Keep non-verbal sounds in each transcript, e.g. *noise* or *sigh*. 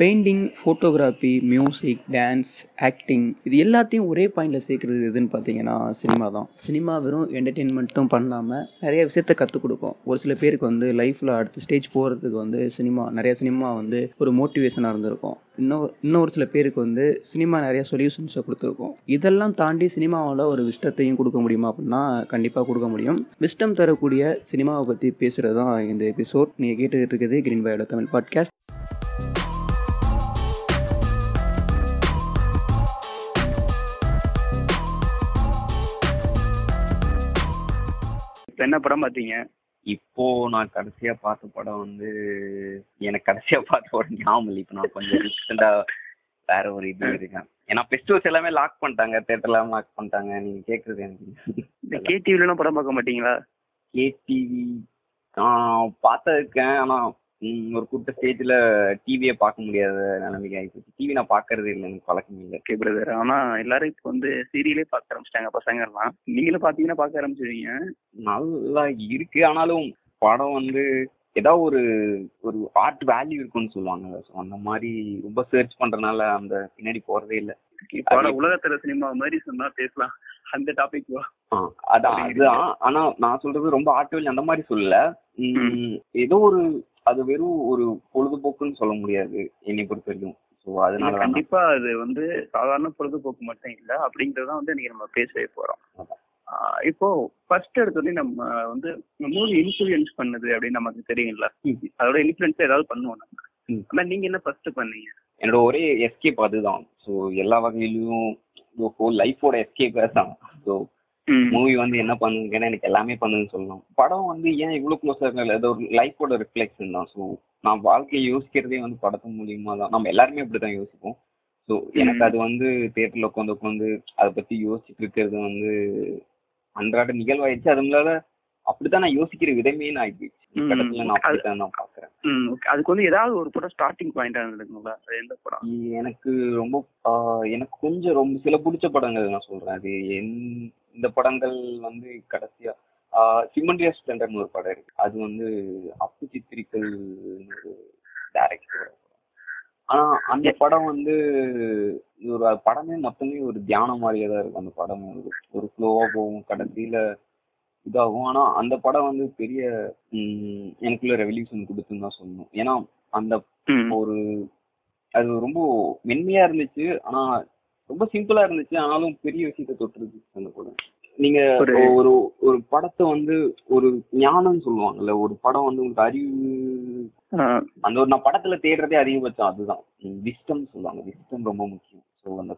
Painting photography music dance acting இது எல்லாத்தையும் ஒரே பாயிண்டில் சேர்க்குறது எதுன்னு பார்த்தீங்கன்னா சினிமா தான். சினிமா வெறும் என்டர்டெயின்மெண்ட்டும் பண்ணாமல் நிறைய விஷயத்த கற்றுக் கொடுக்கும். ஒரு சில பேருக்கு வந்து லைஃப்பில் அடுத்த ஸ்டேஜ் போகிறதுக்கு வந்து சினிமா நிறைய சினிமா வந்து ஒரு மோட்டிவேஷனாக இருந்திருக்கும். இன்னொரு இன்னொரு சில பேருக்கு வந்து சினிமா நிறைய சொல்யூஷன்ஸை கொடுத்துருக்கோம். இதெல்லாம் தாண்டி சினிமாவில் ஒரு விஷ்டத்தையும் கொடுக்க முடியுமா அப்படின்னா கண்டிப்பாக கொடுக்க முடியும். விஷ்டம் தரக்கூடிய சினிமாவை பற்றி பேசுகிறது தான் இந்த எபிசோட் நீங்கள் கேட்டுக்கிட்டு இருக்குது கிரீன் பயோட தமிழ் பாட்காஸ்ட் இப்போ என்ன படம் பார்த்தீங்க இப்போ நான் கடைசியா பார்த்த படம் வந்து எனக்கு கடைசியா பார்த்த படம் ஞாபகம் இல்லை. இப்போ நான் கொஞ்சம் ரீசெண்டா வேற ஒரு இது இருக்கேன். ஏன்னா ஃபெஸ்டிவல்ஸ் எல்லாமே லாக் பண்ணிட்டாங்க. தேட்டர் எல்லாம் லாக் பண்ணிட்டாங்க. நீங்க கேக்குறது இந்த எனக்கு கேடிவிலாம் படம் பார்க்க மாட்டீங்களா? கேடிவி நான் பார்த்துருக்கேன் ஆனா ம், ஒரு குறிப்பிட்ட ஸ்டேஜ்ல டிவியே பார்க்க முடியாத நிலைமைக்கு ஆகிப்போச்சு டிவி நான் பார்க்கறதே இல்லை எனக்கு பழக்கம் இல்லை. ஓகே பிரதர் ஆனால் எல்லாரும் இப்போ வந்து சீரியலே பார்க்க ஆரம்பிச்சிட்டாங்க. பசங்கள்லாம். நீங்களும் பார்த்தீங்கன்னா பார்க்க ஆரம்பிச்சிருவீங்க. நல்லா இருக்கு. ஆனாலும் படம் வந்து ஏதாவது ஒரு ஒரு ஆர்ட் வேல்யூ இருக்குன்னு சொல்லுவாங்க. ஸோ அந்த மாதிரி ரொம்ப சர்ச் பண்றதுனால அந்த பின்னாடி போறதே இல்லை. உலகத்துல சினிமா மாதிரி சொன்னா பேசலாம். அந்த டாபிக் அதான் அதுதான். ஆனா நான் சொல்றது ரொம்ப ஆர்ட் வேல்யூ அந்த மாதிரி சொல்லல. ஏதோ ஒரு அது வெறும் ஒரு பொழுதுபோக்குன்னு சொல்ல முடியாது என்னை பொறுத்த வரைக்கும் ஸோ அதனால தான் கண்டிப்பா அது வந்து சாதாரண பொழுதுபோக்கு மட்டும் இல்ல அப்படிங்கறத வந்து இன்னைக்கு நம்ம பேசவே போறோம். இப்போ ஃபர்ஸ்ட் எடுத்தோடனே நம்ம வந்து மூவி இன்ஃபுளுயன்ஸ் பண்ணுது அப்படின்னு நமக்கு தெரியும்ல. அதோட இன்ஃபுளுன்ஸ் ஏதாவது பண்ணுவோம் நம்ம. ஆனா நீங்க என்ன ஃபர்ஸ்ட் பண்ணீங்க? என்னோட ஒரே எஸ்கேப் அதுதான். ஸோ எல்லா வகையிலும் ஹோல் லைஃபோட எஸ்கேப் தான் ஸோ மூவி வந்து என்ன பண்ணுங்கன்னா எனக்கு எல்லாமே பண்ணுன்னு சொல்லலாம் படம் வந்து ஏன் இவ்வளோ க்ளோஸாக இருக்கல அது ஒரு லைஃபோட ரிஃப்ளெக்ஷன் தான். ஸோ நான் வாழ்க்கையை யோசிக்கிறதே வந்து படத்து மூலியமா தான். நம்ம எல்லாருமே இப்படி தான் யோசிப்போம். ஸோ எனக்கு. அது வந்து தேட்டரில் உட்காந்து உட்காந்து அதை பற்றி யோசிச்சுட்டு இருக்கிறது வந்து அன்றாட நிகழ்வாயிடுச்சு. அது இல்லாத அப்படித்தான் நான் யோசிக்கிற விதமே நான் ஆயிடுச்சு. படத்துல நான் அப்படித்தான் நான் ம் okay. அதுக்கு வந்து ஏதாவது ஒரு படம் ஸ்டார்டிங் பாயிண்டா இருந்ததுங்களா? அது எந்த படம்? எனக்கு ரொம்ப எனக்கு கொஞ்சம் ரொம்ப சில பிடிச்ச படங்கள் நான் சொல்றேன். அது என் இந்த படங்கள் வந்து கடைசியா சிமண்ட்ரியா ஸ்பிளண்டர்னு ஒரு படம் இருக்கு. அது வந்து அப்பு சித்திரிக்கல் ஒரு டேரக்டர் ஆனா அந்த படம் வந்து ஒரு படமே மொத்தமே ஒரு தியானம் மாதிரியே தான் இருக்கும். அந்த படம் ஒரு ஒரு ஃப்ளோவா போகும். கடைசியில இதாகும். ஆனா அந்த படம் வந்து பெரிய எனக்குள்ள ரெவல்யூஷன் கொடுத்துன்னு தான் சொல்லணும். ஏன்னா அந்த. ஒரு அது ரொம்ப மென்மையா இருந்துச்சு. ஆனா ரொம்ப சிம்பிளா இருந்துச்சு. ஆனாலும் பெரிய விஷயத்த தொட்டுருச்சு அந்த படம். நீங்க ஒரு- ஒரு படத்தை வந்து ஒரு ஞானம்னு சொல்லுவாங்கல்ல ஒரு படம் வந்து உங்களுக்கு அறிவு அந்த ஒரு நான் படத்துல தேடுறதே அதிகபட்சம் அதுதான். விஸ்டம் சொல்லுவாங்க. விஸ்டம் ரொம்ப முக்கியம். ஸோ அந்த.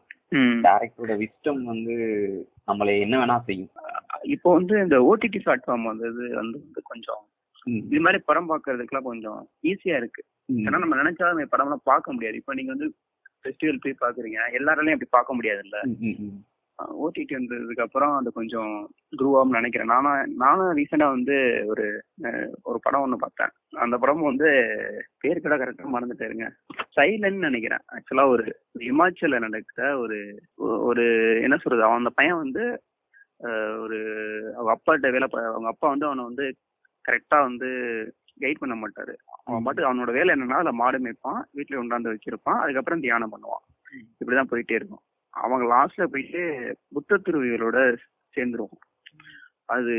டேரக்டரோட விஸ்டம் வந்து நம்மளை என்ன வேணா செய்யும் இப்போ வந்து இந்த ஓடிடி பிளாட்ஃபார்ம் வந்தது வந்து கொஞ்சம். இது மாதிரி படம் பார்க்கறதுக்குலாம் கொஞ்சம் ஈஸியா இருக்கு. ஏன்னா நம்ம நினைச்சா படம்லாம் பார்க்க முடியாது இப்போ நீங்க வந்து ஃபெஸ்டிவல் போய் பாக்குறீங்க எல்லாராலையும் அப்படி பார்க்க முடியாதுல்ல ம், ம், ம். ஓடிடி வந்ததுக்கு அப்புறம் அது கொஞ்சம் குரூவாகும் நினைக்கிறேன். நானும் நானும் ரீசெண்டா வந்து ஒரு ஒரு படம் ஒன்று பார்த்தேன். அந்த படம் வந்து பேர் கூட கரெக்டாக மறந்துட்டாருங்க. சைலன்னு நினைக்கிறேன். ஆக்சுவலா ஒரு இமாச்சல நடக்கிற ஒரு ஒரு என்ன சொல்றது அவன் அந்த பையன் வந்து ஒரு அவங்க அப்பாட்ட வேலை அவங்க அப்பா வந்து அவனை வந்து கரெக்டா வந்து கைட் பண்ண மாட்டாரு. அவன் பாட்டு அவனோட வேலை என்னன்னா அதில் மாடு மேய்ப்பான் வீட்டில் உண்டாந்து வச்சிருப்பான் அதுக்கப்புறம் தியானம் பண்ணுவான். இப்படிதான் போயிட்டே இருக்கும். அவங்க லாஸ்ட்ல போயிட்டு புத்த துருவிகளோட சேர்ந்துருவோம். அது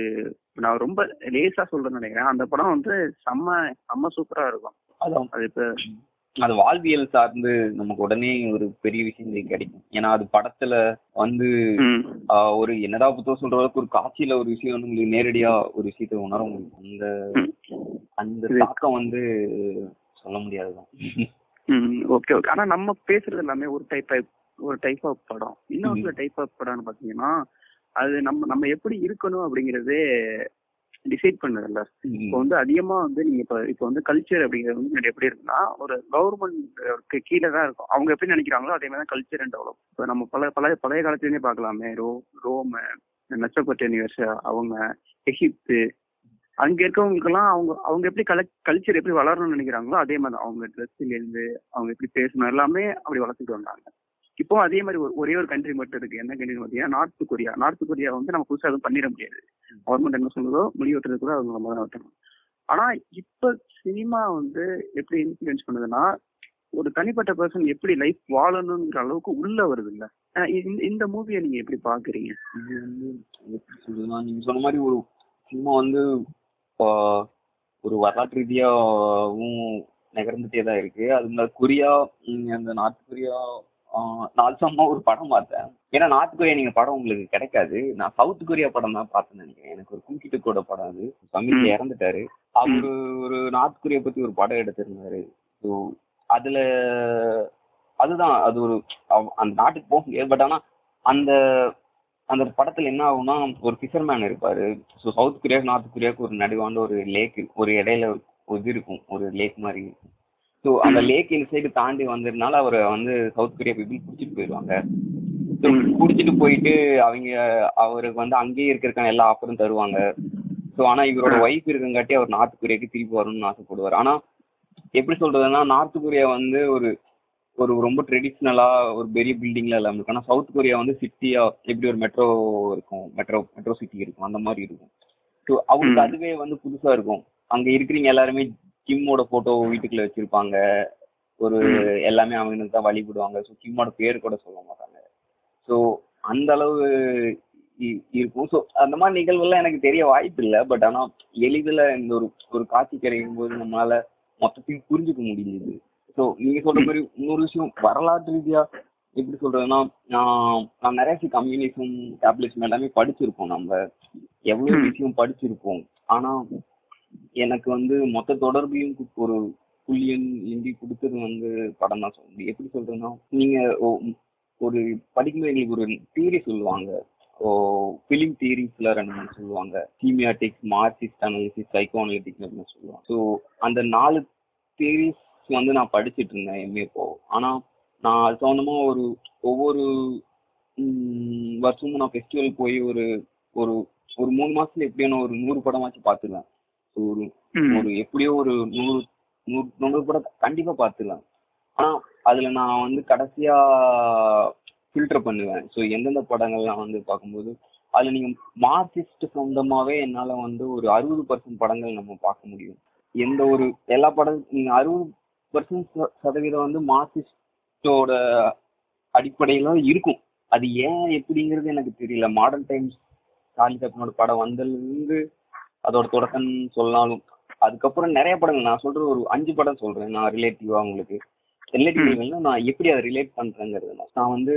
நான் ரொம்ப லேசா சொல்றேன்னு நினைக்கிறேன். அந்த படம் வந்து செம்ம செம்ம சூப்பரா இருக்கும். அது இப்ப அது வாழ்வியல் சார்ந்து நமக்கு உடனே ஒரு பெரிய விஷயம் கிடைக்கும். ஏன்னா அது படத்துல வந்து ஒரு என்னடா புத்தகம் சொல்ற அளவுக்கு ஒரு காட்சியில ஒரு விஷயம் வந்து உங்களுக்கு நேரடியா ஒரு விஷயத்தை உணர முடியும். அந்த. அந்த தாக்கம் வந்து சொல்ல முடியாதுதான். Okay okay. ஆனா நம்ம பேசுறது எல்லாமே ஒரு டைப் ஒரு டைப் ஆஃப் படம். இன்னொரு சில டைப் ஆஃப் படம்னு பாத்தீங்கன்னா அது நம்ம நம்ம எப்படி இருக்கணும் அப்படிங்கறதே டிசைட் பண்ணதில்ல. இப்போ வந்து அதிகமா வந்து நீங்க இப்ப இப்போ வந்து கல்ச்சர் அப்படிங்கிறது வந்து எப்படி இருக்குன்னா ஒரு கவர்மெண்ட் கீழே தான் இருக்கும். அவங்க எப்படி நினைக்கிறாங்களோ அதே மாதிரி தான் கல்ச்சர் டெவலப் இப்போ நம்ம பல பழைய பழைய காலத்துலேருந்தே பார்க்கலாமே. ரோ ரோம மெசபொட்டேனியர்ஸ் அவங்க எகிப்து அங்க இருக்கவங்களுக்கெல்லாம் அவங்க அவங்க எப்படி கல கல்ச்சர் எப்படி வளரணும்னு நினைக்கிறாங்களோ அதே மாதிரி. அவங்க ட்ரெஸ்ல இருந்து அவங்க எப்படி பேசணும் எல்லாமே அப்படி வளர்த்துட்டு வந்தாங்க. இப்போ அதே மாதிரி ஒரு- ஒரே ஒரு கண்ட்ரி மட்டும் இருக்கு. என்ன கண்ட்ரி பார்த்தீங்கன்னா நார்த் கொரியா நார்த் கொரியா வந்து நம்ம புதுசாக எதுவும் பண்ணிட முடியாது. கவர்மெண்ட் என்ன சொல்லுதோ முடிவு வெட்டுறது கூட அவங்க நம்ம தான் வெட்டணும் ஆனா இப்ப சினிமா வந்து எப்படி இன்ஃபுளுன்ஸ் பண்ணுதுன்னா ஒரு தனிப்பட்ட பர்சன் எப்படி லைஃப் வாழணுங்கிற அளவுக்கு உள்ள வருது இல்ல இந்த மூவியை நீங்க எப்படி பாக்குறீங்க? இது வந்து எப்படி சொல்றதுன்னா நீங்க சொன்ன மாதிரி ஒரு சினிமா வந்து ஒரு வரலாற்று ரீதியாகவும் நகர்ந்துட்டே தான் இருக்கு. அது கொரியா அந்த நார்த் கொரியா நான் சும்மா ஒரு படம் பார்த்தேன். ஏன்னா நார்த் கொரியா நீங்க படம் உங்களுக்கு கிடைக்காது. நான் சவுத் கொரியா படம் தான் பார்த்தேன்னு நினைக்கிறேன். எனக்கு ஒரு குங்கிட்டு கூட படம் அது. சமீப ம். இறந்துட்டாரு. அவரு ஒரு நார்த் கொரியா பத்தி ஒரு படம் எடுத்திருந்தாரு. ஸோ அதுல அதுதான். அது ஒரு அந்த நாட்டுக்கு போக முடியாது. பட் ஆனா அந்த அந்த படத்துல என்ன ஆகும்னா ஒரு ஃபிஷர்மேன் இருப்பாரு. ஸோ சவுத் கொரியா நார்த் கொரியாவுக்கு ஒரு நடுவாண்ட ஒரு லேக் ஒரு இடையில ஒரு இது இருக்கும். ஒரு லேக் மாதிரி. ஸோ அந்த லேக் இந்த சைடு தாண்டி வந்ததுனால அவரை வந்து சவுத் கொரியா பீப்புள் பிடிச்சிட்டு போயிடுவாங்க ஸோ பிடிச்சிட்டு போயிட்டு அவங்க அவருக்கு வந்து அங்கேயே இருக்கிறதுக்கான எல்லா ஆஃபரும் தருவாங்க. ஸோ ஆனா இவரோட ஒய்ஃப் இருக்கங்காட்டி அவர் நார்த் கொரியாவுக்கு திருப்பி வரணும்னு ஆசைப்படுவார். ஆனா எப்படி சொல்றதுன்னா நார்த் கொரியா வந்து ஒரு ஒரு ரொம்ப ட்ரெடிஷ்னலா ஒரு பெரிய பில்டிங்ல எல்லாம் இருக்கும். ஆனா சவுத் கொரியா வந்து சிட்டியா எப்படி ஒரு மெட்ரோ இருக்கும்? மெட்ரோ மெட்ரோ சிட்டி இருக்கும். அந்த மாதிரி இருக்கும். ஸோ அவருக்கு ம். அதுவே வந்து புதுசா இருக்கும். அங்க இருக்கிறவங்க எல்லாருமே கிம்மோட போட்டோ வீட்டுக்குள்ள வச்சிருப்பாங்க. ஒரு. எல்லாமே அவங்களுக்கு தான் வழிபடுவாங்க. ஸோ கிம்மோட பேர் கூட சொல்ல மாட்டாங்க. ஸோ அந்த அளவு இருக்கும். ஸோ அந்த மாதிரி நிகழ்வுலாம் எனக்கு தெரிய வாய்ப்பு இல்லை. பட் ஆனா எளிதில் இந்த ஒரு ஒரு காட்சி கிடைக்கும் போது நம்மளால மொத்தத்தையும் புரிஞ்சுக்க முடிஞ்சுது. ஸோ நீங்க சொல்ற மாதிரி இன்னொரு விஷயம் வரலாற்று ரீதியா எப்படி சொல்றதுன்னா நான் நிறைய கம்யூனிசம் கேபிட்டலிசம் எல்லாமே படிச்சிருப்போம் நம்ம. எவ்வளவு ம். விஷயம் படிச்சிருப்போம். ஆனா எனக்கு வந்து மொத்த தொடர்பையும் கு- ஒரு புள்ளியன் இந்தி கொடுத்தது வந்து படம் தான் சொல்லுது. எப்படி சொல்றதுன்னா நீங்க ஒரு படிக்கும்போது எங்களுக்கு ஒரு தியரி சொல்லுவாங்க. ஓ ஃபிலிம் தியரிஸ்ல ரெண்டு மூணு சொல்லுவாங்க. தீமியாட்டிக்ஸ் மார்க்சிஸ்ட் அனாலிசிஸ் சைக்கோ சொல்லுவாங்க. ஸோ அந்த நாலு தியரிஸ் வந்து நான் படிச்சிட்டு இருந்தேன் எம்ஏ போ ஆனா நான் அது சம்மந்தமா ஒரு ஒவ்வொரு வருஷமும் நான் ஃபெஸ்டிவல் போய் ஒரு ஒரு ஒரு மூணு மாசத்துல எப்படியான ஒரு நூறு படமாச்சும் பார்த்துருவேன். ஒரு. ஒரு எப்படியோ ஒரு நூறு நூறு நூறு படம் கண்டிப்பா பார்த்துடலாம் ஆனா அதுல நான் வந்து கடைசியா ஃபில்டர் பண்ணுவேன். ஸோ எந்தெந்த படங்கள்லாம் வந்து பார்க்கும்போது அதுல நீங்க மார்க்சிஸ்ட் சொந்தமாவே என்னால வந்து ஒரு அறுபது பர்சன்ட் படங்கள் நம்ம பார்க்க முடியும். எந்த ஒரு எல்லா படம் நீங்க அறுபது பர்சன்ட் சதவீதம் வந்து மார்க்சிஸ்டோட அடிப்படையில இருக்கும். அது ஏன் எப்படிங்கிறது எனக்கு தெரியல. மாடர்ன் டைம்ஸ் சார்லி சாப்ளினோட படம் வந்ததுலேருந்து அதோட தொடக்கம்னு சொன்னாலும் அதுக்கப்புறம் நிறைய படங்கள் நான் சொல்ற ஒரு அஞ்சு படம் சொல்றேன். நான் ரிலேட்டிவா உங்களுக்கு. ரிலேட்டிவ் நான் எப்படி அதை ரிலேட் பண்றேங்கிறது. நான். வந்து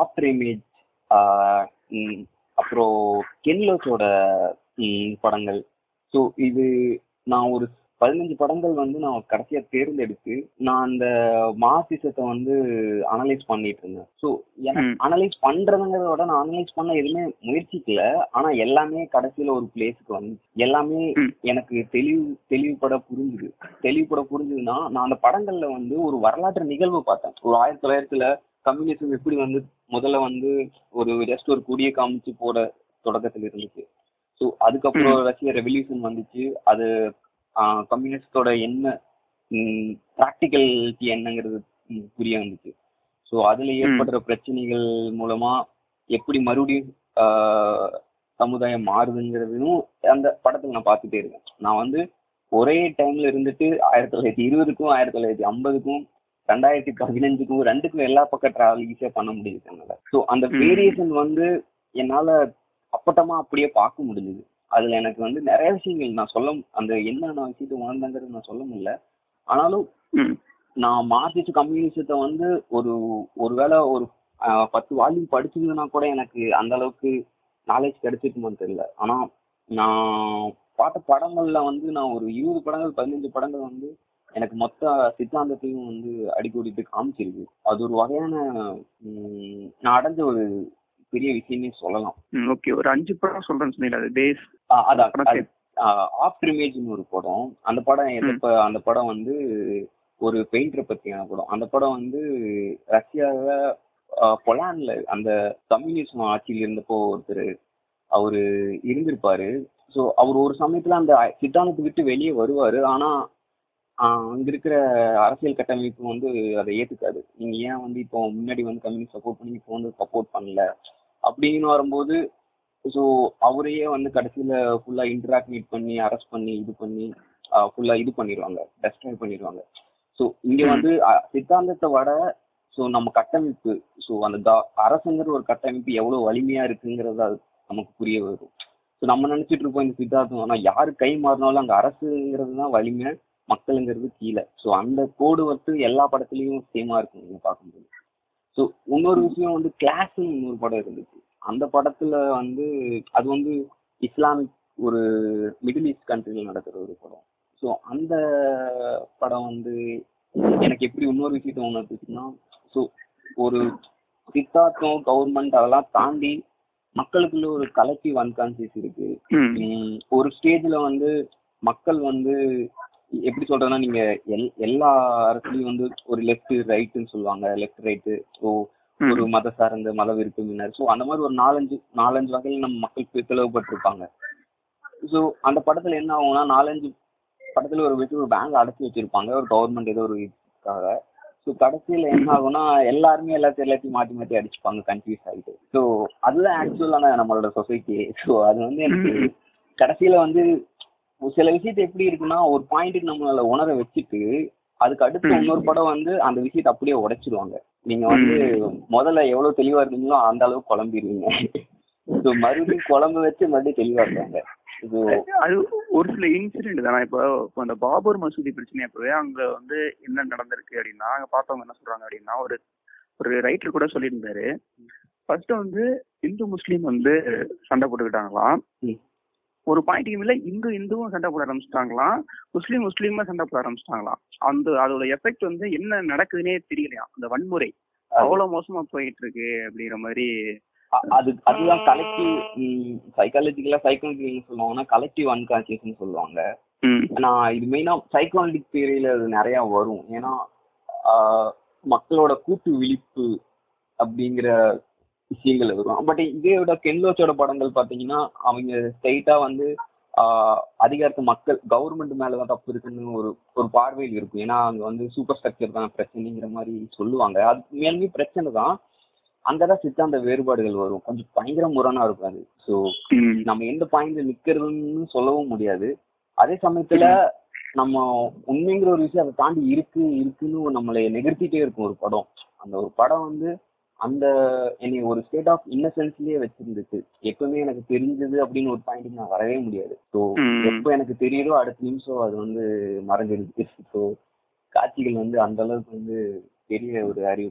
ஆஃப்டர் இமேஜ் அப்புறம் கென்லோஸோட படங்கள். ஸோ இது நான் ஒரு பதினஞ்சு படங்கள் வந்து நான் கடைசியா தேர்ந்தெடுத்து நான் அந்த மார்க்சிசத்தை வந்து அனலைஸ் பண்ணிட்டு இருந்தேன். ஸோ எனக்கு. அனலைஸ் பண்றதுங்கிறத விட நான் அனலைஸ் பண்ண எதுவுமே முயற்சிக்கல. ஆனா எல்லாமே கடைசியில ஒரு பிளேஸ்க்கு வந்து எல்லாமே. எனக்கு தெளிவு தெளிவுபட புரிஞ்சுது. தெளிவுபட புரிஞ்சுதுன்னா நான் அந்த படங்கள்ல வந்து ஒரு வரலாற்று நிகழ்வு பார்த்தேன். ஒரு ஆயிரத்தி தொள்ளாயிரத்துல கம்யூனிசம் எப்படி வந்து முதல்ல வந்து ஒரு ஜஸ்ட் ஒரு கொடியை காமிச்சு போட தொடக்கத்துல இருந்துச்சு. ஸோ அதுக்கப்புறம் ரஷ்ய ரெவல்யூஷன் வந்துச்சு. அது கம்யூனிஸ்டோட என்ன ப்ராக்டிகலிட்டி என்னங்கிறது புரிய வந்துச்சு. ஸோ அதுல ஏற்படுற பிரச்சனைகள் மூலமா எப்படி மறுபடியும் சமுதாயம் மாறுதுங்கிறதையும் அந்த படத்துல நான் பார்த்துட்டே இருக்கேன். நான் வந்து ஒரே டைம்ல இருந்துட்டு ஆயிரத்தி தொள்ளாயிரத்தி இருபதுக்கும் ஆயிரத்தி தொள்ளாயிரத்தி ஐம்பதுக்கும் ரெண்டாயிரத்தி பதினஞ்சுக்கும் ரெண்டுக்கும் எல்லா பக்கம் டிராவல் ஈஸியா பண்ண முடியுது என்னால. ஸோ அந்த. வேரியேஷன் வந்து என்னால அப்பட்டமா அப்படியே பார்க்க முடிஞ்சுது. அதுல எனக்கு வந்து நிறைய விஷயங்கள் நான் சொல்ல அந்த என்ன நான் விஷயத்தை உணர்ந்தங்கிறது நான் சொல்ல முடியல. ஆனாலும். நான் மார்க்சிஸ்ட் கம்யூனிசத்தை வந்து ஒரு ஒருவேளை ஒரு பத்து வால்யூம் படிச்சிருந்தேன்னா கூட எனக்கு அந்த அளவுக்கு நாலேஜ் கிடைச்சிருக்குமான்னு தெரியல. ஆனா நான் பார்த்த படங்கள்ல வந்து நான் ஒரு இருபது படங்கள் பதினஞ்சு படங்கள் வந்து எனக்கு மொத்த சித்தாந்தத்தையும் வந்து அடிக்கோடிட்டு காமிச்சிருக்கு. அது ஒரு வகையான நான் அடைஞ்ச ஒரு பெரிய விஷயமே சொல்லலாம். ஓகே. ஒரு அஞ்சு படம் சொல்றேன்னு சொன்னீங்க அது பேஸ் ஆஹ் அதான். ஆஃப்டர் இமேஜ்னு ஒரு படம். அந்த படம் எதப்ப அந்த படம் வந்து ஒரு பெயிண்டரை பத்தியான படம். அந்த படம் வந்து ரஷ்யாவில் பொலான்ல அந்த கம்யூனிசம் ஆட்சியில் இருந்தப்போ ஒருத்தர் அவரு இருந்திருப்பாரு. ஸோ அவர் ஒரு சமயத்துல அந்த சித்தாந்தத்தை விட்டு வெளியே வருவாரு. ஆனா அங்க இருக்கிற அரசியல் கட்டமைப்பு வந்து அதை ஏத்துக்காது. நீங்க ஏன் வந்து இப்போ முன்னாடி வந்து கம்யூனிஸ்ட் சப்போர்ட் பண்ணி இப்போ வந்து சப்போர்ட் பண்ணல? அப்படின்னு வரும்போது ஸோ அவரையே வந்து கடைசியில் ஃபுல்லாக இன்டராக்ட் மீட் பண்ணி அரெஸ்ட் பண்ணி இது பண்ணி ஃபுல்லாக இது பண்ணிடுவாங்க டெஸ்ட்ராய் பண்ணிடுவாங்க ஸோ இங்க வந்து சித்தாந்தத்தை விட ஸோ நம்ம கட்டமைப்பு ஸோ அந்த க- அரசுங்கிற ஒரு கட்டமைப்பு எவ்வளவு வலிமையா இருக்குங்கிறது அது நமக்கு புரிய வரும். ஸோ நம்ம நினைச்சிட்டு இருப்போம் இந்த சித்தாந்தம். ஆனால் யாரு கை மாறினாலும் அங்க அரசுங்கிறது தான் வலிமை மக்களுங்கிறது கீழே. ஸோ அந்த கோடு வந்து எல்லா படத்துலயும் சேமா இருக்கும் நீங்க பார்க்கும்போது. ஸோ இன்னொரு விஷயம் வந்து கிளாஸ்னு இன்னொரு படம் இருந்துச்சு. அந்த படத்துல வந்து அது வந்து இஸ்லாமிக் ஒரு மிடில் ஈஸ்ட் கண்ட்ரியில் நடக்கிற ஒரு படம். ஸோ அந்த படம் வந்து எனக்கு எப்படி இன்னொரு விஷயத்த உணர்த்துச்சுன்னா ஸோ ஒரு சித்தார்த்தம் கவர்மெண்ட் அதெல்லாம் தாண்டி மக்களுக்குள்ள ஒரு கலெக்டிவ் அன்கான்சியஸ் இருக்கு. ஒரு ஸ்டேஜ்ல வந்து மக்கள் வந்து எப்படி சொல்றேன்னா நீங்க எல் எல்லா அரசுலயும் வந்து ஒரு லெஃப்ட் ரைட்டுன்னு சொல்லுவாங்க. Left right so. ஒரு மத சார்ந்த மத விருப்பமினர் ஸோ அந்த மாதிரி ஒரு நாலஞ்சு நாலஞ்சு வகையில் நம்ம மக்கள் பிளவுபட்டிருப்பாங்க. ஸோ அந்த படத்துல என்ன ஆகும்னா நாலஞ்சு படத்துல ஒரு வச்சு ஒரு பேங்க் அடைச்சி வச்சிருப்பாங்க. ஒரு கவர்மெண்ட் ஏதோ ஒரு இதுக்காக. ஸோ கடைசியில் என்ன ஆகும்னா எல்லாருமே எல்லாத்தையும் எல்லாத்தையும் மாற்றி மாற்றி அடிச்சுப்பாங்க கன்ஃபியூஸ் ஆகிட்டு ஸோ அதுதான் ஆக்சுவலான நம்மளோட சொசைட்டி ஸோ அது வந்து எனக்கு. கடைசியில வந்து ஒரு சில விஷயத்தை எப்படி இருக்குன்னா ஒரு பாயிண்ட்டுக்கு நம்மளால உணர வச்சுட்டு அதுக்கு அடுத்து. இன்னொரு படம் வந்து அந்த விஷயத்தை அப்படியே உடைச்சிடுவாங்க நீங்க வந்து முதல்ல எவ்வளவு தெளிவா இருந்தீங்களோ அந்த அளவுக்கு குழம்பிடுவீங்க ஸோ மறுபடியும் குழம்பு வச்சு மறுபடியும் தெளிவா இருக்காங்க இது அது ஒரு சில இன்சிடென்ட் தானே? இப்போ அந்த பாபர் மசூதி பிரச்சனை அப்பவே அங்க வந்து என்ன நடந்திருக்கு அப்படின்னா அங்க பார்த்தவங்க என்ன சொல்றாங்க அப்படின்னா ஒரு ஒரு ரைட்டர் கூட சொல்லியிருந்தாரு. ஃபர்ஸ்ட் வந்து இந்து முஸ்லீம் வந்து சண்டை போட்டுக்கிட்டாங்களாம். ஒரு பாயிண்ட்டுக்கு மேல இந்து இந்துவும் சண்டை போட ஆரம்பிச்சிட்டாங்களாம் முஸ்லீம் முஸ்லீமா சண்டை போட ஆரம்பிச்சிட்டாங்களாம் அந்த அதோட எஃபெக்ட் வந்து என்ன நடக்குதுன்னே தெரியலையாம் அந்த வன்முறை. அவ்வளவு மோசமா போயிட்டு இருக்கு அப்படிங்கிற மாதிரி. அது அதுதான் கலெக்டிவ் சைக்காலஜிக்கலா சைக்காலஜி சொல்லுவாங்கன்னா கலெக்டிவ் அன்கான்சியஸ்னு சொல்லுவாங்க. நான் இது மெயினா சைக்காலஜிக் தியரியில அது நிறைய வரும். ஏன்னா மக்களோட கூட்டு விழிப்பு அப்படிங்கிற விஷயங்கள் வரும். பட் இதே விட கென்லோச்சோட படங்கள் பார்த்தீங்கன்னா அவங்க ஸ்ட்ரைட்டா வந்து ஆஹ், அதிகாரத்து மக்கள் கவர்மெண்ட் மேலதான் தப்பு இருக்குன்னு ஒரு ஒரு பார்வையில் இருக்கும். ஏன்னா அங்க வந்து சூப்பர் ஸ்ட்ரக்சர் தான் பிரச்சனைங்கிற மாதிரி சொல்லுவாங்க. அது மேலுமே பிரச்சனை தான். அங்கதான் சித்தாந்த வேறுபாடுகள் வரும். கொஞ்சம் பயங்கர முரணா இருக்கும் அது. ஸோ நம்ம எந்த பாயிண்ட்ல நிக்கிறதுன்னு சொல்லவும் முடியாது. அதே சமயத்துல நம்ம உண்மைங்கிற ஒரு விஷயம் அதை தாண்டி இருக்கு இருக்குன்னு நம்மளை நிகழ்த்திட்டே இருக்கும் ஒரு படம். அந்த ஒரு படம் வந்து அந்த என்னை ஒரு ஸ்டேட் ஆஃப் இன்னசென்ஸ்லயே வச்சிருந்துச்சு. எப்பவுமே எனக்கு தெரிஞ்சது அப்படின்னு ஒரு பாயிண்ட்டுக்கு நான் வரவே முடியாது. ஸோ. எப்போ எனக்கு தெரியுதோ அடுத்த நிமிஷம் அது வந்து மறைஞ்சிருக்கு ஸோ காட்சிகள் வந்து அந்த அளவுக்கு வந்து பெரிய ஒரு அறிவு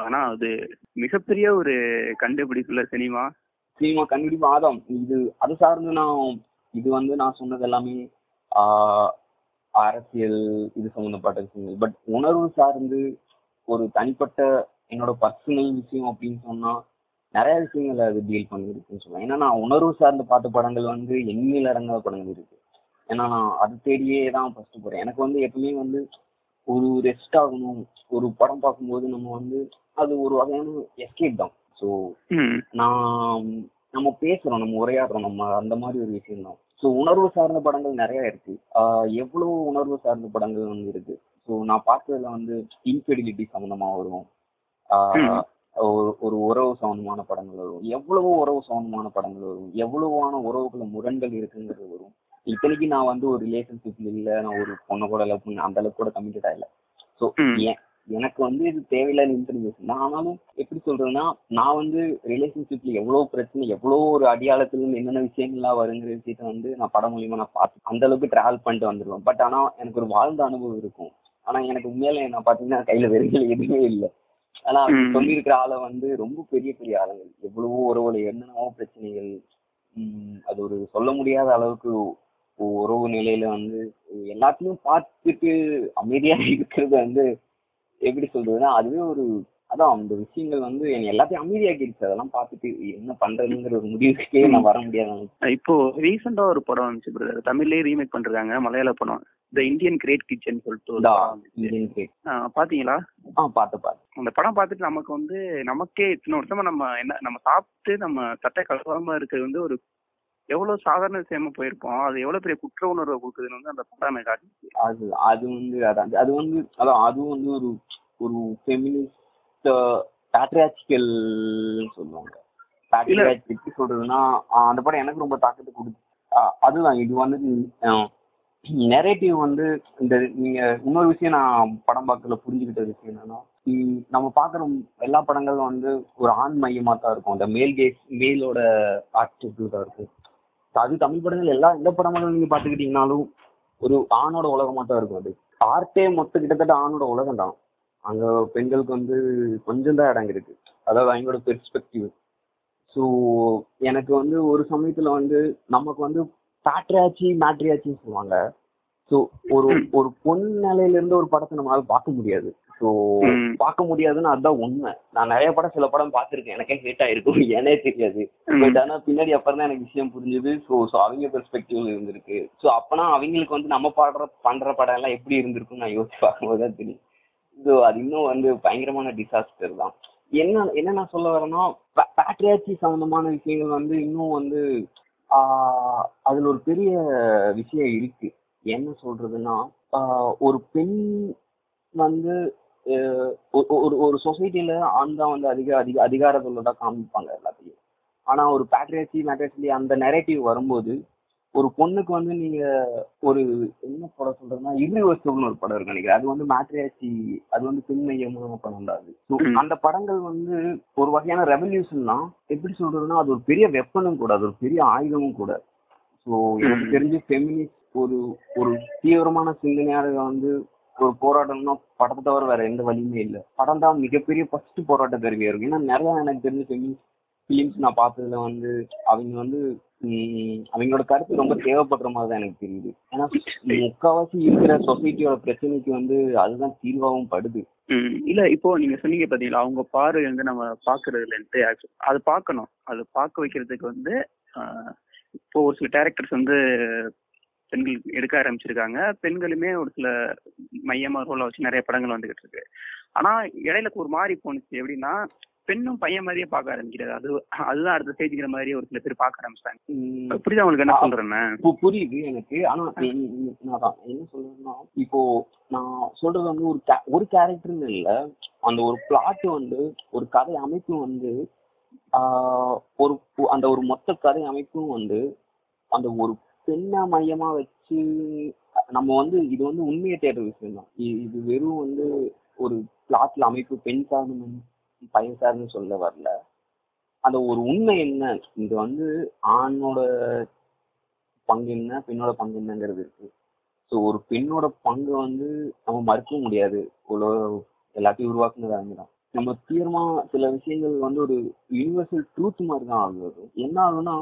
ஆனா அது மிகப்பெரிய ஒரு கண்டுபிடிப்புல சினிமா. சினிமா கண்டிப்பா ஆதாம். இது அது சார்ந்து நான் இது வந்து நான் சொன்னது எல்லாமே அரசியல் இது சம்மந்தப்பட்ட விஷயங்கள். பட் உணர்வு சார்ந்து ஒரு தனிப்பட்ட என்னோட பர்சனல் விஷயம் அப்படின்னு சொன்னா நிறைய விஷயங்களை அது டீல் பண்ணிருக்குன்னு சொல்லுவேன். ஏன்னா நான் உணர்வு சார்ந்து பார்த்த படங்கள் வந்து எண்ணில் அடங்காத படங்கள் இருக்கு. ஏன்னா நான் அது தேடியே தான் ஃபர்ஸ்ட் போறேன். எனக்கு வந்து எப்பவுமே வந்து ஒரு ரெஸ்ட் ஆகணும். ஒரு படம் பார்க்கும்போது நம்ம வந்து அது ஒரு வகையான எஸ்கேப் தான். ஸோ நான் நம்ம பேசுறோம் நம்ம உரையாடுறோம் நம்ம அந்த மாதிரி ஒரு விஷயம் தான். ஸோ உணர்வு சார்ந்த படங்கள் நிறைய இருக்கு. எவ்வளவு உணர்வு சார்ந்த படங்கள் வந்து இருக்கு? ஸோ நான் பார்த்ததுல வந்து இன்ஃபெடிலிட்டி சம்மந்தமா வரும். ஒரு ஒரு உறவு சம்மந்தமான படங்கள் வரும். எவ்வளவோ உறவு சம்மந்தமான படங்கள் வரும். எவ்வளவான உறவுக்குள்ள முரண்கள் இருக்குங்கிறது வரும். இத்தனைக்கு நான் வந்து ஒரு ரிலேஷன்ஷிப்ல இல்ல. நான் ஒரு பொண்ணை கூட லவ் பண்ண அந்த அளவுக்கு கூட கமிட்டடா இல்லை ஸோ. எனக்கு வந்து இது தேவையில்லாத இன்ஃபர்மேஷன் நான் ஆனாலும் எப்படி சொல்றதுன்னா நான் வந்து ரிலேஷன்ஷிப்ல எவ்வளவு பிரச்சனை எவ்வளவு ஒரு அடியாளத்துல இருந்து என்னென்ன விஷயங்கள்லாம் வருங்கிற விஷயத்த வந்து நான் படம் மூலியமா நான் பார்த்து அந்த அளவுக்கு டிராவல் பண்ணிட்டு வந்துடுவேன் பட் ஆனா எனக்கு ஒரு வாழ்ந்த அனுபவம் இருக்கும். ஆனா எனக்கு உண்மையில என்ன பாத்தீங்கன்னா கையில வெறுகள் எதுவுமே இல்லை. ஆனா. சொல்லியிருக்கிற ஆளை வந்து ரொம்ப பெரிய பெரிய ஆளுங்கள் எவ்வளவோ உறவுல என்னென்னவோ பிரச்சனைகள் அது ஒரு சொல்ல முடியாத அளவுக்கு உறவு நிலையில வந்து எல்லாத்தையும் பார்த்துட்டு அமைதியா *laughs* இருக்கிறது வந்து எப்படி சொல்றதுன்னா அதுவே ஒரு அதான் அந்த விஷயங்கள் வந்து என்னை எல்லாத்தையும் அமைதியாக்கிடுச்சு. அதெல்லாம் பார்த்துட்டு என்ன பண்றதுங்கிற ஒரு முடிவுக்கே நான் வர முடியாது இப்போ ரீசெண்டா ஒரு படம் வந்துச்சு பிரதர் தமிழ்லயே ரீமேக் பண்றாங்க மலையாள படம். த இந்தியன் கிரேட் கிச்சன் சொல்லிட்டு பாத்தீங்களா? ஆ பார்த்து பார்த்து அந்த படம் பார்த்துட்டு நமக்கு வந்து நமக்கே இத்தனை வருஷமா நம்ம என்ன நம்ம சாப்பிட்டு நம்ம சட்டை கலவாம இருக்கிறது வந்து ஒரு எவ்வளவு சாதாரண விஷயமா போயிருப்போம். அது எவ்வளவு பெரிய குற்ற உணர்வை கொடுக்குதுன்னு வந்து அந்த படம் எனக்கு காட்டுச்சு. அது அது வந்து அதான். அது வந்து அதான் அதுவும் வந்து ஒரு ஒரு ஃபெமினிஸ்ட் பேட்ரியாச்சிக்கல் சொல்லுவாங்க. பேட்ரியாச் எப்படி சொல்றதுன்னா அந்த படம் எனக்கு ரொம்ப தாக்கத்தை கொடுத்து அதுதான் இது வந்து நெரேட்டிவ் வந்து இந்த நீங்க இன்னொரு விஷயம் நான் படம் பார்க்கல புரிஞ்சுக்கிட்ட விஷயம் என்னன்னா நம்ம பார்க்குற எல்லா படங்களும் வந்து ஒரு ஆண் மையமா தான் இருக்கும். அந்த மேல் கேஸ் மேலோட ஆட்டிடியூடா இருக்கும். ஸோ அது தமிழ் படங்கள் எல்லா எந்த படங்களும் நீங்க பார்த்துக்கிட்டிங்கனாலும் ஒரு ஆணோட உலகமா தான் இருக்கும் அது. ஆர்ட்டே மொத்த கிட்டத்தட்ட ஆணோட உலகம் தான். அங்க பெண்களுக்கு வந்து கொஞ்சம் தான் இடம் இருக்கு. அதாவது அவங்களோட பெர்ஸ்பெக்டிவ் ஸோ எனக்கு வந்து ஒரு சமயத்துல வந்து நமக்கு வந்து பேட்ரியாச்சி மேட்ரியாச்சின்னு சொல்லுவாங்க. ஸோ ஒரு. ஒரு பொன் நிலையில இருந்து ஒரு படத்தை நம்மளால பார்க்க முடியாது. ஸோ. பார்க்க முடியாதுன்னு அதுதான் உண்மை. நான் நிறைய படம் சில படம் பார்த்துருக்கேன். எனக்கே ஹேட் ஆயிருக்கும் *laughs* ஏனே தெரியாது. பட் ஆனா பின்னாடி அப்புறம் தான் எனக்கு விஷயம் புரிஞ்சுது. ஸோ ஸோ அவங்க பெர்ஸ்பெக்டிவ்ல இருந்திருக்கு. ஸோ அப்பனா அவங்களுக்கு வந்து நம்ம பாடுற பண்ற படம் எல்லாம் எப்படி இருந்திருக்கும்னு நான் யோசிச்சு பார்க்கும்போது தான் தெரியும். ஸோ அது இன்னும் வந்து பயங்கரமான டிசாஸ்டர் தான். என்ன என்ன நான் சொல்ல வரேன்னா பேட்ரியாச்சி சம்பந்தமான விஷயங்கள் வந்து இன்னும் வந்து ஆஹ், அதுல ஒரு பெரிய விஷயம் இருக்கு. என்ன சொல்றதுன்னா ஒரு பெண் வந்து அஹ், ஒ- ஒரு ஒரு சொசைட்டில ஆண் தான் வந்து அதிக அதிக அதிகாரத்துள்ளதா காமிப்பாங்க எல்லாத்தையும். ஆனா ஒரு பேட்ரியாச்சி மேட்ரியாச்சி அந்த நெரேட்டிவ் வரும்போது ஒரு பொண்ணுக்கு வந்து நீங்க ஒரு என்ன படம் சொல்றதுன்னா irreversible ஒரு படம் இருக்கு நினைக்கிறேன். அது வந்து மேட்ரியாச்சி அது வந்து பெண் மையமான படம் தான் அது. அந்த படங்கள் வந்து ஒரு வகையான ரெவல்யூஷன் தான் எப்படி சொல்றதுன்னா அது ஒரு பெரிய வெப்பனும் கூட அது ஒரு பெரிய ஆயுதமும் கூட. ஸோ எனக்கு. தெரிஞ்சு ஃபெமினிஸ்ட் ஒரு ஒரு தீவிரமான சிந்தனையாக வந்து ஒரு போராட்டம்னா படத்தை தவிர வேற எந்த வழியுமே இல்லை. படம் தான் மிகப்பெரிய ஃபர்ஸ்ட் போராட்ட கருவியா இருக்கும். ஏன்னா நிறைய எனக்கு தெரிஞ்ச ஃபெமினிஸ்ட் ஃபிலிம்ஸ் நான் பார்த்ததுல வந்து அவங்க வந்து அவங்களோட கருத்து ரொம்ப தேவைப்படுற மாதிரி தான் எனக்கு தெரியுது. ஏன்னா முக்காவாசி இருக்கிற சொசைட்டியோட பிரச்சனைக்கு வந்து அதுதான் தீர்வாகவும் படுது. இல்ல இப்போ நீங்க சொன்னீங்க பாத்தீங்களா அவங்க பார்வை வந்து நம்ம பாக்குறது இல்லைன்ட்டு அது பார்க்கணும் அது பார்க்க வைக்கிறதுக்கு வந்து இப்போ ஒரு சில டேரக்டர்ஸ் வந்து பெண்கள் எடுக்க ஆரம்பிச்சிருக்காங்க. பெண்களுமே ஒரு சில மையமா ரோலை வச்சு நிறைய படங்கள் வந்துகிட்டு இருக்கு. ஆனா இடையில ஒரு மாறி போணுச்சு. எப்படின்னா பெண்ணும் பையன் மாதிரியே பார்க்க ஆரம்பிக்கிறது. அது அதுதான் அடுத்த ஸ்டேஜ்ங்கிற மாதிரி ஒரு சில பேர் பார்க்க ஆரம்பிச்சிட்டாங்க. புரியுதா உங்களுக்கு என்ன பு- புரியுது எனக்கு. ஆனா நான் என்ன சொல்றேன்னா இப்போ நான் சொல்றது வந்து ஒரு ஒரு கேரக்டர்னு இல்ல. அந்த ஒரு பிளாட் வந்து ஒரு கதை அமைப்பு வந்து ஒரு அந்த ஒரு மொத்த கதை அமைப்பும் வந்து அந்த ஒரு பெண்ணை மையமா வச்சு நம்ம வந்து இது வந்து உண்மையை தேடுற விஷயம் தான் இது வெறும் வந்து ஒரு பிளாட்ல அமைப்பு பெண் சார்ந்து பையன் சொல்ல வரல. அந்த ஒரு உண்மை என்ன? இது வந்து ஆணோட பங்கு என்ன? பெண்ணோட பங்கு என்னங்கிறது இருக்கு. ஸோ ஒரு பெண்ணோட பங்கு வந்து நம்ம மறுக்க முடியாது. உலக எல்லாத்தையும் உருவாக்குனது அவங்க தான். நம்ம தீர்மா சில விஷயங்கள் வந்து ஒரு யூனிவர்சல் ட்ரூத் மாதிரி தான் ஆகுது. என்ன ஆகுதுன்னா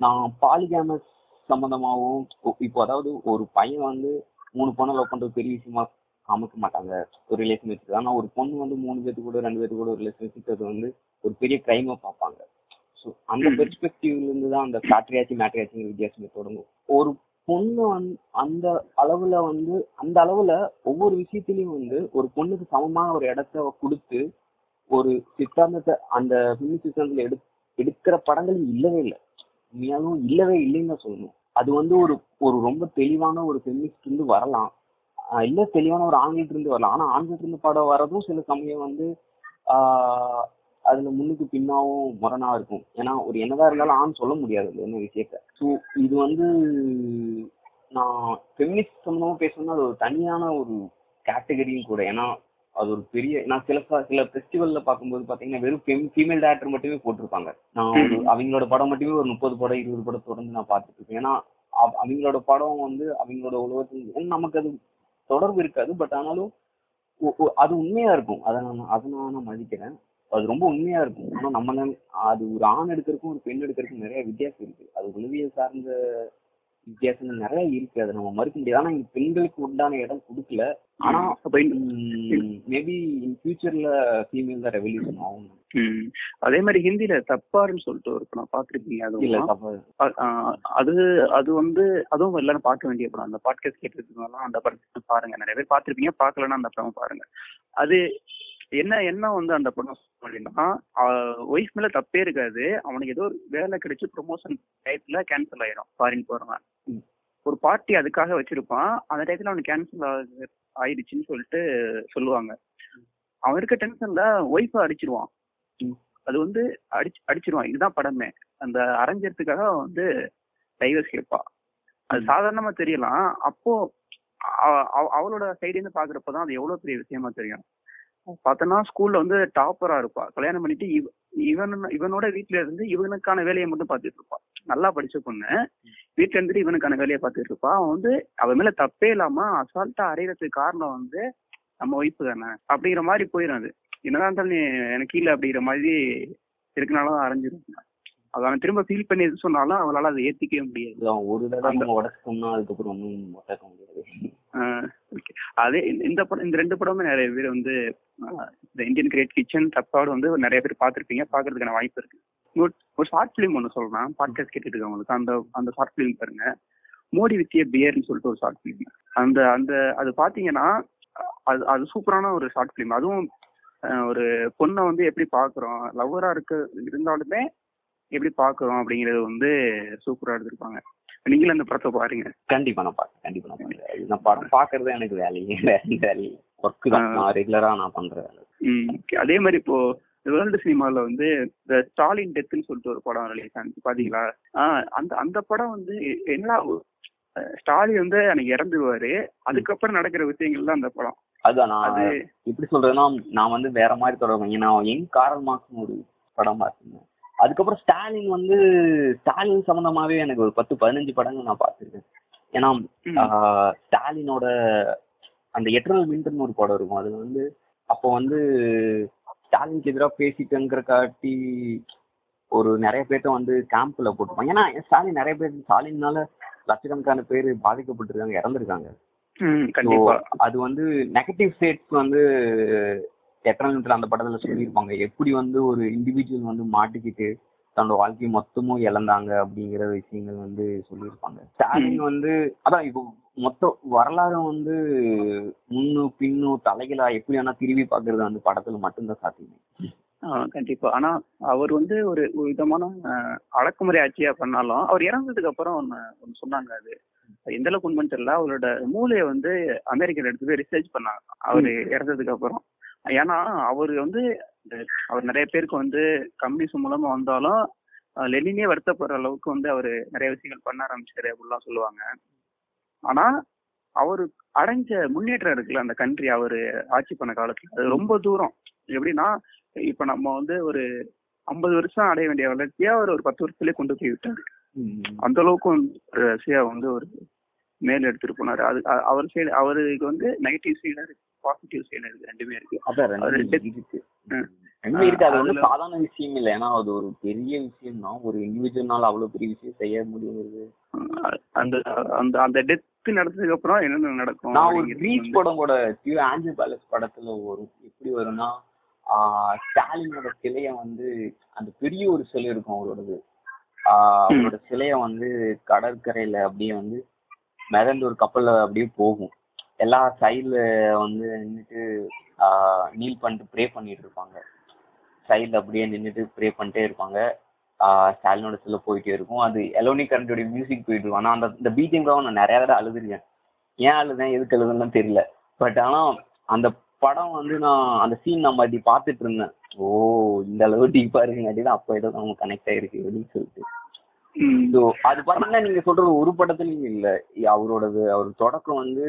நான் பாலிகேமஸ் சம்மந்தமாகவும் இப்போ அதாவது ஒரு பையன் வந்து மூணு பொண்ணை லவ் பண்றது பெரிய விஷயமா காமிக்க மாட்டாங்க. ஒரு ரிலேஷன் வச்சுட்டு ஆனா ஒரு பொண்ணு வந்து மூணு பேத்து கூட ரெண்டு பேத்து கூட ஒரு ரிலேஷன் வச்சுக்கிறது வந்து ஒரு பெரிய கிரைமா பார்ப்பாங்க. ஸோ அந்த ம். பெர்ஸ்பெக்டிவ்ல இருந்து தான் அந்த பேட்ரியாச்சி மேட்ரியாச்சிங்கிற வித்தியாசமே தொடங்கும். ஒரு பொண்ணு வந்து அந்த அளவுல வந்து அந்த அளவுல ஒவ்வொரு விஷயத்திலயும் வந்து ஒரு பொண்ணுக்கு சமமான ஒரு இடத்த கொடுத்து ஒரு சித்தாந்தத்தை அந்த பின்னி சித்தாந்தத்துல எடு எடுக்கிற படங்கள் இல்லவே இல்லை. உண்மையாலும் இல்லவே இல்லைன்னு தான் சொல்லணும். அது வந்து ஒரு ஒரு ரொம்ப தெளிவான ஒரு ஃபெமினிஸ்ட் இருந்து வரலாம். இல்ல தெளிவான ஒரு ஆண்கிட்ட இருந்து வரலாம் ஆனா ஆண்கிட்ட இருந்து படம் வரதும் சில சமயம் வந்து அதுல முன்னுக்கு பின்னாவும் முரணா இருக்கும். ஏன்னா ஒரு என்னதான் இருந்தாலும் ஆண் சொல்ல முடியாது. அந்த என்ன விஷயத்த? ஸோ இது வந்து நான் ஃபெமினிஸ்ட் சம்மந்தமா பேசணும்னா அது ஒரு தனியான ஒரு கேட்டகரியும் கூட. ஏன்னா அது ஒரு பெரிய நான் சில சில ஃபெஸ்டிவல்ல பார்க்கும்போது பாத்தீங்கன்னா வெறும் ஃபீமேல் டேரக்டர் மட்டுமே போட்டிருப்பாங்க. நான் ஒரு அவங்களோட படம் மட்டுமே ஒரு முப்பது படம் இருபது படம் தொடர்ந்து நான் பார்த்துட்டு இருக்கேன். ஏன்னா அவ- அவங்களோட படம் வந்து அவங்களோட உலகத்தில் ஏன்னா நமக்கு அது தொடர்பு இருக்காது பட் ஆனாலும் அது உண்மையா இருக்கும். அதை நான் அதை நான் நான் மதிக்கிறேன். அது ரொம்ப உண்மையா இருக்கும். ஆனா நம்ம அது ஒரு ஆண் எடுக்கிறதுக்கும் ஒரு பெண் எடுக்கிறதுக்கும் நிறைய வித்தியாசம் இருக்கு. அது உளவியல் சார்ந்த வித்தியாசங்கள் நிறைய இருக்கு. அதை நம்ம மறுக்க முடியாது. ஆனா இங்க பெண்களுக்கு உண்டான இடம் கொடுக்கல. ஆனா மேபி இன் ஃபியூச்சர்ல ஃபீமேல் தான் ரெவல்யூஷன் ஆகும். அதே மாதிரி ஹிந்தில தப்பாருன்னு சொல்லிட்டு ஒரு படம் பாத்திருக்கீங்க இல்ல அது தப்பா அது அது வந்து அதுவும் எல்லாரும் பார்க்க வேண்டிய படம். அந்த பாட்காஸ்ட் கேட்டுருக்கனால அந்த படத்தை பாருங்க. நிறைய பேர் பார்த்திருப்பீங்க. பார்க்கலன்னா அந்த படம் பாருங்க. அது என்ன என்ன வந்து அந்த படம் அப்படின்னா ஒய்ஃப் மேல தப்பே இருக்காது. அவனுக்கு ஏதோ ஒரு வேலை கிடைச்சு ப்ரொமோஷன் டயத்துல கேன்சல் ஆயிடும். ஃபாரின் போறவன். ஒரு பார்ட்டி அதுக்காக வச்சிருப்பான். அந்த டயத்துல அவனுக்கு கேன்சல் ஆயிடுச்சுன்னு சொல்லிட்டு சொல்லுவாங்க. அவன் இருக்க டென்ஷன்ல ஒய்ஃபை அடிச்சிருவான். அது வந்து அடிச்சு அடிச்சிருவான். இதுதான் படமே. அந்த அரஞ்சறதுக்காக அவன் வந்து டைவர்ஸ் கேட்பா அது சாதாரணமா தெரியலாம். அப்போ அவ- அவ- அவளோட சைடு இருந்து பாக்குறப்பதான் அது எவ்வளவு பெரிய விஷயமா தெரியும். பார்த்தோன்னா ஸ்கூல்ல வந்து டாப்பரா இருப்பா. கல்யாணம் பண்ணிட்டு இவ இவன் இவனோட வீட்ல இருந்து இவனுக்கான வேலையை மட்டும் பார்த்துட்டு இருப்பா. நல்லா படிச்ச பொண்ணு. வீட்ல இருந்துட்டு இவனுக்கான வேலையை பார்த்துட்டு இருப்பா அவன் வந்து அவன் மேல தப்பே இல்லாம அசால்ட்டா அறையறதுக்கு காரணம் வந்து நம்ம ஒய்ஃப் தானே. அப்படிங்கிற மாதிரி போயிடும் அது. என்னதான் நீ எனக்கு கீழே அப்படிங்கிற மாதிரி இருக்கனால அரைஞ்சிரும். அது அவன் திரும்ப ஃபீல் பண்ணி எது சொன்னாலும் அவளால அதை ஏத்திக்கவே முடியாது. இதுதான் ஒரு தடவை நம்ம உடச்சிட்டோம்னா அதுக்கப்புறம் ஒன்றும் ஒட்டக்க முடியாது. அதே இந்த- படம் இந்த ரெண்டு படமும் நிறைய பேர் வந்து இந்த இந்தியன் கிரேட் கிச்சன் தப்பாடு வந்து நிறைய பேர் பார்த்திருப்பீங்க. பார்க்கறதுக்கான வாய்ப்பு இருக்கு. ஒரு- ஷார்ட் ஃபிலிம் ஒன்று சொல்றேன் பாட்காஸ்ட் கேட்டுட்டு இருக்கவங்களுக்கு அந்த அந்த ஷார்ட் ஃபிலிம் பாருங்க. மோடி வித்திய பியர்னு சொல்லிட்டு ஒரு ஷார்ட் ஃபிலிம் அந்த அந்த அது பாத்தீங்கன்னா அது அது சூப்பரான ஒரு ஷார்ட் ஃபிலிம் அதுவும் ஒரு பொண்ணை வந்து எப்படி பாக்குறோம் லவ்வரா இருக்க இருந்தாலுமே எப்படி பாக்குறோம் அப்படிங்கறது வந்து சூப்பரா எடுத்திருப்பாங்க. நீங்களும் அந்த படத்தை பாருங்க. கண்டிப்பா நான் பார்க்கறேன் கண்டிப்பா நான் பார்க்கறேன் அது நான் படம் பார்க்கறது எனக்கு வேலையே வேலை வேலை. ஒர்க்கு தான். நான் ரெகுலரா நான் பண்ற வேலை. ம் okay. அதே மாதிரி இப்போ வேர்ல்டு சினிமால வந்து இந்த ஸ்டாலின் டெத்துன்னு சொல்லிட்டு ஒரு படம் ரிலீஸ் ஆனிச்சு பாத்தீங்களா? அந்த அந்த படம் வந்து என்ன ஸ்டாலின் வந்து அன்னைக்கு இறந்துருவாரு. அதுக்கப்புறம் நடக்கிற விஷயங்கள் தான் அந்த படம். அதுதான் நான் அது எப்படி சொல்றதுன்னா நான் வந்து வேற மாதிரி தொடர்பு நான் யங் காரல் மார்க்ஸ்னு ஒரு படம் பார்த்திருந்தேன். அதுக்கப்புறம் ஸ்டாலின் வந்து ஸ்டாலின் சம்மந்தமாவே எனக்கு ஒரு பத்து பதினஞ்சு படங்கள் நான் பார்த்துருக்கேன். ஏன்னா ஸ்டாலினோட அந்த எட்டர்னல் விண்டர்னு ஒரு படம் இருக்கும். அது வந்து அப்போ வந்து ஸ்டாலினுக்கு எதிராக பேசிட்டேங்கிற காட்டி ஒரு நிறைய பேர்த்த வந்து கேம்ப்ல போட்டுப்பாங்க ஏன்னா ஸ்டாலின் நிறைய பேர் ஸ்டாலின்னால லட்சக்கணக்கான பேர் பாதிக்கப்பட்டிருக்காங்க இறந்துருக்காங்க. அது வந்து நெகட்டிவ் ஸ்டேட்ஸ் வந்து எட்டர்னல் அந்த படத்துல சொல்லியிருப்பாங்க. எப்படி வந்து ஒரு இண்டிவிஜுவல் வந்து மாட்டிக்கிட்டு தன்னோட வாழ்க்கை மொத்தமும் இழந்தாங்க அப்படிங்கிற விஷயங்கள் வந்து சொல்லியிருப்பாங்க. ஸ்டாலின் வந்து அதான் இப்போ மொத்த வரலாறு வந்து முன்னு பின்னு தலைகளா எப்படி வேணா திரும்பி பாக்குறது வந்து படத்துல மட்டும்தான் சாத்தியம். கண்டிப்பா. ஆனா அவர் வந்து ஒரு விதமான அடக்குமுறை ஆட்சியா பண்ணாலும் அவர் இறந்ததுக்கு அப்புறம் ஒன்னு சொன்னாங்க அது. எந்த அளவுக்கு உண்மைன்னு தெரியல. அவரோட மூளையை வந்து அமெரிக்கால எடுத்து போய் ரிசர்ச் பண்ணாங்க. அவர் இறந்ததுக்கு அப்புறம். ஏன்னா அவர் வந்து அவர் நிறைய பேருக்கு வந்து கம்யூனிசம் மூலமா வந்தாலும் லெனினே வருத்தப்படுற அளவுக்கு வந்து அவர் நிறைய விஷயங்கள் பண்ண ஆரம்பிச்சாரு அப்படிலாம் சொல்லுவாங்க. ஆனா அவர் அடைஞ்ச முன்னேற்றம் இருக்குல்ல அந்த கண்ட்ரி அவர் ஆட்சி பண்ண காலத்துல. அது ரொம்ப தூரம். எப்படின்னா இப்ப நம்ம வந்து ஒரு ஐம்பது வருஷம் அடைய வேண்டிய வளர்ச்சியா அவர் ஒரு பத்து வருஷத்துலயே கொண்டு போய் விட்டாரு. அந்த அளவுக்கு ரஷ்யா வந்து ஒரு மேல் எடுத்துட்டு போனாரு. அது அவர் சைடு அவருக்கு வந்து நெகட்டிவ் சைடு இருக்கு பாசிட்டிவ் சைடு இருக்கு ரெண்டுமே இருக்கு. அதான் அது ரெண்டு டெத்- இருக்கு. அது வந்து சாதாரண விஷயம் இல்லை. ஏன்னா அது ஒரு பெரிய விஷயம் தான் ஒரு இண்டிவிஜுவல்னால அவ்வளவு பெரிய விஷயம் செய்ய முடியுங்கிறது. அந்த அந்த அந்த டெத் நடந்ததுக்கு அப்புறம் என்னென்ன நடக்கும் நான் ஒரு வந்து- படம் கூட டியூ ஆஞ்சல் பேலஸ் படத்துல வரும் எப்படி வரும்னா ஸ்டாலினோட சிலைய வந்து அந்த பெரிய ஒரு சிலை இருக்கும் அவரோடது. அவரோட சிலைய வந்து கடற்கரையில அப்படியே வந்து மிதந்து ஒரு கப்பல்ல அப்படியே போகும். எல்லா சைடுல வந்து நின்றுட்டு நீல் பண்ணிட்டு ப்ரே பண்ணிட்டு இருப்பாங்க. சைடுல அப்படியே நின்றுட்டு ப்ரே பண்ணிட்டே இருப்பாங்க. ஸ்டாலினோட சிலை போயிட்டே இருக்கும். அது எலோனி கரண்டோட மியூசிக் போயிட்டு இருக்கும். ஆனா அந்த இந்த பீட்டிங்காக நான் நிறைய தடவை அழுதுருக்கேன். ஏன் அழுதேன்? எதுக்கு அழுதுன்னு தெரியல. பட் ஆனா அந்த படம் வந்து நான் அந்த சீன் நான் பாத்தி பார்த்துட்டு இருந்தேன். ஓ இந்த அளவு டீப்பா இருக்குங்காட்டி தான் அப்போ ஏதோ நம்ம கனெக்ட் ஆயிருக்கு அப்படின்னு சொல்லிட்டு. ஸோ அது பார்த்தீங்கன்னா நீங்க சொல்றது ஒரு படத்துலயும் இல்ல. அவரோடது அவர் தொடக்கம் வந்து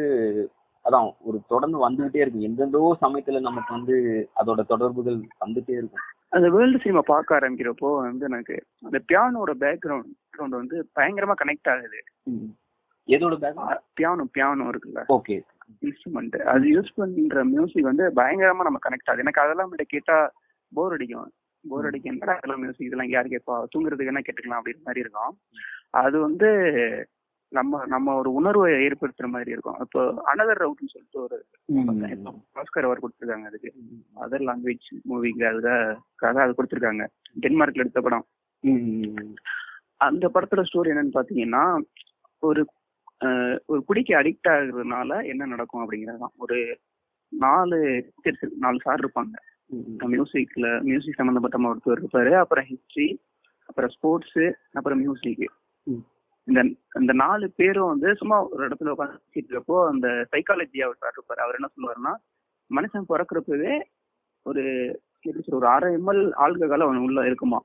அதான் ஒரு தொடர்ந்து வந்துகிட்டே இருக்கும். எந்தெந்தோ சமயத்துல நமக்கு வந்து அதோட தொடர்புகள் வந்துட்டே இருக்கும். அந்த வேர்ல்டு சினிமா பார்க்க ஆரம்பிக்கிறப்போ வந்து எனக்கு அந்த பியானோட பேக்ரவுண்ட் வந்து பயங்கரமா கனெக்ட் ஆகுது. எதோட பேக் பியானோ பியானோ இருக்குல்ல. ஓகே இன்ஸ்ட்ருமெண்ட் அது யூஸ் பண்ற மியூசிக் வந்து பயங்கரமா நம்ம கனெக்ட் ஆகுது. எனக்கு அதெல்லாம் கிட்ட கேட்டா போர் அடிக்கும். போர் அடிக்கும். அதெல்லாம் மியூசிக் இதெல்லாம் யார் கேட்பா? தூங்குறதுக்கு என்ன கேட்டுக்கலாம்? அப்படின்ற மாதிரி இருக்கும். அது வந்து நம்ம நம்ம ஒரு உணர்வை ஏற்படுத்துற மாதிரி இருக்கும். இப்போ அனதர் ரவுட்னு சொல்லிட்டு ஒரு ஆஸ்கர் அவர் கொடுத்துருக்காங்க அதுக்கு. அதர் லாங்குவேஜ் மூவிங்க அதுல கதை அது கொடுத்துருக்காங்க. டென்மார்க்ல எடுத்த படம். அந்த படத்தோட ஸ்டோரி என்னன்னு பாத்தீங்கன்னா ஒரு ஒரு குடிக்கு அடிக்ட் ஆகுறதுனால என்ன நடக்கும் அப்படிங்கிறது தான். ஒரு நாலு நாலு சார் இருப்பாங்க. மியூசிக்ல மியூசிக் சம்பந்தப்பட்ட ஒருத்தர் இருப்பாரு. அப்புறம் ஹிஸ்டரி அப்புறம் ஸ்போர்ட்ஸ் அப்புறம் மியூசிக். இந்த இந்த நாலு பேரும் வந்து சும்மா ஒரு இடத்துல உட்காந்து இருக்கப்போ அந்த சைக்காலஜி அவர் சார் இருப்பாரு. அவர் என்ன சொல்லுவாருன்னா மனுஷன் பிறக்கிறப்பவே ஒரு எப்படி சொல்ற ஒரு அரை எம்எல் ஆல்கஹால் அவன் உள்ள இருக்குமா?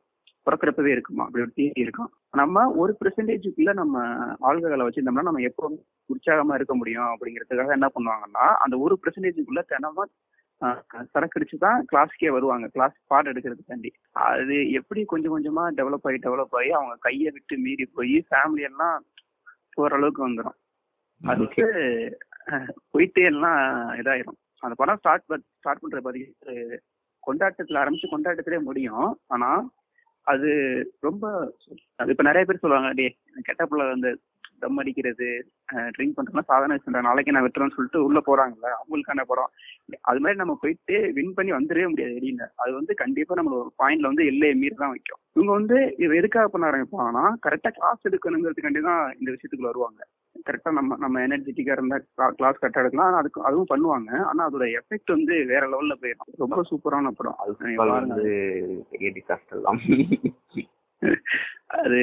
பிறக்கிறப்பவே இருக்குமா? அப்படி ஒரு தியரி இருக்கும். நம்ம ஒரு பெர்சன்டேஜுக்குள்ள நம்ம ஆள்களை வச்சிருந்தோம்னா நம்ம எப்போ உற்சாகமா இருக்க முடியும். அப்படிங்கிறதுக்காக என்ன பண்ணுவாங்கன்னா அந்த ஒரு பெர்சன்டேஜுக்குள்ள தினமும் சரக்கு தான் கிளாஸ்க்கே வருவாங்க. கிளாஸ் பாடம் எடுக்கிறதுக்காண்டி. அது எப்படி கொஞ்சம் கொஞ்சமா டெவலப் ஆகி டெவலப் ஆகி அவங்க கையை விட்டு மீறி போய் ஃபேமிலி எல்லாம் போற அளவுக்கு வந்துடும் அதுக்கு போயிட்டே எல்லாம் இதாயிரும். அந்த படம் ஸ்டார்ட் ஸ்டார்ட் பண்ற பதிவு கொண்டாட்டத்துல ஆரம்பிச்சு கொண்டாட்டத்திலே முடியும். ஆனா அது ரொம்ப அது இப்ப நிறைய பேர் சொல்லுவாங்க டே கெட்ட புள்ள வந்து தம் அடிக்கிறது ட்ரிங்க் பண்றதுலாம் சாதாரண விஷயம் நாளைக்கு நான் வெட்டுறேன்னு சொல்லிட்டு உள்ள போறாங்கல்ல அவங்களுக்கான படம் அது மாதிரி நம்ம போயிட்டு வின் பண்ணி வந்துடவே முடியாது வெளியில. அது வந்து கண்டிப்பா நம்ம ஒரு பாயிண்ட்ல வந்து எல்லையை மீறி தான் வைக்கும். இவங்க வந்து இது எதுக்காக பண்ண ஆரம்பிப்பாங்கன்னா கரெக்டா கிளாஸ் எடுக்கணுங்கிறதுக்காண்டி தான் இந்த விஷயத்துக்குள்ள வருவாங்க. கரெக்டா நம்ம நம்ம எனர்ஜெட்டிக்கா இருந்தா கிளாஸ் கரெக்டா எடுக்கலாம். ஆனா அதுக்கு அதுவும் பண்ணுவாங்க. ஆனா அதோட எஃபெக்ட் வந்து வேற லெவல்ல போயிடும். ரொம்ப சூப்பரான படம். அது வந்து தான். அது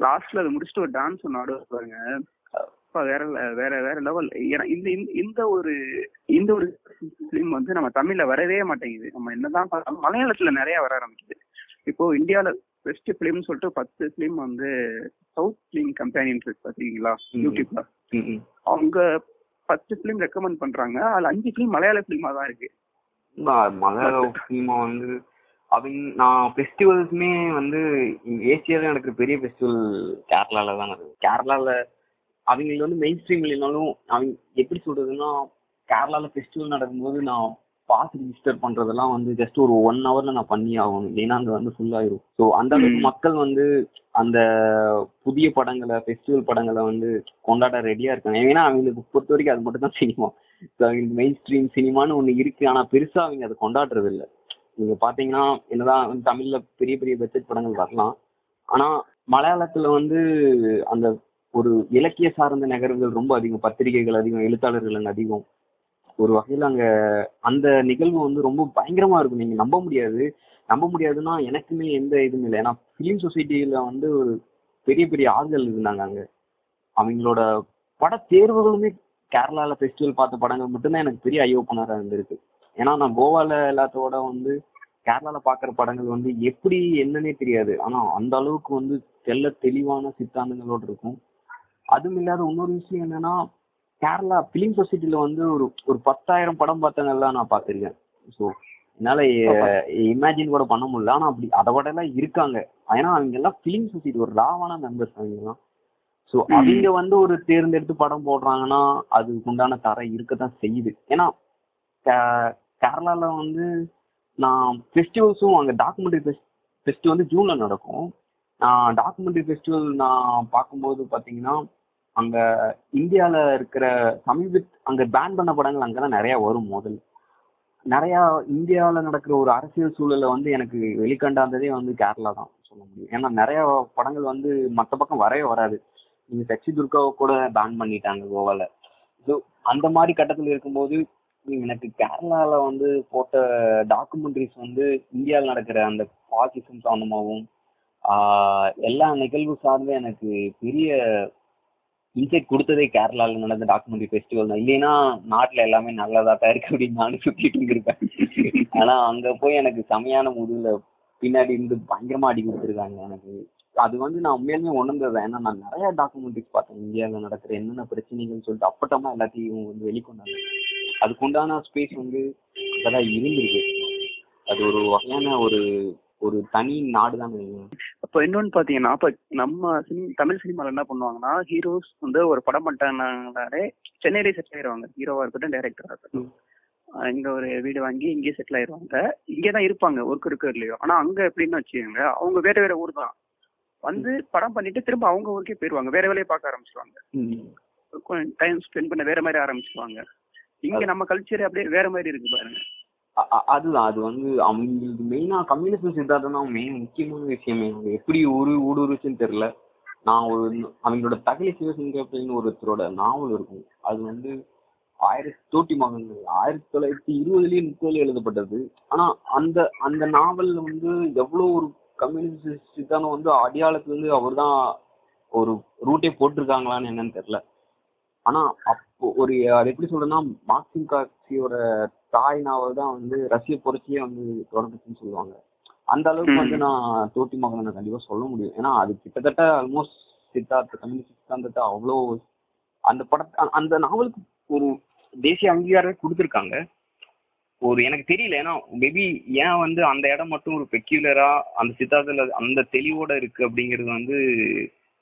லாஸ்ட்ல அது முடிச்சுட்டு ஒரு டான்ஸ் ஒன்று ஆடுவார் பாருங்க. அப்பா வேற வேற வேற லெவல் ஏன்னா இந்த இந்த- ஒரு இந்த ஒரு ஃபிலிம் வந்து நம்ம தமிழ்ல வரவே மாட்டேங்குது. நம்ம என்னதான் மலையாளத்துல நிறைய வர ஆரம்பிக்குது. இப்போ இந்தியால பெஸ்ட் ஃபிலிம்னு சொல்லிட்டு பத்து ஃபிலிம் வந்து சவுத் ஃபிலிம் கம்பெனின்னு இருக்கு பாத்தீங்களா. யூடியூப்ல. அவங்க பத்து ஃபிலிம் ரெக்கமெண்ட் பண்றாங்க. அதுல அஞ்சு ஃபிலிம் மலையாள ஃபிலிமா தான் இருக்கு. மலையாள சினிமா வந்து அவங்க நான் ஃபெஸ்டிவல்ஸுமே வந்து ஏசியாவில் நடக்கிற பெரிய ஃபெஸ்டிவல் கேரளால தான் நடக்குது. கேரளால அவங்களுக்கு வந்து மெயின் ஸ்ட்ரீம் இல்லைனாலும் அவங்க எப்படி சொல்றதுன்னா கேரளால ஃபெஸ்டிவல் நடக்கும்போது நான் பாஸ் ரிஜிஸ்டர் பண்றதெல்லாம் வந்து ஜஸ்ட் ஒரு ஒன் ஹவர்ல நான் பண்ணி ஆகணும். இல்லைன்னா அங்க வந்து ஃபுல் ஆயிரும். ஸோ அந்த அளவுக்கு. மக்கள் வந்து அந்த புதிய படங்களை ஃபெஸ்டிவல் படங்களை வந்து கொண்டாட ரெடியா இருக்காங்க. ஏன்னா அவங்களுக்கு பொறுத்த வரைக்கும் அது மட்டும் தான் சினிமா *laughs* ஸோ அவங்களுக்கு மெயின் ஸ்ட்ரீம் சினிமான்னு ஒன்று இருக்கு. ஆனா பெருசா அவங்க அதை கொண்டாடுறது இல்லை. நீங்க பாத்தீங்கன்னா என்னதான் வந்து தமிழ்ல பெரிய பெரிய பட்ஜெட் படங்கள் வரலாம். ஆனா மலையாளத்துல வந்து அந்த ஒரு இலக்கிய சார்ந்த நகரங்கள் ரொம்ப அதிகம். பத்திரிகைகள் அதிகம் எழுத்தாளர்கள் அங்க அதிகம். ஒரு வகையில் அங்க அந்த நிகழ்வு வந்து ரொம்ப பயங்கரமா இருக்கும். நீங்க நம்ப முடியாது. நம்ப முடியாதுன்னா எனக்குமே எந்த இதுவும் இல்லை. ஏன்னா ஃபிலிம் சொசைட்டியில வந்து ஒரு பெரிய பெரிய ஆள்கள் இருந்தாங்க அங்க. அவங்களோட பட தேர்வுகளுமே கேரளால ஃபெஸ்டிவல் பார்த்த படங்கள் மட்டும்தான் எனக்கு பெரிய ஐ ஓப்பனராக இருந்திருக்கு. ஏன்னா நான் கோவால எல்லாத்தோட வந்து கேரளால பார்க்குற படங்கள் வந்து எப்படி என்னன்னே தெரியாது. ஆனா அந்த அளவுக்கு வந்து தெள்ள தெளிவான சித்தாந்தங்களோட இருக்கும். அதுவும் இல்லாத இன்னொரு விஷயம் என்னன்னா கேரளா ஃபிலிம் சொசைட்டில வந்து ஒரு ஒரு பத்தாயிரம் படம் பார்த்தவங்கலாம் நான் பார்த்துருக்கேன். ஸோ என்னால இமேஜின் கூட பண்ண முடியல. ஆனா அப்படி அதை எல்லாம் இருக்காங்க. ஏன்னா அவங்க எல்லாம் ஃபிலிம் சொசைட்டி ஒரு ராவான மெம்பர்ஸ் அவங்க எல்லாம் ஸோ. அவங்க வந்து ஒரு தேர்ந்தெடுத்து படம் போடுறாங்கன்னா அதுக்கு உண்டான தரம் இருக்கத்தான் செய்யுது. ஏன்னா கே- கேரளால வந்து நான் ஃபெஸ்டிவல்ஸும் அங்கே டாக்குமெண்ட்ரி ஃபெஸ்ட் ஃபெஸ்ட் வந்து ஜூன்ல நடக்கும். நான் டாக்குமெண்ட்ரி ஃபெஸ்டிவல் நான் பார்க்கும்போது பார்த்தீங்கன்னா அங்கே இந்தியாவில் இருக்கிற சமீப அங்கே பேன் பண்ண படங்கள் அங்கே தான் நிறையா வரும் முதல். நிறையா இந்தியாவில் நடக்கிற ஒரு அரசியல் சூழலை வந்து எனக்கு வெளிக்கண்டாந்ததே வந்து கேரளா தான் சொல்ல முடியும். ஏன்னா நிறையா படங்கள் வந்து மற்ற பக்கம் வரவே வராது. நீங்கள் சச்சி துர்காவை கூட பேன் பண்ணிட்டாங்க கோவாவில் ஸோ அந்த மாதிரி கட்டத்தில் இருக்கும்போது எனக்கு கேரளால வந்து போட்ட டாக்குமெண்ட்ரிஸ் வந்து இந்தியாவில் நடக்கிற அந்த பாசிசம் சம்பந்தமாகவும் எல்லா நிகழ்வு சார்ந்து எனக்கு பெரிய இன்சைட் கொடுத்ததே கேரளாவில் நடந்த டாக்குமெண்ட்ரி ஃபெஸ்டிவல் தான். இல்லைன்னா நாட்டில் எல்லாமே நல்லதா தான் இருக்கு அப்படின்னு நானும் சுற்றிட்டு இருப்பேன் ஆனா அங்க போய் எனக்கு செமையான முதுகில் பின்னாடி இருந்து பயங்கரமா அடி கொடுத்துருக்காங்க எனக்கு. அது வந்து நான் உண்மையிலுமே உணர்ந்தது. ஏன்னா நான் நிறைய டாக்குமெண்ட்ரிஸ் பார்த்தேன். இந்தியாவில் நடக்கிற என்னென்ன பிரச்சனைகள்னு சொல்லிட்டு அப்பட்டமா எல்லாத்தையும் வந்து வெளிக்கொண்டாங்க அதுக்குண்டான ஸ்பேஸ் வந்து அங்கதான் இருந்திருக்கு. அது ஒரு வகையான ஒரு ஒரு தனி நாடு தான் அப்போ இன்னொன்னு பாத்தீங்கன்னா இப்ப நம்ம சினி தமிழ் சினிமால என்ன பண்ணுவாங்கன்னா ஹீரோஸ் வந்து ஒரு படம் பண்ணிட்டாங்கனாலே சென்னையிலே செட்டில் ஆயிடுவாங்க ஹீரோவா இருக்கட்டும் டைரக்டரா இருக்கட்டும். இங்க ஒரு வீடு வாங்கி இங்கேயே செட்டில் ஆயிடுவாங்க இங்கே தான் இருப்பாங்க ஒர்க் இருக்கு இல்லையோ. ஆனா அங்க எப்படின்னு வச்சுக்கோங்க அவங்க வேற வேற ஊர் தான். வந்து படம் பண்ணிட்டு திரும்ப அவங்க ஊருக்கே போயிருவாங்க. வேற வேலையை பார்க்க ஆரம்பிச்சிருவாங்க. டைம் ஸ்பெண்ட் பண்ண வேற மாதிரி ஆரம்பிச்சிருவாங்க. இங்க நம்ம கல்ச்சர் அப்படியே வேற மாதிரி இருக்கு பாருங்க. அதுதான் அது வந்து அவங்களுக்கு மெயினா கம்யூனிசம் சித்தாந்தம் தான் மெயின் முக்கியமான விஷயமே. எப்படி ஒரு ஊடுருச்சுன்னு தெரியல. நான் ஒரு அவங்களோட தகலி சிவசங்கரப்பின்னு ஒருத்தரோட நாவல் இருக்கும். அது வந்து ஆயிரத்தி தோட்டி மகன்கள் ஆயிரத்தி தொள்ளாயிரத்தி இருபதுலயும் முப்பதுல எழுதப்பட்டது. ஆனா அந்த அந்த நாவல்ல வந்து எவ்வளவு ஒரு கம்யூனிஸ்ட் சித்தாந்தம் வந்து அடியாளத்துல இருந்து அவர் தான் ஒரு ரூட்டே போட்டிருக்காங்களான்னு என்னன்னு தெரியல. ஆனா ஒரு அது எப்படி சொல்றேன்னா மார்க்சிம் காட்சியோட தாய் நாவல் தான் வந்து ரஷ்ய புரட்சியே வந்து தொடர்ந்துச்சுன்னு சொல்லுவாங்க. அந்த அளவுக்கு வந்து. நான் தோட்டி மகனை கண்டிப்பா சொல்ல முடியும். ஏன்னா அது கிட்டத்தட்ட ஆல்மோஸ்ட் சித்தார்த்த தமிழ் சித்தாந்தத்தை அவ்வளோ அந்த படத்தை அந்த நாவலுக்கு ஒரு தேசிய அங்கீகாரம் கொடுத்துருக்காங்க. ஒரு எனக்கு தெரியல. ஏன்னா மேபி ஏன் வந்து அந்த இடம் மட்டும் ஒரு பெக்யூலரா அந்த சித்தாந்தத்துல அந்த தெளிவோட இருக்கு அப்படிங்கிறது வந்து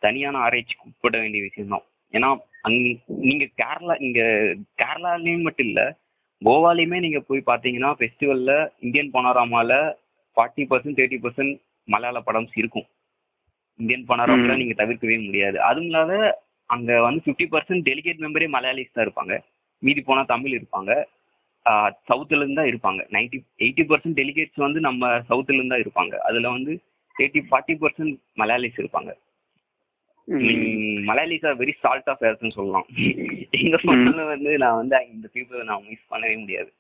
தனியான ஆராய்ச்சிக்கு உட்பட வேண்டிய விஷயம் தான் ஏன்னா அங் நீங்க கேரளா இங்க கேரளாலையும் மட்டும் இல்ல கோவாலையுமே நீங்க போய் பாத்தீங்கன்னா ஃபெஸ்டிவல்ல இந்தியன் பனோராமால ஃபார்ட்டி பர்சன்ட் தேர்ட்டி பர்சன்ட் மலையாள படம்ஸ் இருக்கும். இந்தியன் பனோராமால ம். நீங்க தவிர்க்கவே முடியாது. அதுவும் இல்லாத அங்க வந்து ஃபிஃப்டி பர்சன்ட் டெலிகேட் மெம்பரே மலையாளிஸ் தான் இருப்பாங்க. மீதி போனா தமிழ் இருப்பாங்க. சவுத்துல இருந்து தான் இருப்பாங்க. நைன்டி எயிட்டி பர்சன்ட் டெலிகேட்ஸ் வந்து நம்ம சவுத்துல இருந்து தான் இருப்பாங்க. அதுல வந்து எயிட்டி ஃபார்ட்டி பர்சன்ட் மலையாளிஸ் இருப்பாங்க. Malayalis are very salt of ஏர்ஸ்னு சொல்லலாம். எங்க சொன்னாலும் வந்து நான் வந்து இந்த பீப்புளை நான் மிஸ் பண்ணவே முடியாது.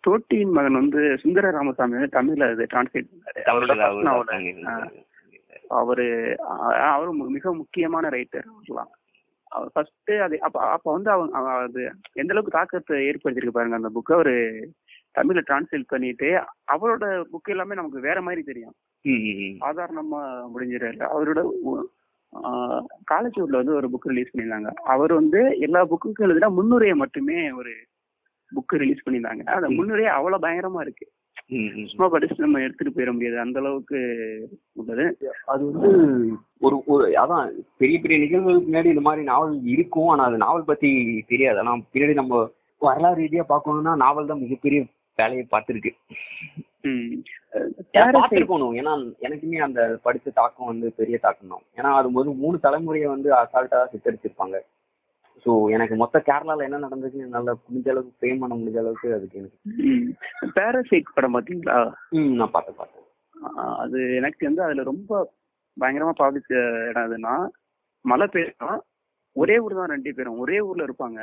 தோட்டியின் மகன் வந்து சுந்தர ராமசாமி வந்து தமிழ்ல அது டிரான்ஸ்லேட் பண்ணாரு. அவர். அவரு மிக முக்கியமான ரைட்டர் சொல்லலாம். அவர் ஃபர்ஸ்ட் அது அப்ப அப்ப வந்து அவங்க அவ- அது எந்த அளவுக்கு தாக்கத்தை ஏற்படுத்தியிருக்கு பாருங்க அந்த புக் அவரு தமிழ்ல டிரான்ஸ்லேட் பண்ணிட்டு அவரோட புக் எல்லாமே நமக்கு வேற மாதிரி தெரியும். சாதாரணமா முடிஞ்சிடாரு அவரோட காலேஜ் ஊர்ல வந்து ஒரு புக் ரிலீஸ் பண்ணியிருந்தாங்க. அவர் வந்து எல்லா புக்குக்கும் எழுதுனா முன்னுரையை மட்டுமே ஒரு புக் ரிலீஸ் பண்ணியிருந்தாங்க. அந்த. முன்னுரையே அவ்வளவு பயங்கரமா இருக்கு. சும்மா படிச்சு நம்ம எடுத்துட்டு போயிட முடியாது. அந்த அளவுக்கு உள்ளது. அது வந்து ஒரு ஒரு அதான் பெரிய பெரிய நிகழ்வுகளுக்கு முன்னாடி இந்த மாதிரி நாவல் இருக்கும். ஆனா அது நாவல் பத்தி தெரியாது. ஆனா பின்னாடி நம்ம வரலாறு ரீதியா பார்க்கணும்னா நாவல் தான் மிகப்பெரிய வேலையை பார்த்துருக்கு. பார்த்துருக்கணும். ஏன்னா எனக்குமே அந்த படிச்ச தாக்கம் வந்து பெரிய தாக்கம் தான். ஏன்னா அது போது மூணு தலைமுறையை வந்து அசால்ட்டா சித்தரிச்சிருப்பாங்க. ஸோ எனக்கு மொத்த கேரளால என்ன நடந்துச்சுன்னு என்னால முடிஞ்ச அளவுக்கு ஃப்ரேம் பண்ண முடிஞ்ச அளவுக்கு அதுக்கு எனக்கு. Parasite படம் பாத்தீங்களா ம் நான் பார்த்தேன் பார்த்தேன். அது எனக்கு வந்து அதுல ரொம்ப பயங்கரமா பாதிச்ச இடம் எதுன்னா மழை பெய்யும் ஒரே ஊர் தான் ரெண்டு பேரும். ஒரே ஊர்ல இருப்பாங்க.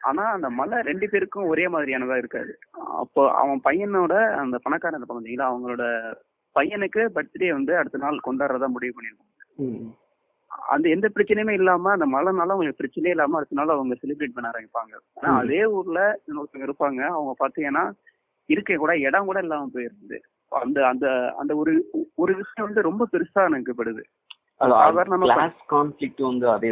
ஆனா அந்த மழை ரெண்டு பேருக்கும் ஒரே மாதிரியானதா இருக்காது. அப்போ அவன் பையனோட அந்த பணக்காரன் இருப்பாங்க பார்த்தீங்களா அவங்களோட பையனுக்கு பர்த்டே வந்து அடுத்த நாள் கொண்டாடுறதா முடிவு பண்ணிருக்காங்க. ம் அந்த எந்த பிரச்சனையுமே இல்லாம அந்த மழைனால அவங்க பிரச்சனையே இல்லாம அடுத்த நாள் அவங்க செலிப்ரேட் பண்ண ஆரம்பிப்பாங்க. ஆனா. அதே ஊர்ல இன்னொருத்தவங்க இருப்பாங்க. அவங்க பாத்தீங்கன்னா இருக்க கூட இடம் கூட இல்லாம போயிருந்தது அந்த அந்த அந்த ஒரு ஒரு விஷயம் வந்து ரொம்ப பெருசா எனக்கு படுது சாதாரணமா ப- கிளாஸ் கான்ஃபிளிக்ட் வந்து அதே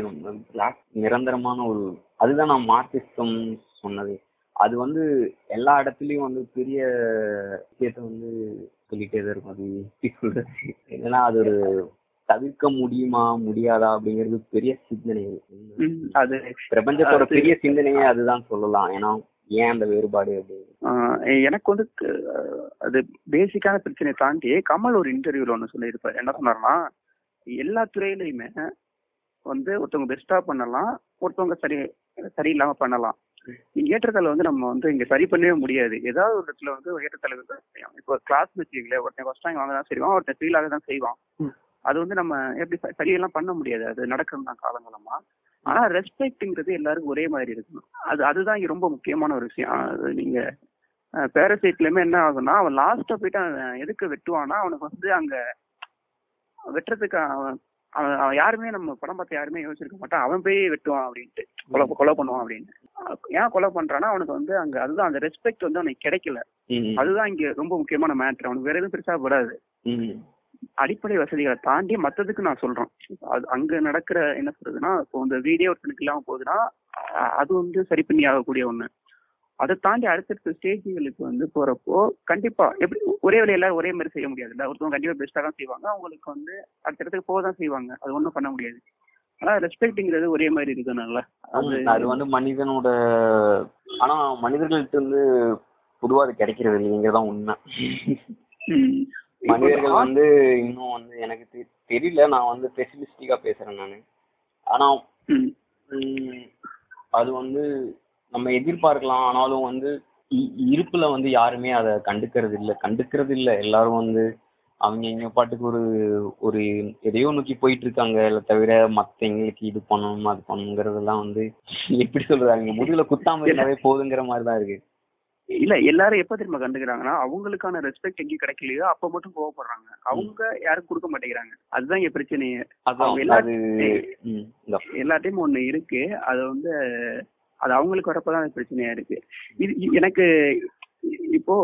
நிரந்தரமான ஒரு அதுதான் நான் மார்க்சிசம் சொன்னது. அது வந்து எல்லா இடத்துலயும் வந்து பெரிய விஷயத்த வந்து சொல்லிட்டே தான் இருக்கும். அது சொல்றது? ஏன்னா அது ஒரு தவிர்க்க முடியுமா முடியாதா அப்படிங்கிறது பெரிய சிந்தனை. அது பிரபஞ்சத்தோட பெரிய சிந்தனையே அதுதான் சொல்லலாம். ஏன்னா ஏன் அந்த வேறுபாடு அப்படின்னு எனக்கு வந்து அது பேசிக்கான பிரச்சனையை தாண்டி கமல் ஒரு இன்டர்வியூல ஒன்று சொல்லியிருப்பாரு. என்ன சொன்னார்னா எல்லா துறையிலையுமே வந்து ஒருத்தவங்க பெஸ்டா பண்ணலாம் ஒருத்தவங்க சரி சரியில்லாம பண்ணலாம். நீங்க ஏற்றத்தாழ வந்து நம்ம வந்து இங்க சரி பண்ணவே முடியாது. ஏதாவது ஒரு இடத்துல வந்து ஏற்றத்தாழ்வு இப்போ கிளாஸ் வச்சுக்கல ஒருத்தன் ஃபர்ஸ்ட் ரேங்க் வாங்க தான் செய்வான் ஒருத்தன் ஃபெயில் ஆக தான் செய்வான். அது வந்து நம்ம எப்படி சரியெல்லாம் பண்ண முடியாது. அது நடக்கும் தான் காலங்களமா ஆனா ரெஸ்பெக்ட்ங்கிறது எல்லாருக்கும் ஒரே மாதிரி இருக்கணும். அது அதுதான் இங்க ரொம்ப முக்கியமான ஒரு விஷயம். அது நீங்க பேரசைட்லயுமே என்ன ஆகும்னா அவன் லாஸ்டா போயிட்டு அவன் எதுக்கு வெட்டுவான்னா அவனுக்கு வந்து அங்க வெட்டுறதுக்கு அவன் அவன் யாருமே நம்ம படம் பார்த்து யாருமே யோசிச்சிருக்க மாட்டான். அவன் போய் வெட்டுவான் அப்படின்ட்டு. கொலை கொலை பண்ணுவான் அப்படின்னு. ஏன் கொலை பண்றான்னா அவனுக்கு வந்து அங்க அதுதான் அந்த ரெஸ்பெக்ட் வந்து அவனுக்கு கிடைக்கல. அதுதான் இங்க ரொம்ப முக்கியமான மேட்ரு அவனுக்கு வேற எதுவும் பெருசா படாது. அடிப்படை வசதிகளை தாண்டி மத்ததுக்கு நான் சொல்றேன். அது அங்க நடக்கிற என்ன சொல்றதுன்னா இப்போ இந்த வீடியோ ஒருத்தனுக்கு இல்லாம போகுதுன்னா அது வந்து சரி பண்ணி ஆகக்கூடிய ஒண்ணு. அதை தாண்டி அடுத்தடுத்த ஸ்டேஜ்களுக்கு வந்து போறப்போ கண்டிப்பா எப்படி ஒரே வேலையை எல்லாரும் ஒரே மாதிரி செய்ய முடியாதுல்ல? ஒருத்தவங்க கண்டிப்பா பெஸ்டா தான் செய்வாங்க. அவங்களுக்கு வந்து அடுத்த இடத்துக்கு போக தான் செய்வாங்க. அது ஒன்றும் பண்ண முடியாது. ஆனா ரெஸ்பெக்ட்ங்கிறது ஒரே மாதிரி இருக்கணும்ல அது அது வந்து மனிதனோட ஆனா மனிதர்கள்ட்ட இருந்து பொதுவா அது கிடைக்கிறது இல்லைங்கிறதான் உண்மை. மனிதர்கள் வந்து இன்னும் வந்து எனக்கு தெரியல. நான் வந்து பெசிமிஸ்டிக்கா பேசுறேன் நான். ஆனா அது வந்து நம்ம எதிர்பார்க்கலாம். ஆனாலும் வந்து இ- இருப்புல வந்து யாருமே அதை கண்டுக்கிறது இல்ல கண்டுக்கிறது இல்ல எல்லாரும் வந்து அவங்க எங்க பாட்டுக்கு ஒரு ஒரு எதையோ நோக்கி போயிட்டு இருக்காங்க இல்ல தவிர மத்தவங்களுக்கு இது பண்ணணும் அது பண்ணணுங்கிறதெல்லாம் வந்து எப்படி சொல்றது? அவங்க முதுகுல குத்தாம இருந்தாவே போதுங்கிற மாதிரி தான் இருக்கு. இல்ல எல்லாரும் எப்ப தெரியுமா கண்டுக்கிறாங்கன்னா அவங்களுக்கான ரெஸ்பெக்ட் எங்கேயும் கிடைக்கலையோ அப்ப மட்டும் கோவப்படுறாங்க. அவங்க யாரும் கொடுக்க மாட்டேங்கிறாங்க. அதுதான் இங்க பிரச்சனையே. எல்லா- அது ம், இந்தா. எல்லா டைமும் ஒண்ணு இருக்கு. அது வந்து அது அவங்களுக்கு வரப்பதான் பிரச்சனையா இருக்கு. இது எனக்கு இப்போ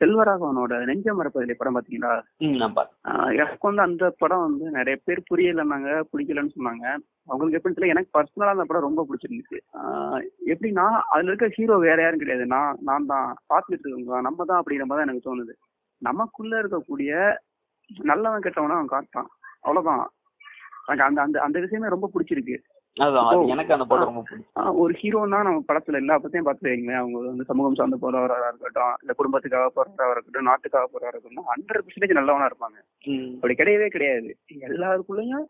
செல்வராகவனோட நெஞ்ச மரப்பதிலே படம் பாத்தீங்களா? எனக்கு வந்து அந்த படம் வந்து நிறைய பேர் புரியலைன்னாங்க பிடிக்கலன்னு சொன்னாங்க. அவங்களுக்கு எப்படி தெரியல எனக்கு பர்சனலா அந்த படம் ரொம்ப பிடிச்சிருந்துச்சு. ஆஹ் எப்படின்னா அதுல இருக்க ஹீரோ வேற யாரும் கிடையாது. நான் நான் தான் பார்த்துட்டு இருக்கவங்க நம்ம தான் அப்படிங்கிற மாதிரி எனக்கு தோணுது. நமக்குள்ள இருக்கக்கூடிய நல்லவன் கெட்டவனா அவன் காட்டான் அவ்வளவுதான். எனக்கு அந்த அந்த அந்த விஷயமே ரொம்ப பிடிச்சிருக்கு. அதான் எனக்கு அந்த படம் ரொம்ப ஒரு ஹீரோனா நம்ம படத்துல எல்லா பத்தியும் பார்த்து வைங்களேன். அவங்க வந்து சமூகம் சார்ந்து போறவரா இருக்கட்டும் இல்ல குடும்பத்துக்காக போறவரா இருக்கட்டும் நாட்டுக்காக போறவரா இருக்கட்டும் ஹண்ட்ரட் பர்சன்டேஜ் நல்லவனா இருப்பாங்க. அப்படி கிடையவே கிடையாது. எல்லாருக்குள்ளயும்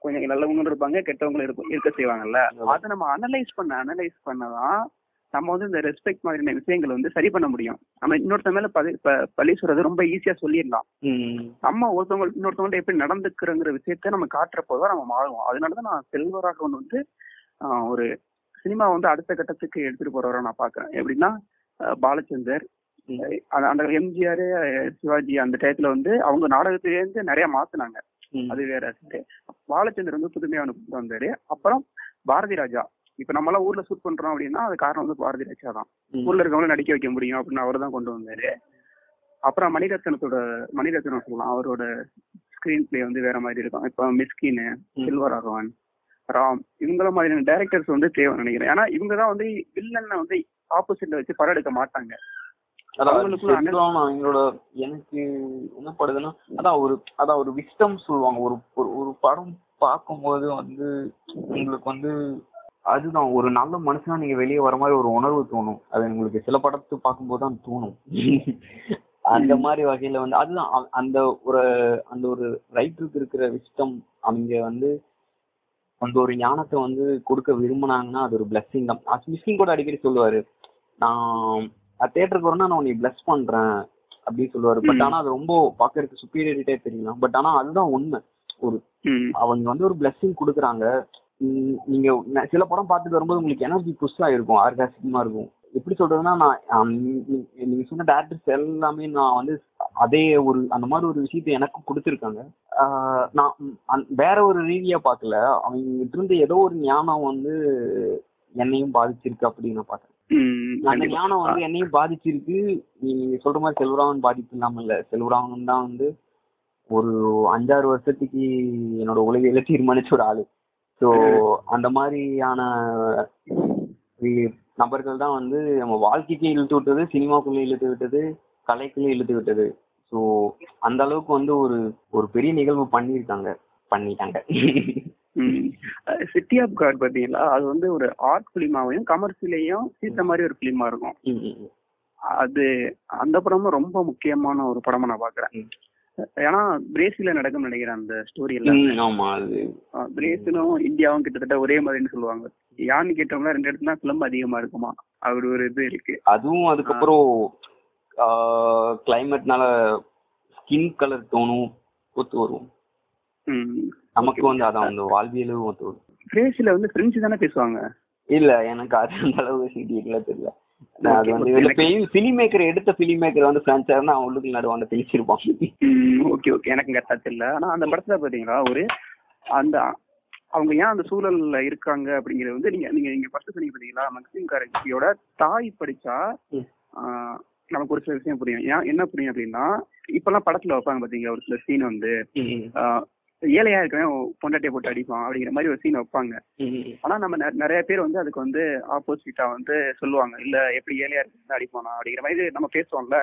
கொஞ்சம் நல்லவங்களும் இருப்பாங்க கெட்டவங்களும் இருப்ப இருக்க செய்வாங்கல்ல. அதை நம்ம அனலைஸ் பண்ண அனலைஸ் பண்ணதான் நம்ம வந்து இந்த ரெஸ்பெக்ட் மாதிரியான விஷயங்கள் வந்து சரி பண்ண முடியும். நம்ம இன்னொருத்த மேல பழி சொல்றது ரொம்ப ஈஸியா சொல்லிடலாம். நம்ம ஒருத்தவங்க இன்னொருத்தவங்கள்ட்ட எப்படி நடந்துக்கிறங்கிற விஷயத்த நம்ம காட்டுறப்போ தான் நம்ம மாறுவோம். அதனாலதான் நான் செல்வராகவன் வந்து ஒரு சினிமா வந்து அடுத்த கட்டத்துக்கு எடுத்துட்டு போறவரை நான் பாக்குறேன். எப்படின்னா பாலச்சந்தர். அந்த- எம்ஜிஆர் சிவாஜி அந்த டயத்துல வந்து அவங்க நாடகத்திலேருந்து நிறைய மாத்துனாங்க. அது வேற பாலச்சந்தர் வந்து புதுமையா ஒன்று கொண்டு வந்தாரு. அப்புறம் பாரதி ராஜா. இப்ப நம்ம எல்லாம் ஊர்ல ஷூட் பண்றோம் அப்படின்னா அது காரணம் வந்து பாரதி ராஜா தான். ஊர்ல இருக்கவங்கள நடிக்க வைக்க முடியும் அப்படின்னு அவர் தான் கொண்டு வந்தாரு. அப்புறம் மணிரத்னத்தோட மணிரத்னம் சொல்லலாம். அவரோட ஸ்கிரீன் பிளே வந்து வேற மாதிரி இருக்கும். இப்போ மிஸ்கின் ம். செல்வராகவன் ராம் இவங்கள மாதிரியான டைரக்டர்ஸ் வந்து தேவை நினைக்கிறேன். ஏன்னா இவங்க தான் வந்து வில்லனை வந்து ஆப்போசிட்ல வச்சு படம் எடுக்க மாட்டாங்க. அவங்களோட எனக்கு என்ன படுதுன்னா அதான் ஒரு அதான் ஒரு விஸ்டம் சொல்லுவாங்க. ஒரு ஒரு- ஒரு படம் பார்க்கும்போது வந்து உங்களுக்கு வந்து அதுதான் ஒரு நல்ல மனுஷனா நீங்க வெளியே வர மாதிரி ஒரு உணர்வு தோணும். அது உங்களுக்கு சில படத்தை பார்க்கும்போது தான் தோணும். அந்த மாதிரி வகையில வந்து அதுதான் அந்த ஒரு அந்த ஒரு ரைட்டருக்கு இருக்கிற விஸ்டம் அவங்க வந்து அந்த ஒரு ஞானத்தை வந்து கொடுக்க விரும்புனாங்கன்னா அது ஒரு பிளஸ்ஸிங் தான். மிஸ்கிங் கூட அடிக்கடி சொல்லுவாரு நான் தேட்டருக்கு வரணும் நான் உன்னை பிளஸ் பண்றேன் அப்படின்னு சொல்லுவாரு. பட். ஆனா அது ரொம்ப பாக்குறதுக்கு சுப்பீரியரிட்டே தெரியலாம் பட் ஆனா அதுதான் உண்மை. ஒரு. அவங்க வந்து ஒரு பிளஸ்ஸிங் கொடுக்குறாங்க. உம் நீங்க ந- சில படம் பார்த்துட்டு வரும்போது உங்களுக்கு எனர்ஜி புஷ் ஆயிருக்கும் ஆர்காஸ்டிக்கமா இருக்கும். எப்படி சொல்றதுன்னா நான் நீங்க சொன்ன டேரக்டர்ஸ் எல்லாமே நான் வந்து அதே ஒரு அந்த மாதிரி ஒரு விஷயத்தை எனக்கும் கொடுத்துருக்காங்க. நான் வேற ஒரு ரீதியா பார்க்கல. அவங்க இருந்து ஏதோ ஒரு ஞானம் வந்து என்னையும் பாதிச்சிருக்கு அப்படின்னு நான் பார்த்தேன். அந்த. ஞானம் வந்து என்னையும் பாதிச்சிருக்கு. நீங்க சொல்ற மாதிரி செல்வராமன் பாதிப்பு இல்லாம இல்ல. செல்வராமன் தான் வந்து ஒரு அஞ்சாறு வருஷத்துக்கு என்னோட உலகையில தீர்மானிச்ச ஒரு ஆளு. ஸோ அந்த மாதிரியான நபர்கள் தான் வந்து நம்ம வாழ்க்கைக்கு இழுத்து விட்டது சினிமாக்குள்ள இழுத்து விட்டது கலைக்குள்ள இழுத்து விட்டது. ஸோ அந்த அளவுக்கு வந்து ஒரு ஒரு பெரிய நிகழ்வு பண்ணியிருக்காங்க பண்ணிட்டாங்க. சிட்டி ஆஃப் காட் பாத்தீங்களா அது வந்து ஒரு ஆர்ட் பிலிமாவையும் கமர்ஷியலையும் சீத்த மாதிரி ஒரு பிலிமா இருக்கும். அது அந்த படமும் ரொம்ப முக்கியமான ஒரு படமா நான் பாக்குறேன். ஏன்னா பிரேசில நடக்கும்னு நினைக்கிறேன் அந்த ஸ்டோரி எல்லாம். ஆமா அது. பிரேசிலும் இந்தியாவும் கிட்டத்தட்ட ஒரே மாதிரின்னு சொல்லுவாங்க. யான்னு கேட்டோம்னா ரெண்டு இடத்துல தான் ஃபிலிம் அதிகமா இருக்குமா? அப்படி ஒரு இது இருக்கு. அதுவும் அதுக்கப்புறம் கிளைமேட்னால ஸ்கின் கலர் டோனும் ஒத்து வரும். நமக்கு வந்து அதான் அந்த வாழ்வியலும் ஒத்து வரும். பிரேசில வந்து பிரெஞ்சு தானே பேசுவாங்க? இல்ல எனக்கு அது அந்த அளவு *laughs* டீட்டெயிலா தெரியல. அது வந்து ஃபிலிம் மேக்கர் எடுத்த ஃபிலிம் மேக்கர் வந்து பிரான்சா இருந்தா அவன் உள்ளுக்கு நடுவாண்ட தெளிச்சிருப்பான் ஓகே ஓகே எனக்கு கரெக்டா தெரியல ஆனா அந்த படத்துல பாத்தீங்களா ஒரு அந்த அவங்க ஏன் அந்த சூழல்ல இருக்காங்க அப்படிங்கறது வந்து நீங்க நீங்க நீங்க ஃபர்ஸ்ட் சொன்னீங்க பாத்தீங்களா மக்சிம் காரக்சியோட தாய் படிச்சா நமக்கு ஒரு சில விஷயம் புரியும். ஏன் என்ன புரியும் அப்படின்னா இப்பெல்லாம் படத்துல வைப்பாங்க பாத்தீங்களா ஒரு சில சீன் வந்து ஏழையா இருக்கவன் பொண்டாட்டியை போட்டு அடிப்பான் அப்படிங்கிற மாதிரி ஒரு சீன் வைப்பாங்க. ஆனா நம்ம நிறைய பேர் வந்து அதுக்கு வந்து ஆப்போசிட்டா வந்து சொல்லுவாங்க. இல்ல எப்படி ஏழையா இருக்கு அடிப்பானா அப்படிங்கிற மாதிரி நம்ம பேசுவோம்ல.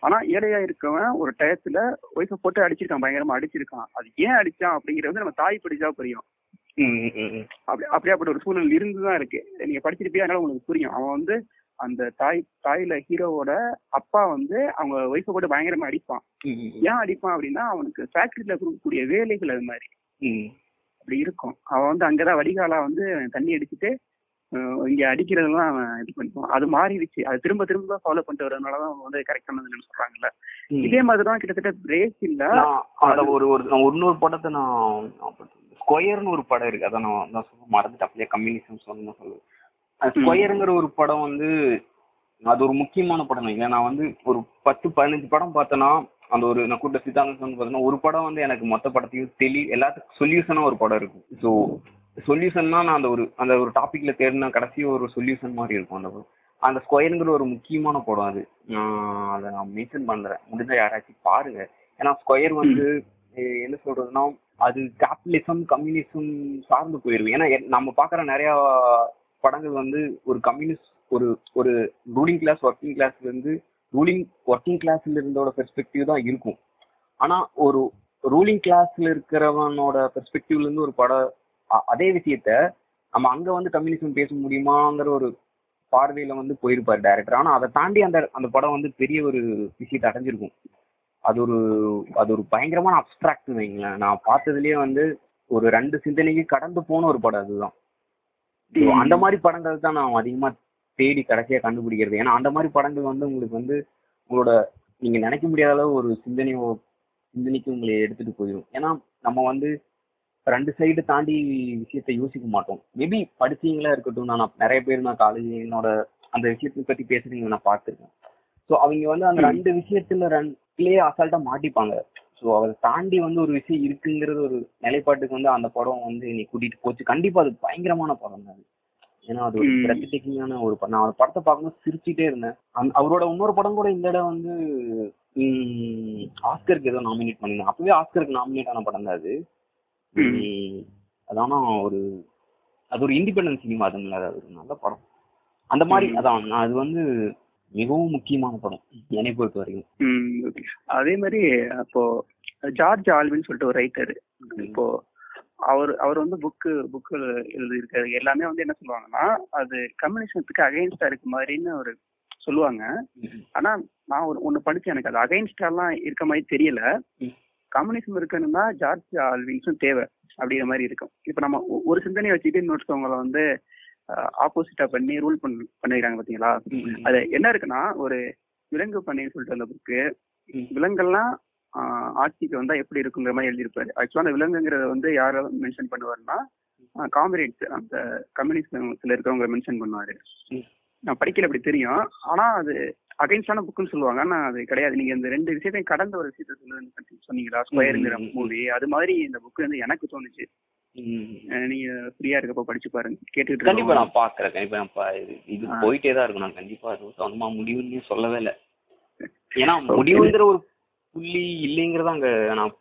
ஆனா ஏழையா இருக்கவன் ஒரு டயத்துல ஒய்ஃபை போட்டு அடிச்சிருக்கான் பயங்கரமா அடிச்சிருக்கான். அது ஏன் அடிச்சான் அப்படிங்கிறது வந்து நம்ம தாய் படிச்சா புரியும். அப்படி அப்படியாப்பட்ட ஒரு சூழல் இருந்துதான் இருக்கு. நீங்க படிச்சிருப்பே அதனால உங்களுக்கு புரியும். அவன் வந்து அந்த தாய் தாயில ஹீரோவோட அப்பா வந்து அவங்க ஒய்ஃபை போட்டு பயங்கரமா அடிப்பான். ஏன் அடிப்பான் அப்படின்னா அவனுக்கு ஃபேக்டரியில கொடுக்கக்கூடிய வேலைகள் அது மாதிரி. அப்படி இருக்கும். அவன் வந்து அங்கதான் வடிகாலா வந்து தண்ணி அடிச்சுட்டு இங்க அடிக்கிறதெல்லாம் அவன் இது பண்ணிப்பான் அது மாறிடுச்சு. அது திரும்ப திரும்ப ஃபாலோ பண்ணிட்டு வரதுனாலதான் அவன் வந்து கரெக்டானதுன்னு சொல்றாங்கல்ல. இதே மாதிரிதான் கிட்டத்தட்ட பிரேசில்ல நான் அத ஒரு ஒரு இன்னொரு படத்தை நான் ஸ்கொயர்னு ஒரு படம் இருக்கு. அதான் நான் நான் சொல்ல மறந்துட்டு அப்படியே கம்யூனிசம் சொல்லணும் சொல்லு ஸ்கொயருங்கிற ஒரு படம் வந்து அது ஒரு முக்கியமான படம். இல்லை நான் வந்து ஒரு பத்து பதினஞ்சு படம் பார்த்தேன்னா அந்த ஒரு நான் கூட்ட சித்தாந்தம் வந்து பார்த்தீங்கன்னா ஒரு படம் வந்து எனக்கு மொத்த படத்தையும் தெளி எல்லாத்துக்கும் சொல்யூஷனா ஒரு படம் இருக்கும். ஸோ சொல்யூஷன்னா நான் அந்த ஒரு அந்த ஒரு டாபிக்ல தேடினா கடைசி ஒரு சொல்யூஷன் மாதிரி இருக்கும் அந்த படம். அந்த ஸ்கொயருங்கிற ஒரு முக்கியமான படம் அது. நான் அதை நான் மென்ஷன் பண்றேன். முடிஞ்சா யாராச்சும் பாருங்க. ஏன்னா ஸ்கொயர் வந்து என்ன சொல்றதுன்னா அது கேபிட்டலிசம் கம்யூனிசம் சார்ந்து போயிருக்கு ஏன்னா நம்ம பார்க்குற நிறைய படங்கள் வந்து ஒரு கம்யூனிஸ்ட் ஒரு ஒரு ரூலிங் கிளாஸ் ஒர்க்கிங் கிளாஸ்ல இருந்து ரூலிங் ஒர்க்கிங் கிளாஸ்ல இருந்தோட பெர்ஸ்பெக்டிவ் தான் இருக்கும். ஆனா ஒரு ரூலிங் கிளாஸ்ல இருக்கிறவனோட பெர்ஸ்பெக்டிவ்ல இருந்து ஒரு படம் அதே விஷயத்த நம்ம அங்க வந்து கம்யூனிசம் பேச முடியுமாங்கிற ஒரு பார்வையில வந்து போயிருப்பாரு டைரக்டர் ஆனா அதை தாண்டி அந்த அந்த படம் வந்து பெரிய ஒரு விஷயத்தை அடைஞ்சிருக்கும். அது ஒரு அது ஒரு பயங்கரமான அப்ட்ராக்ட் வைங்களேன். நான் பார்த்ததுலயே வந்து ஒரு ரெண்டு சிந்தனைக்கு கடந்து போன ஒரு படம் அதுதான். அந்த மாதிரி படங்கள் தான் நான் அதிகமா தேடி கடைசியா கண்டுபிடிக்கிறது. ஏன்னா அந்த மாதிரி படங்கள் வந்து உங்களுக்கு வந்து உங்களோட நீங்க நினைக்க முடியாத அளவு ஒரு சிந்தனையோ சிந்தனைக்கு உங்களை எடுத்துட்டு போயிடும் ஏன்னா நம்ம வந்து ரெண்டு சைடு தாண்டி விஷயத்தை யோசிக்க மாட்டோம். மேபி படிச்சீங்களா இருக்கட்டும் நான் நிறைய பேர் நான் காலேஜ் என்னோட அந்த விஷயத்தை பத்தி பேசுறீங்க நான் பார்த்துருக்கேன். ஸோ அவங்க வந்து அந்த. ரெண்டு விஷயத்துல ரெண்டுலயே அசால்ட்டா மாட்டிப்பாங்க. ஸோ அதை தாண்டி வந்து ஒரு விஷயம் இருக்குங்கிறது ஒரு நிலைப்பாட்டுக்கு வந்து அந்த படம் வந்து நீ கூட்டிட்டு போச்சு. கண்டிப்பா அது பயங்கரமான படம் தான் ஏன்னா அது ஒரு. பிரச்சனைக்கான ஒரு படம். நான் அந்த படத்தை பார்க்கும்போது சிரிச்சுட்டே இருந்தேன். அவரோட இன்னொரு படம் கூட இந்த இடம் வந்து ஆஸ்கருக்கு ஏதோ நாமினேட் பண்ணிருந்தேன் அப்பவே ஆஸ்கருக்கு நாமினேட் ஆன படம் தான் அது. அதானா ஒரு அது ஒரு இண்டிபெண்டன்ட் சினிமா அது அது ஒரு நல்ல படம். அந்த மாதிரி. அதான் நான் அது வந்து மிகவும் முக்கியமான படம் என்னை பொறுத்த வரைக்கும். அதே மாதிரி அப்போ ஜார்ஜ் ஆல்வின் சொல்லிட்டு ஒரு ரைட்டர் இப்போ அவர் அவர் வந்து புக்கு புக்கு எழுதியிருக்காரு. எல்லாமே வந்து என்ன சொல்லுவாங்கன்னா அது கம்யூனிசத்துக்கு அகைன்ஸ்டா இருக்கு மாதிரின்னு ஒரு சொல்லுவாங்க. ஆனா நான் ஒரு ஒண்ணு படிச்சேன் எனக்கு. அது அகைன்ஸ்டாலாம் இருக்க மாதிரி தெரியல. கம்யூனிசம் இருக்கணும்னா ஜார்ஜ் ஆல்வின்ஸும் தேவை அப்படிங்கிற மாதிரி இருக்கும். இப்போ நம்ம ஒரு சிந்தனையை வச்சுட்டு இன்னொருத்தவங்களை வந்து ஆப்போசிட்டா பண்ணி ரூல் பண்ணி பண்ணிக்கிறாங்க பாத்தீங்களா? அது என்ன இருக்குன்னா ஒரு விலங்கு பண்ணைன்னு சொல்லிட்டு அந்த புக்கு. விலங்கெல்லாம் ஆட்சிக்கு வந்தா எப்படி இருக்குங்கிற மாதிரி எழுதியிருப்பாரு. ஆக்சுவலா அந்த விலங்குங்கிறத வந்து யார மென்ஷன் பண்ணுவாருன்னா காம்ரேட்ஸ் அந்த கம்யூனிஸ்ட்ல இருக்கிறவங்க மென்ஷன் பண்ணுவாரு. நான் படிக்கல அப்படி தெரியும். ஆனா அது அகைன்ஸ்டான புக்குன்னு சொல்லுவாங்க. ஆனா அது கிடையாது. நீங்க இந்த ரெண்டு விஷயத்தையும் கடந்த ஒரு விஷயத்த சொல்லுன்னு சொன்னீங்களா ஸ்கொயருங்கிற. மூவி அது மாதிரி இந்த புக் வந்து எனக்கு தோணுச்சு. நீங்க ஃப்ரீயா இருக்கப்ப படிச்சு பாருங்க. கேட்டுட்டு கண்டிப்பா. நான் பாக்குறேன். கண்டிப்பா நான் பா- இது-. போயிட்டே தான் இருக்கும் நான் கண்டிப்பா அது சொந்தமா முடிவுன்னு சொல்லவே இல்லை. ஏன்னா *laughs* முடிவுங்கிற ஒரு புள்ளி இல்லைங்கிறத அங்க நான்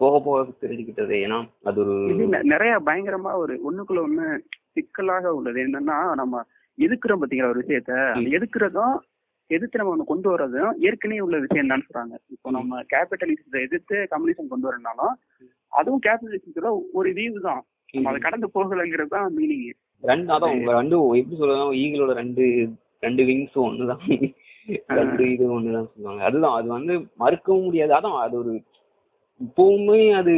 போக போக தெரிஞ்சுக்கிட்டது. ஏன்னா அது ஒரு நிறைய பயங்கரமா ஒரு ஒண்ணுக்குள்ள ஒண்ணு சிக்கலாக உள்ளது. என்னன்னா நம்ம எதுக்குறோம் பாத்தீங்களா ஒரு விஷயத்த? எதுக்குறதும் எதிர்த்து நம்ம ஒண்ணு கொண்டு வர்றதும் ஏற்கனவே உள்ள விஷயம் தான் சொல்றாங்க. இப்போ நம்ம கேபிட்டலிசத்தை எதிர்த்து கம்யூனிசம் கொண்டு வரனாலும் அதுவும் கேபிட்டலிசத்துல ஒரு வியூ தான் நம்ம அதை கடந்து போகலைங்கிறது தான் மீனிங் ரெண்டு அதான் உங்க ரெண்டு எப்படி சொல்றதுன்னா ஈகிளோட ரெண்டு ரெண்டு விங்ஸும் ஒண்ணுதான். ரெண்டு இது ஒண்ணுதான் சொல்லுவாங்க. அதுதான் அது வந்து மறுக்கவும் முடியாது. அதான் அது ஒரு இப்பவுமே அது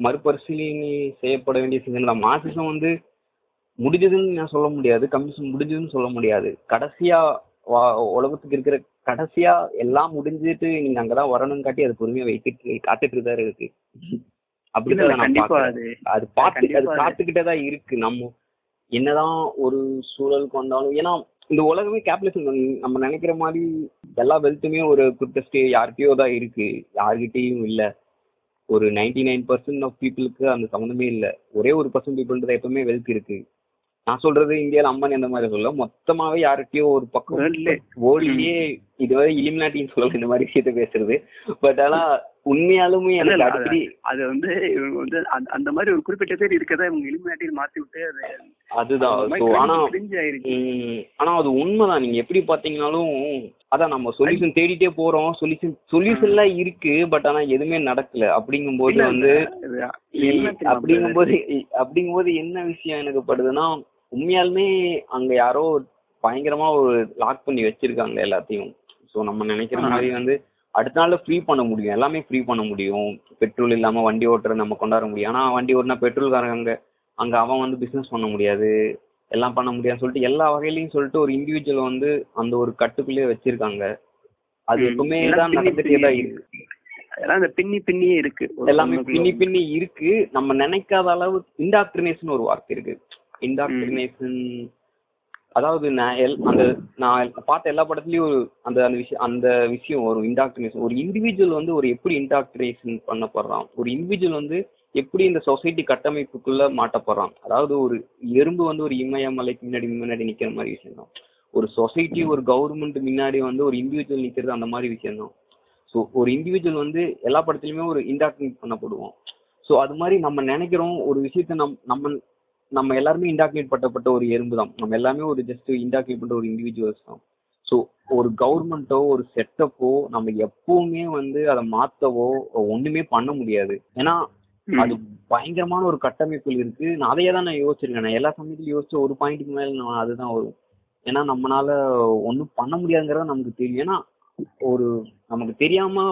மறுபரிசீலனை செய்யப்பட வேண்டிய சிந்தனை தான். மார்க்சிசம் வந்து முடிஞ்சதுன்னு நான் சொல்ல முடியாது. கம்யூனிசம் முடிஞ்சதுன்னு சொல்ல முடியாது. கடைசியா வா- உலகத்துக்கு இருக்கிற கடைசியா எல்லாம் முடிஞ்சிட்டு நீங்க அங்கதான் வரணும்னு காட்டி அது பொறுமையா வைத்துட்டு காத்துட்டு தான் இருக்கு அப்படிதான். அது. பார்த்து அது காத்துக்கிட்டே தான் இருக்கு. நம்ம என்னதான் ஒரு சூழலுக்கு வந்தாலும் ஏன்னா இந்த உலகமே கேபிட்டலிசம் நம்ம நினைக்கிற மாதிரி எல்லா வெல்த்துமே ஒரு குறிப்பிட்ட யார்கிட்டயோ தான் இருக்கு. யார்கிட்டயும் இல்ல. ஒரு நைன்டி நைன் பர்சன்ட் ஆஃப் பீப்புளுக்கு அந்த சம்மந்தமே இல்ல. ஒரே ஒரு பர்சன்ட் பீப்புள்ன்றது எப்பவுமே வெல்த் இருக்கு. நான் சொல்றது இந்தியால அம்பானி அந்த மாதிரி சொல்ல மொத்தமாவே யார்கிட்டயோ ஒரு பக்கம். வேர்ல்ட்லயே இதுவரை இலிமினாட்டின்னு சொல்லலாம் இந்த மாதிரி விஷயத்த பேசுறது. பட் ஆனா உண்மையாலுமே எனக்கு அது வந்து இவங்க வந்து அந்த- மாதிரி ஒரு குறிப்பிட்ட பேர் இருக்கதா இவங்க இலுமினாட்டின்னு மாத்தி விட்டு அது அதுதான். ஆனா ஆனா அது உண்மைதான். நீங்க எப்படி பாத்தீங்கன்னாலும் அதான் நம்ம சொல்யூஷன் தேடிட்டே போறோம். சொல்யூஷன் சொல்யூஷன்லாம் இருக்கு பட் ஆனா எதுவுமே நடக்கல. அப்படிங்கும்போது வந்து அப்படிங்கும்போது அப்படிங்கும்போது என்ன விஷயம் எனக்கு படுதுன்னா உண்மையாலுமே அங்க யாரோ பயங்கரமா ஒரு லாக் பண்ணி வச்சிருக்காங்க எல்லாத்தையும். ஸோ நம்ம நினைக்கிற. மாதிரி வந்து அடுத்த நாள்ல ஃப்ரீ பண்ண முடியும். எல்லாமே ஃப்ரீ பண்ண முடியும். பெட்ரோல் இல்லாம வண்டி ஓட்டுற நம்ம கொண்டாட முடியும். ஆனா வண்டி ஓட்டினா பெட்ரோல்காரங்க அங்க அங்க அவன் வந்து பிசினஸ் பண்ண முடியாது. எல்லாம் பண்ண முடியாதுன்னு சொல்லிட்டு எல்லா வகையிலையும் சொல்லிட்டு ஒரு இண்டிவிஜுவல் வந்து அந்த ஒரு கட்டுக்குள்ளேயே வச்சிருக்காங்க. அது. எப்பவுமே தான் பின்னி நடந்துட்டே தான் பின்னி இருக்கு. எல்லாம் இந்த பின்னி பின்னியே இருக்கு. எல்லாமே பின்னி. பின்னி இருக்கு. நம்ம நினைக்காத அளவு இண்டாக்ட்ரினேஷன் ஒரு வார்த்தை இருக்கு. இண்டாக்ட்ரினேஷன் அதாவது நான் எல் அந்த நான் பார்த்த எல்லா படத்துலயும் ஒரு அந்த அந்த விஷயம் அந்த விஷயம் வரும் இண்டாக்ட்ரினேஷன் ஒரு இண்டிவிஜுவல் வந்து ஒரு எப்படி இண்டாக்ட்ரினேஷன் பண்ணப்படுறான்? ஒரு இண்டிவிஜுவல் வந்து எப்படி இந்த சொசைட்டி கட்டமைப்புக்குள்ள மாட்டப்படுறான் அதாவது ஒரு எறும்பு வந்து ஒரு இமயமலைக்கு முன்னாடி முன்னாடி நிக்கிற மாதிரி விஷயம் தான் ஒரு சொசைட்டி ஒரு கவர்மெண்ட் முன்னாடி வந்து ஒரு இண்டிவிஜுவல் நிற்கிறது அந்த மாதிரி விஷயம் தான் ஸோ ஒரு இண்டிவிஜுவல் வந்து எல்லா படத்துலையுமே ஒரு இன்டாக்டிவேட் பண்ணப்படுவோம் ஸோ அது மாதிரி நம்ம நினைக்கிறோம் ஒரு விஷயத்த நம் நம்ம நம்ம எல்லாருமே இன்டாக்டிவேட் பண்ணப்பட்ட ஒரு எறும்பு தான் நம்ம எல்லாமே ஒரு ஜஸ்ட் இன்டாக்டிவேட் பண்ணுற ஒரு இண்டிவிஜுவல்ஸ் தான். ஸோ ஒரு கவர்மெண்ட்டோ ஒரு செட்டப்போ நம்ம எப்பவுமே வந்து அதை மாற்றவோ ஒன்றுமே பண்ண முடியாது. ஏன்னா அது பயங்கரமான ஒரு கட்டமைப்பில் இருக்கு. நான் அதையே தான் நான் யோசிச்சிருக்கேன். நான் எல்லா சமயத்திலும் யோசிச்ச ஒரு பாயிண்ட்டுக்கு மேல நான் அதுதான் வரும். ஏன்னா நம்மளால ஒன்றும் பண்ண முடியாதுங்கிறத நமக்கு தெரியும். ஏன்னா ஒரு நமக்கு தெரியாம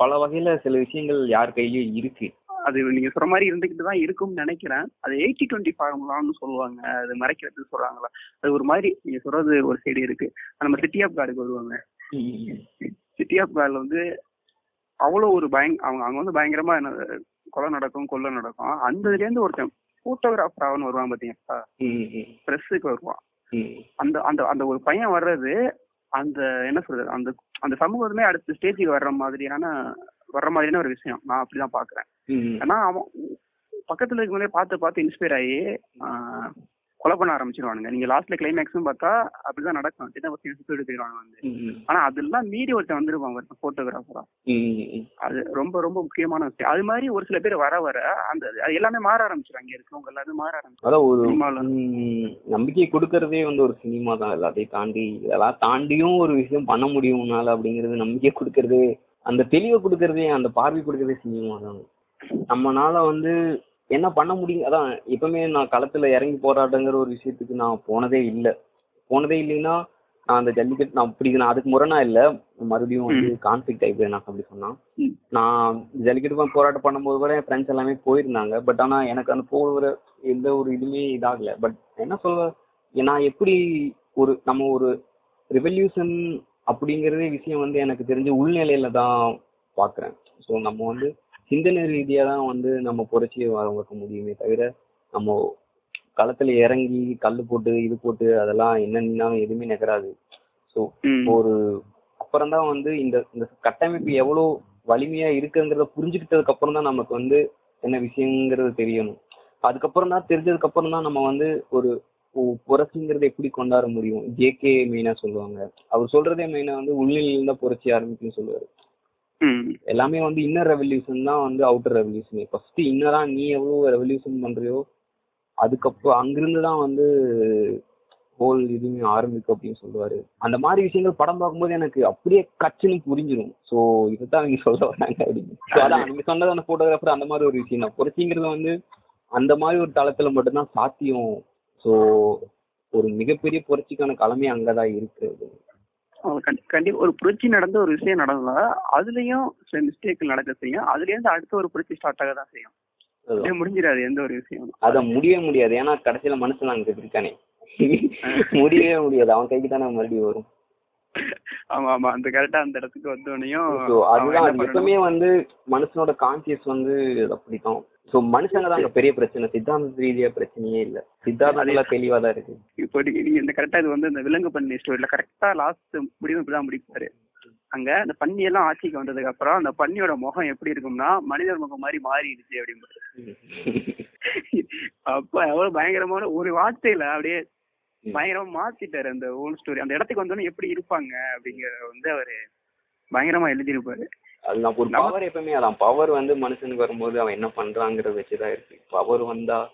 பல வகையில சில விஷயங்கள் யார் கையிலயும் இருக்கு. அது நீங்க சொல்ற மாதிரி இருந்துகிட்டு தான் இருக்கும்னு நினைக்கிறேன். அது எயிட்டி டுவெண்ட்டி ஃபார்முலான்னு சொல்லுவாங்க. அது மறைக்கிறதுன்னு சொல்றாங்களா? அது ஒரு மாதிரி நீங்க சொல்றது ஒரு சைடு இருக்கு. நம்ம சிட்டி ஆஃப் கார்டுக்கு வருவாங்க. சிட்டி ஆஃப் கார்டில் வந்து அவ்வளோ ஒரு பயங் அவங்க அவங்க வந்து பயங்கரமா என்ன கொலை நடக்கும் கொள்ளை நடக்கும். அந்த இதுலேருந்து ஒருத்தன் ஃபோட்டோகிராஃபராகனு வருவான் பாத்தீங்களா? ப்ரெஸ்ஸுக்கு வருவான். அந்த அந்த அந்த ஒரு பையன் வர்றது அந்த என்ன சொல்றது? அந்த அந்த சமூகமே அடுத்த ஸ்டேஜுக்கு வர்ற மாதிரியான வர்ற மாதிரியான ஒரு விஷயம். நான் அப்படிதான் பாக்குறேன். ஏன்னா அவன் பக்கத்துல இருக்கவங்களே பார்த்து பார்த்து இன்ஸ்பயர் ஆகி ஆஹ், கொலை பண்ண ஆரம்பிச்சிருவானுங்க. நீங்க லாஸ்ட்ல கிளைமேக்ஸும் பார்த்தா அப்படிதான் நடக்கும். சின்ன பசங்க சுத்தி எடுத்துருவாங்க வந்து. ஆனா அதெல்லாம் மீறி ஒருத்தன் வந்துருவான் ஒருத்தன் போட்டோகிராஃபரா அது ரொம்ப ரொம்ப முக்கியமான விஷயம். அது மாதிரி ஒரு சில பேர் வர வர அந்த அது எல்லாமே மாற ஆரம்பிச்சிடும் அங்க இருக்கவங்க எல்லாமே மாற ஆரம்பிச்சிடும் அதான் ஒரு நம்பிக்கை கொடுக்கறதே வந்து ஒரு சினிமா தான். எல்லாத்தையும் தாண்டி இதெல்லாம் தாண்டியும் ஒரு விஷயம் பண்ண முடியும் உன்னால அப்படிங்கிறது நம்பிக்கை கொடுக்கறதே அந்த தெளிவை கொடுக்கறதே அந்த பார்வை கொடுக்கறதே சினிமா தான். நம்மனால வந்து என்ன பண்ண முடியும்? அதான் எப்பவுமே நான் களத்துல இறங்கி போராட்டங்கிற ஒரு விஷயத்துக்கு நான் போனதே இல்லை. போனதே இல்லைன்னா நான் அந்த ஜல்லிக்கட்டு நான் அப்படி நான் அதுக்கு முரணா இல்லை. மறுபடியும் வந்து கான்ஃபிளிக் ஆகி நான் அப்படி சொன்னா. ம். நான் ஜல்லிக்கட்டு போராட்டம் பண்ணும்போது கூட என் ஃப்ரெண்ட்ஸ் எல்லாமே போயிருந்தாங்க. பட் ஆனா எனக்கு அந்த போகிற எந்த ஒரு இதுவுமே இதாகல. பட் என்ன சொல்ல நான் எப்படி ஒரு நம்ம ஒரு ரெவல்யூஷன் அப்படிங்கிறதே விஷயம் வந்து எனக்கு தெரிஞ்ச உள்நிலையில தான் பார்க்குறேன் ஸோ நம்ம வந்து சிந்தனை ரீதியாக தான் வந்து நம்ம புரட்சியை வரவங்க முடியுமே தவிர நம்ம களத்துல இறங்கி கல் போட்டு இது போட்டு அதெல்லாம் என்னன்னாலும் எதுவுமே நகராது ஸோ. ஒரு அப்புறம் தான் வந்து இந்த இந்த கட்டமைப்பு எவ்வளோ வலிமையா இருக்குங்கிறத புரிஞ்சுக்கிட்டதுக்கு அப்புறம் தான் நமக்கு வந்து என்ன விஷயங்கிறது தெரியணும் அதுக்கப்புறம் தான் தெரிஞ்சதுக்கு அப்புறம் தான் நம்ம வந்து ஒரு புரட்சிங்கிறத எப்படி கொண்டாட முடியும் ஜேகே மெயினா சொல்லுவாங்க அவர் சொல்றதே மெயினா வந்து உள்நிலையில தான் புரட்சி ஆரம்பிக்கும்னு சொல்லுவாரு. எல்லாமே வந்து இன்னர் ரெவல்யூஷன் தான் வந்து அவுட்டர் ரெவல்யூஷன் ஃபர்ஸ்ட் இன்னரா நீ எவ்வளோ ரெவல்யூஷன் பண்றியோ அதுக்கப்புறம் அங்கிருந்து தான் வந்து ஹோல் இதுவுமே ஆரம்பிக்கும் அப்படின்னு சொல்லுவாரு. அந்த மாதிரி விஷயங்கள் படம் பார்க்கும்போது எனக்கு அப்படியே கச்சுன்னு புரிஞ்சிடும் ஸோ இதுதான் அவங்க சொல்ல வராங்க அப்படின்னு. அதான் நீங்க சொன்னது அந்த போட்டோகிராஃபர் அந்த மாதிரி ஒரு விஷயம் தான். புரட்சிங்கிறது வந்து அந்த மாதிரி ஒரு தளத்துல மட்டும்தான் சாத்தியம். ஸோ ஒரு மிகப்பெரிய புரட்சிக்கான களமே அங்கதான் இருக்கு கண்டிப்பா ஒரு புரட்சி நடந்த ஒரு விஷயம் நடந்தா அதுலயும் சில மிஸ்டேக் நடக்க செய்யும். அதுல இருந்து அடுத்த ஒரு புரட்சி ஸ்டார்ட் ஆக தான் செய்யும். முடிஞ்சிடாது எந்த ஒரு விஷயம் அத முடியவே முடியாது. ஏன்னா கடைசியில மனுஷன் அங்க இருக்கானே. முடியவே முடியாது. அவன் கைக்கு தானே மறுபடியும் வரும். ஆமா ஆமா. அந்த கரெக்டா அந்த இடத்துக்கு வந்தோடனையும் அதுதான். அது எப்பவுமே வந்து மனுஷனோட கான்சியஸ் வந்து அது அப்படித்தான் ஸோ மனுஷங்க தான் பெரிய பிரச்சனை. சித்தாந்த ரீதியா பிரச்சனையே இல்ல. சித்தாந்தத்துல தெளிவா தான் இருக்கு. இப்போ நீங்க நீங்க இந்த கரெக்டா இது வந்து இந்த விலங்கு பண்ணி ஸ்டோரியில கரெக்டா லாஸ்ட் முடிவு இப்படிதான் முடிப்பாரு. அங்க அந்த பன்னி எல்லாம் ஆட்சிக்கு வந்ததுக்கு அப்புறம் அந்த பன்னியோட முகம் எப்படி இருக்கும்னா மனிதர் முகம் மாதிரி மாறிடுச்சு அப்படிம்பாரு. *laughs* அப்ப எவ்வளவு பயங்கரமான ஒரு வார்த்தையில அப்படியே பயங்கரமா மாத்திட்டாரு அந்த ஓல் ஸ்டோரி அந்த இடத்துக்கு வந்தோடனே எப்படி இருப்பாங்க அப்படிங்கறத வந்து அவரு பயங்கரமா எழுதியிருப்பாரு. அதுதான் ஒரு பவர் எப்பவுமே அதான். பவர் வந்து மனுஷனுக்கு வரும்போது அவன் என்ன பண்றாங்கிறத வச்சுதான் இருக்கு. பவர் வந்தா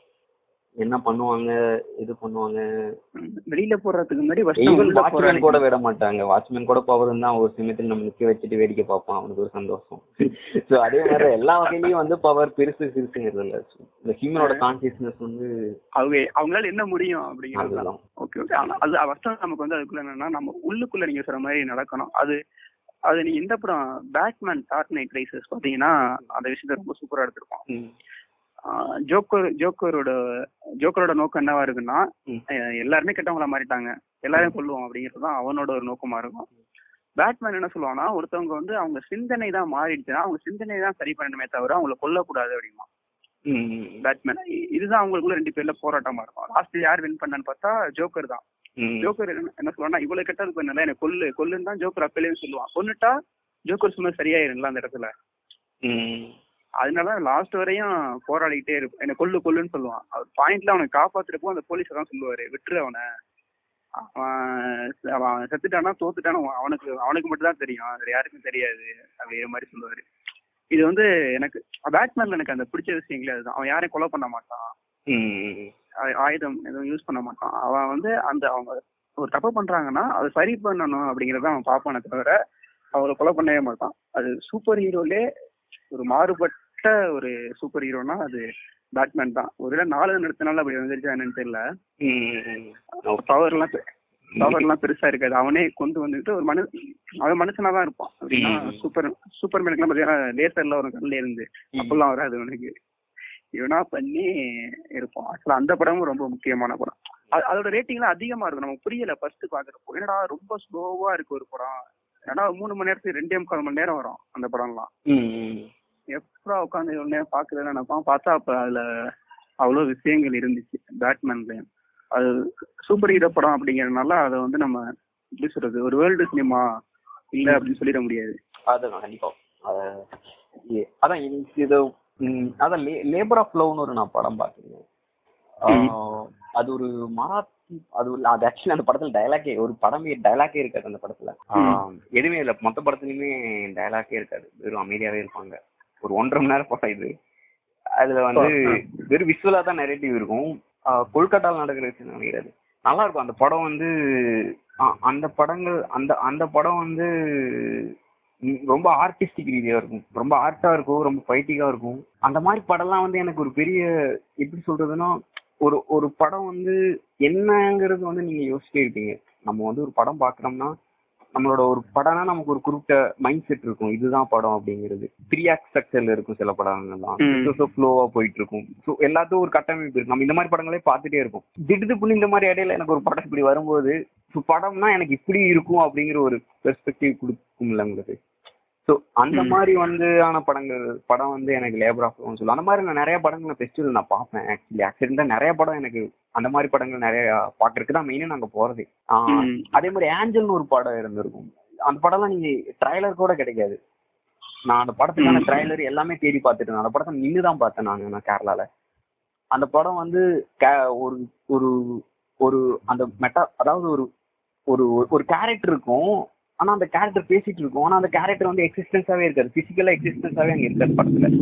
என்ன பண்ணுவாங்க இது பண்ணுவாங்க. வெளியில போறதுக்கு முன்னாடி வாட்ச்மேன் கூட விட மாட்டாங்க. வாட்ச்மேன் கூட பவர் இருந்தா ஒரு சமயத்தில் நம்ம நிக்க வச்சுட்டு வேடிக்கை பார்ப்பான் அவனுக்கு ஒரு சந்தோஷம். ஸோ அதே மாதிரி எல்லா வகையிலயும் வந்து பவர் பெருசு பெருசுங்கிறது இல்ல. இந்த ஹியூமனோட கான்சியஸ்னஸ் வந்து அவங்க அவங்களால என்ன முடியும் அப்படிங்கிறது ஓகே ஓகே அது ஃபர்ஸ்ட் நமக்கு வந்து அதுக்குள்ள என்னன்னா நம்ம உள்ளுக்குள்ள நீங்க சொல்ற மாதிரி நடக்கணும். அது அது நீங்க இந்த படம் பேட்மேன் டார்க் நைட் ரைசஸ் பாத்தீங்கன்னா அந்த விஷயத்த ரொம்ப சூப்பரா எடுத்திருப்போம் ம். ஜோக்கர் ஜோக்கரோட ஜோக்கரோட நோக்கம் என்னவா இருக்குன்னா எல்லாருமே கெட்டவங்களா மாறிட்டாங்க. எல்லாரையும் கொல்லுவோம் அப்படிங்கிறது தான் அவனோட ஒரு நோக்கமா இருக்கும். பேட்மேன் என்ன சொல்லுவான்னா ஒருத்தவங்க வந்து அவங்க சிந்தனை தான் மாறிடுச்சுன்னா அவங்க சிந்தனை தான் சரி பண்ணணுமே தவிர அவங்கள கொல்லக்கூடாது அப்படிமா பேட்மேன். இதுதான் அவங்களுக்குள்ள ரெண்டு பேர்ல போராட்டமா இருக்கும். லாஸ்ட் யார் வின் பண்ணான்னு பார்த்தா ஜோக்கர் தான். ஜோக்கர் என்ன சொல்லுவான்னா இவ்வளவு கெட்டது பண்ணல எனக்கு கொல்லு. கொல்லுன்னு தான் ஜோக்கர் அப்பலேயும் சொல்லுவான். கொன்னுட்டா ஜோக்கர் சும்மா சரியாயிருங்களா அந்த இடத்துல. அதனால லாஸ்ட் வரையும் போராடிக்கிட்டே இருப்பான் என்ன கொல்லு கொல்லுன்னு சொல்லுவான். அவர் பாயிண்ட்ல அவனை காப்பாத்துறப்போ அந்த போலீஸ் தான் சொல்லுவாரு. விட்டுரு அவனை. அவன் செத்துட்டானா தோத்துட்டானா அவனுக்கு அவனுக்கு மட்டும் தான் தெரியும். வேற யாருக்கும் தெரியாது அப்படிங்கிற மாதிரி சொல்லுவாரு. இது வந்து எனக்கு பேட்மேன்ல எனக்கு அந்த பிடிச்ச விஷயங்களே அதுதான். அவன் யாரையும் கொலை பண்ண மாட்டான். ஆயுதம் எதுவும் யூஸ் பண்ண மாட்டான். அவன் வந்து அந்த அவங்க ஒரு தப்பு பண்றாங்கன்னா அதை சரி பண்ணணும் அப்படிங்கறத அவன் பார்ப்பானே தவிர அவளை கொலை பண்ணவே மாட்டான். அது சூப்பர் ஹீரோலே ஒரு மாறுபட்ட ஒரு சூப்பர் ஹீரோனா அது பேட்மேன் தான். ஒருவேளை நாலு நடத்தினால அப்படி வந்துருச்சா என்னன்னு தெரியல. பவர் எல்லாம் பவர் எல்லாம் பெருசா இருக்காது. அவனே கொண்டு வந்துட்டு ஒரு மனு அவன் மனுஷனா தான் இருப்பான். அப்படின்னா. சூப்பர் சூப்பர் மேனுக்குலாம் பாத்தீங்கன்னா லேசர்ல ஒரு கண்ணுல இருந்து. அப்பெல்லாம் வராது அவனுக்கு. இவனா பண்ணி இருப்பான். ஆக்சுவலா அந்த படமும் ரொம்ப முக்கியமான படம். அது- அதோட ரேட்டிங்லாம் அதிகமா இருக்கும். நமக்கு புரியல ஃபர்ஸ்ட் பாக்குறப்போ. என்னடா ரொம்ப ஸ்லோவா இருக்கு ஒரு படம். ஏன்னா மூணு மணி நேரத்துக்கு ரெண்டே முக்கால் மணி நேரம் வரும் அந்த படம்லாம். ம் எப்படா உட்காந்து நேரம் பாக்குறதுன்னு நினைப்பான் பார்த்தா அப்ப அதுல அவ்வளவு விஷயங்கள் இருந்துச்சு. பேட்மேன்லயும் அது சூப்பர் ஹீரோ படம் அப்படிங்கறதுனால அதை வந்து நம்ம எப்படி சொல்றது ஒரு வேர்ல்டு சினிமா இல்ல அப்படின்னு சொல்லிட முடியாது. அதான் கண்டிப்பா. அதான் இது அதான் லேபர் ஆஃப் லவ்னு ஒரு நான் படம் பார்த்துருக்கேன் ஆஹ், அது ஒரு மராத்தி அது அது ஆக்சுவலி அந்த படத்துல டயலாக்கே ஒரு படமே டயலாக்கே இருக்காது அந்த படத்துல. எதுவுமே இல்லை மொத்த படத்துலயுமே டயலாக்கே இருக்காது. வெறும் அமைதியாவே இருப்பாங்க. ஒரு ஒன்றரை மணி நேரம் படம் இது. அதுல வந்து வெறும் விஷுவலா தான் நெரேட்டிவ் இருக்கும். ஆஹ், கொல்கட்டால நடக்கிற விஷயம் நினைக்கிறது நல்லா இருக்கும். அந்த படம் வந்து அந்த படங்கள் அந்த அந்த படம் வந்து ரொம்ப ஆர்டிஸ்டிக் ரீதியா இருக்கும். ரொம்ப ஆர்ட்டா இருக்கும். ரொம்ப பைட்டிக்கா இருக்கும். அந்த மாதிரி படம்லாம் வந்து எனக்கு ஒரு பெரிய எப்படி சொல்றதுன்னா ஒரு ஒரு படம் வந்து என்னங்கிறது வந்து நீங்க யோசிச்சிட்டே இருப்பீங்க. நம்ம வந்து ஒரு படம் பாக்குறோம்னா நம்மளோட ஒரு படம்னா நமக்கு ஒரு குறிப்பிட்ட மைண்ட் செட் இருக்கும். இதுதான் படம் அப்படிங்கிறது. த்ரீ ஆக்ட் ஸ்ட்ரக்சர்ல இருக்கும் சில படங்கள்லாம். ஃப்ளோவா போயிட்டு இருக்கும் ஸோ எல்லாத்துக்கும் ஒரு கட்டமைப்பு இருக்கு. நம்ம இந்த மாதிரி படங்களே பார்த்துட்டே இருக்கும் திடுதுப்புன்னு இந்த மாதிரி இடையில எனக்கு ஒரு படம் இப்படி வரும்போது ஸோ படம்னா எனக்கு இப்படி இருக்கும் அப்படிங்கிற ஒரு பெர்ஸ்பெக்டிவ் கொடுக்கும்ல உங்களுக்கு? ஸோ அந்த. மாதிரி வந்து ஆன படங்கள் படம் வந்து எனக்கு லேபர் ஆஃப் சொல்லுவோம் அந்த மாதிரி நான் நிறைய படங்கள் ஃபெஸ்டிவல் நான் பார்ப்பேன் ஆக்சுவலி ஆக்சிடென்ட்டாக நிறைய படம் எனக்கு அந்த மாதிரி படங்கள் நிறைய பார்க்கறதுக்கு தான் மெயினாக நாங்கள் போகிறதே. அதே மாதிரி ஆஞ்சல்னு ஒரு படம் இருந்திருக்கும். அந்த படம்லாம் நீங்க ட்ரைலர் கூட கிடைக்காது. நான் அந்த படத்துக்கான. ட்ரைலர் எல்லாமே தேடி பார்த்துட்டு இருந்தேன். அந்த படத்தை நின்று தான் பார்த்தேன் நான் நான் கேரளால. அந்த படம் வந்து கே- ஒரு ஒரு ஒரு அந்த மெட்டா அதாவது ஒரு ஒரு ஒரு கேரக்டர் இருக்கும் ஆனா அந்த கேரக்டர் பேசிட்டு இருக்கும். ஆனா அந்த கேரக்டர் வந்து எக்ஸிஸ்டன்ஸாவே இருக்காது. பிசிக்கலா எக்ஸிஸ்டன்ஸாவே அங்க இருக்காது படத்துல.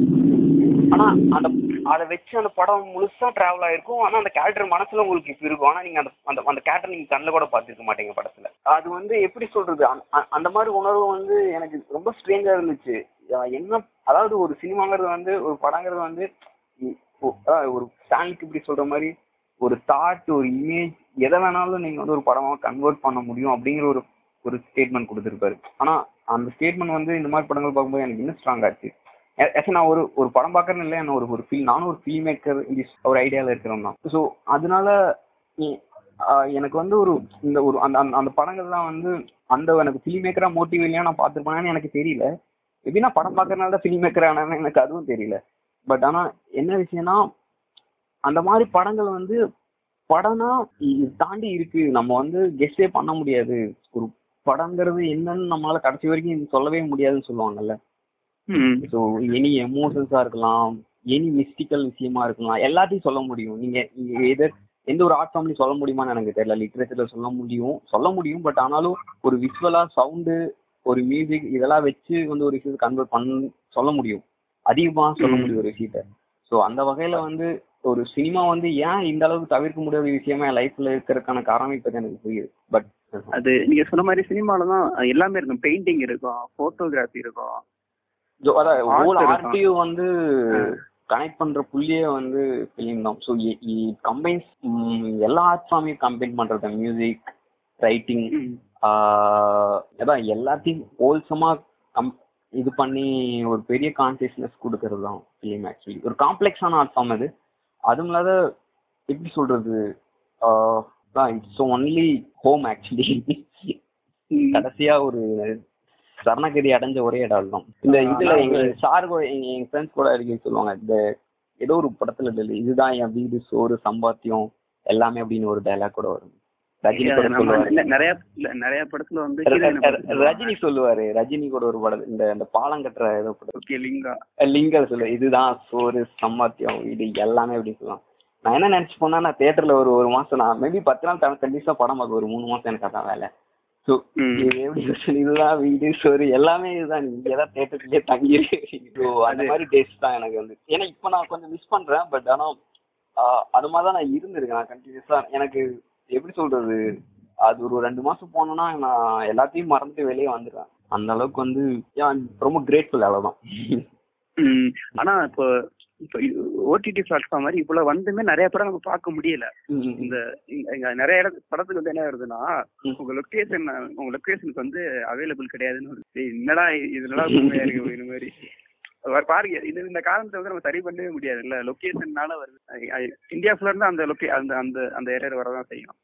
ஆனா அந்த அதை வச்சு அந்த படம் முழுசா டிராவல் ஆயிருக்கும். ஆனா அந்த கேரக்டர் மனசுல உங்களுக்கு இப்ப இருக்கும். ஆனா நீங்க அந்த அந்த அந்த கேரக்டர் நீங்க கண்ணில் கூட பார்த்துருக்க மாட்டீங்க படத்துல. அது வந்து எப்படி சொல்றது? அந்த- அந்த- மாதிரி உணர்வு வந்து எனக்கு ரொம்ப ஸ்ட்ரேஞ்சா இருந்துச்சு. என்ன அதாவது ஒரு சினிமாங்கிறது வந்து ஒரு படங்கிறது வந்து ஒரு ஸ்டாலிக்கு இப்படி சொல்ற மாதிரி ஒரு தாட் ஒரு இமேஜ் எதை வேணாலும் நீங்க வந்து ஒரு படமா கன்வெர்ட் பண்ண முடியும் அப்படிங்கிற ஒரு ஒரு ஸ்டேட்மெண்ட் கொடுத்துருப்பாரு. ஆனா அந்த ஸ்டேட்மெண்ட் வந்து இந்த மாதிரி படங்கள் பார்க்கும்போது எனக்கு இன்னும் ஸ்ட்ராங் ஆச்சு ஏ- நான் ஒரு ஒரு படம் பார்க்கறேன்னு இல்லை நான் ஒரு ஒரு ஃபீல் நானும் ஒரு ஃபில்ம் மேக்கர் ஒரு ஐடியாவில் இருக்கிறோம் தான். ஸோ அதனால எனக்கு வந்து ஒரு இந்த ஒரு அந்த அந்த- அந்த படங்கள்லாம் வந்து அந்த எனக்கு ஃபில்ம் மேக்கராக மோட்டிவ் இல்லையா நான் பார்த்துருப்பேனான்னு எனக்கு தெரியல. எப்படின்னா படம் பார்க்கறனால தான் ஃபில்ம் மேக்கர் ஆனான்னு எனக்கு அதுவும் தெரியல. பட் ஆனால் என்ன விஷயம்னா அந்த மாதிரி படங்கள் வந்து படம்னா தாண்டி இருக்கு. நம்ம வந்து கெஸ்டே பண்ண முடியாது. ஒரு படங்கிறது என்னன்னு நம்மளால கடைசி வரைக்கும் சொல்லவே முடியாதுன்னு சொல்லுவாங்கல்ல. ஸோ எனி எமோஷன்ஸாக இருக்கலாம் எனி மிஸ்டிக்கல் விஷயமா இருக்கலாம் எல்லாத்தையும் சொல்ல முடியும். நீங்க எதர் எந்த ஒரு ஆர்ட் ஃபார்ம்லையும் சொல்ல முடியுமான்னு எனக்கு தெரியல. லிட்ரேச்சர்ல சொல்ல முடியும். சொல்ல முடியும் பட் ஆனாலும் ஒரு விஷுவலா சவுண்டு ஒரு மியூசிக் இதெல்லாம் வச்சு வந்து ஒரு விஷயத்தை கன்வெர்ட் பண்ண சொல்ல முடியும். அதிகமாக சொல்ல. முடியும் ஒரு விஷயத்த. ஸோ அந்த வகையில வந்து ஒரு சினிமா வந்து ஏன் இந்த அளவுக்கு தவிர்க்க முடியாத விஷயமா என் லைஃப்ல இருக்கிறதுக்கான காரணம் இப்போ எனக்கு புரியுது. பட் அது நீங்க சொன்ன மாதிரி சினிமால தான் எல்லாமே இருக்கும். பெயிண்டிங் இருக்கும் போட்டோகிராஃபி இருக்கும். ஆர்டியும் வந்து கனெக்ட் பண்ற புள்ளியே வந்து ஃபிலிம் தான். ஸோ கம்பைன்ஸ் எல்லா ஆர்ட் ஃபார்மையும் கம்பைன் பண்றது மியூசிக் ரைட்டிங். அதான் எல்லாத்தையும் ஹோல்சமா கம் இது பண்ணி ஒரு பெரிய கான்சியஸ்னஸ் கொடுக்கறது தான் ஃபிலிம் ஆக்சுவலி ஒரு காம்ப்ளெக்ஸான ஆர்ட் ஃபார்ம் அது. அதுவும் இல்லாத எப்படி சொல்றது இட்ஸ் ஒன்லி ஹோம் ஆக்சுவலி. கடைசியா ஒரு சரணகதி அடைஞ்ச ஒரே இடம் தான் இந்த இதுல எங்க சார் கூட எங்க எங்க ஃப்ரெண்ட்ஸ் கூட அடிக்கடி சொல்லுவாங்க. இந்த ஏதோ ஒரு படத்துல இல்லை இதுதான் என் வீடு சோறு சம்பாத்தியம் எல்லாமே அப்படின்னு ஒரு டைலாக் கூட வரும். ரஜினி கூட சொல்லுவாரு. நிறைய நிறைய படத்துல வந்து ரஜினி சொல்லுவாரு. ரஜினி கூட ஒரு படம் இந்த இந்த பாலம் கட்டுற ஏதோ படம். லிங்கா. லிங்கர் சொல்லு இதுதான் சோறு சம்பாத்தியம் வீடு எல்லாமே அப்படின்னு சொல்லுவாங்க. நான் என்ன நினைச்சு போனா நான் தியேட்டர்ல ஒரு ஒரு மாசம் நான் மேபி பத்து நாள் தவிர கண்டிப்பா படம் பார்க்க ஒரு மூணு மாசம் எனக்கு அதான் வேலை. ஸோ. இது எப்படி question? இதுதான் வீடு சோறு எல்லாமே இதுதான். நீங்க ஏதாவது தேட்டருக்குள்ளே தங்கி ஸோ அந்த மாதிரி டேஸ் தான் எனக்கு வந்து. ஏன்னா இப்போ நான் கொஞ்சம் மிஸ் பண்றேன் பட் ஆனா ஆஹ், அது மாதிரி தான் நான் இருந்திருக்கேன். நான் கண்டினியூஸா எனக்கு எப்படி சொல்றது? அது ஒரு ரெண்டு மாசம் போனேன்னா நான் எல்லாத்தையும் மறந்துட்டு வெளியே வந்துடுவேன் அந்த அளவுக்கு வந்து ரொம்ப கிரேட்ஃபுல் அவ்வளவுதான். ம். ஆனா இப்போ இப்போ ஓடிடி பிளாட்ஃபார்ம் மாதிரி இவ்வளவு வந்துமே நிறைய படம் நம்ம பார்க்க முடியல. இந்த நிறைய இடம் படத்துக்கு வந்து என்ன வருதுன்னா. உங்க லொகேஷன் உங்க லொகேஷனுக்கு வந்து அவைலபிள் கிடையாதுன்னு வருது. என்னடா இது என்னடா உண்மையா இருக்கு இந்த மாதிரி. பாருங்க இது இந்த காரணத்தை வந்து நம்ம சரி பண்ணவே முடியாதுல்ல. லொகேஷன்னால வருது. ஐ- ஐ- இந்தியா ஃபுல்லா இருந்து அந்த லொகே அந்த அந்த அந்த எரர் வரதான் செய்யும்.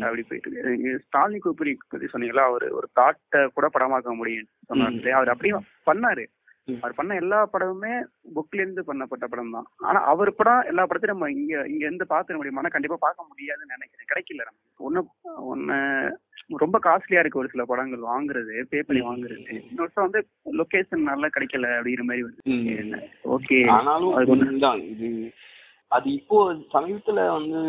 அப்படி போயிட்டு ஸ்டாலின் கூப்பரி பத்தி சொன்னீங்களா அவர் ஒரு தாட்டை கூட படமாக்க முடியும் சொன்னாரு. அவர் அப்படியும் பண்ணாரு. அவர் பண்ண எல்லா படமுமே புக்ல இருந்து பண்ணப்பட்ட படம் தான் ஆனா அவர் படம் எல்லா படத்தையும் நம்ம இங்க இங்க இருந்து பாத்துக்க முடியுமானா கண்டிப்பா பார்க்க முடியாதுன்னு நினைக்கிறேன். கிடைக்கல நமக்கு. ஒண்ணு ஒண்ணு ரொம்ப காஸ்ட்லியா இருக்கு ஒரு சில படங்கள் வாங்குறது பே பண்ணி வாங்குறது. இன்னொரு வந்து லொகேஷன் நல்லா கிடைக்கல அப்படிங்கிற மாதிரி ம். வந்து ஓகே ஆனாலும் இது அது இப்போ சமீபத்துல வந்து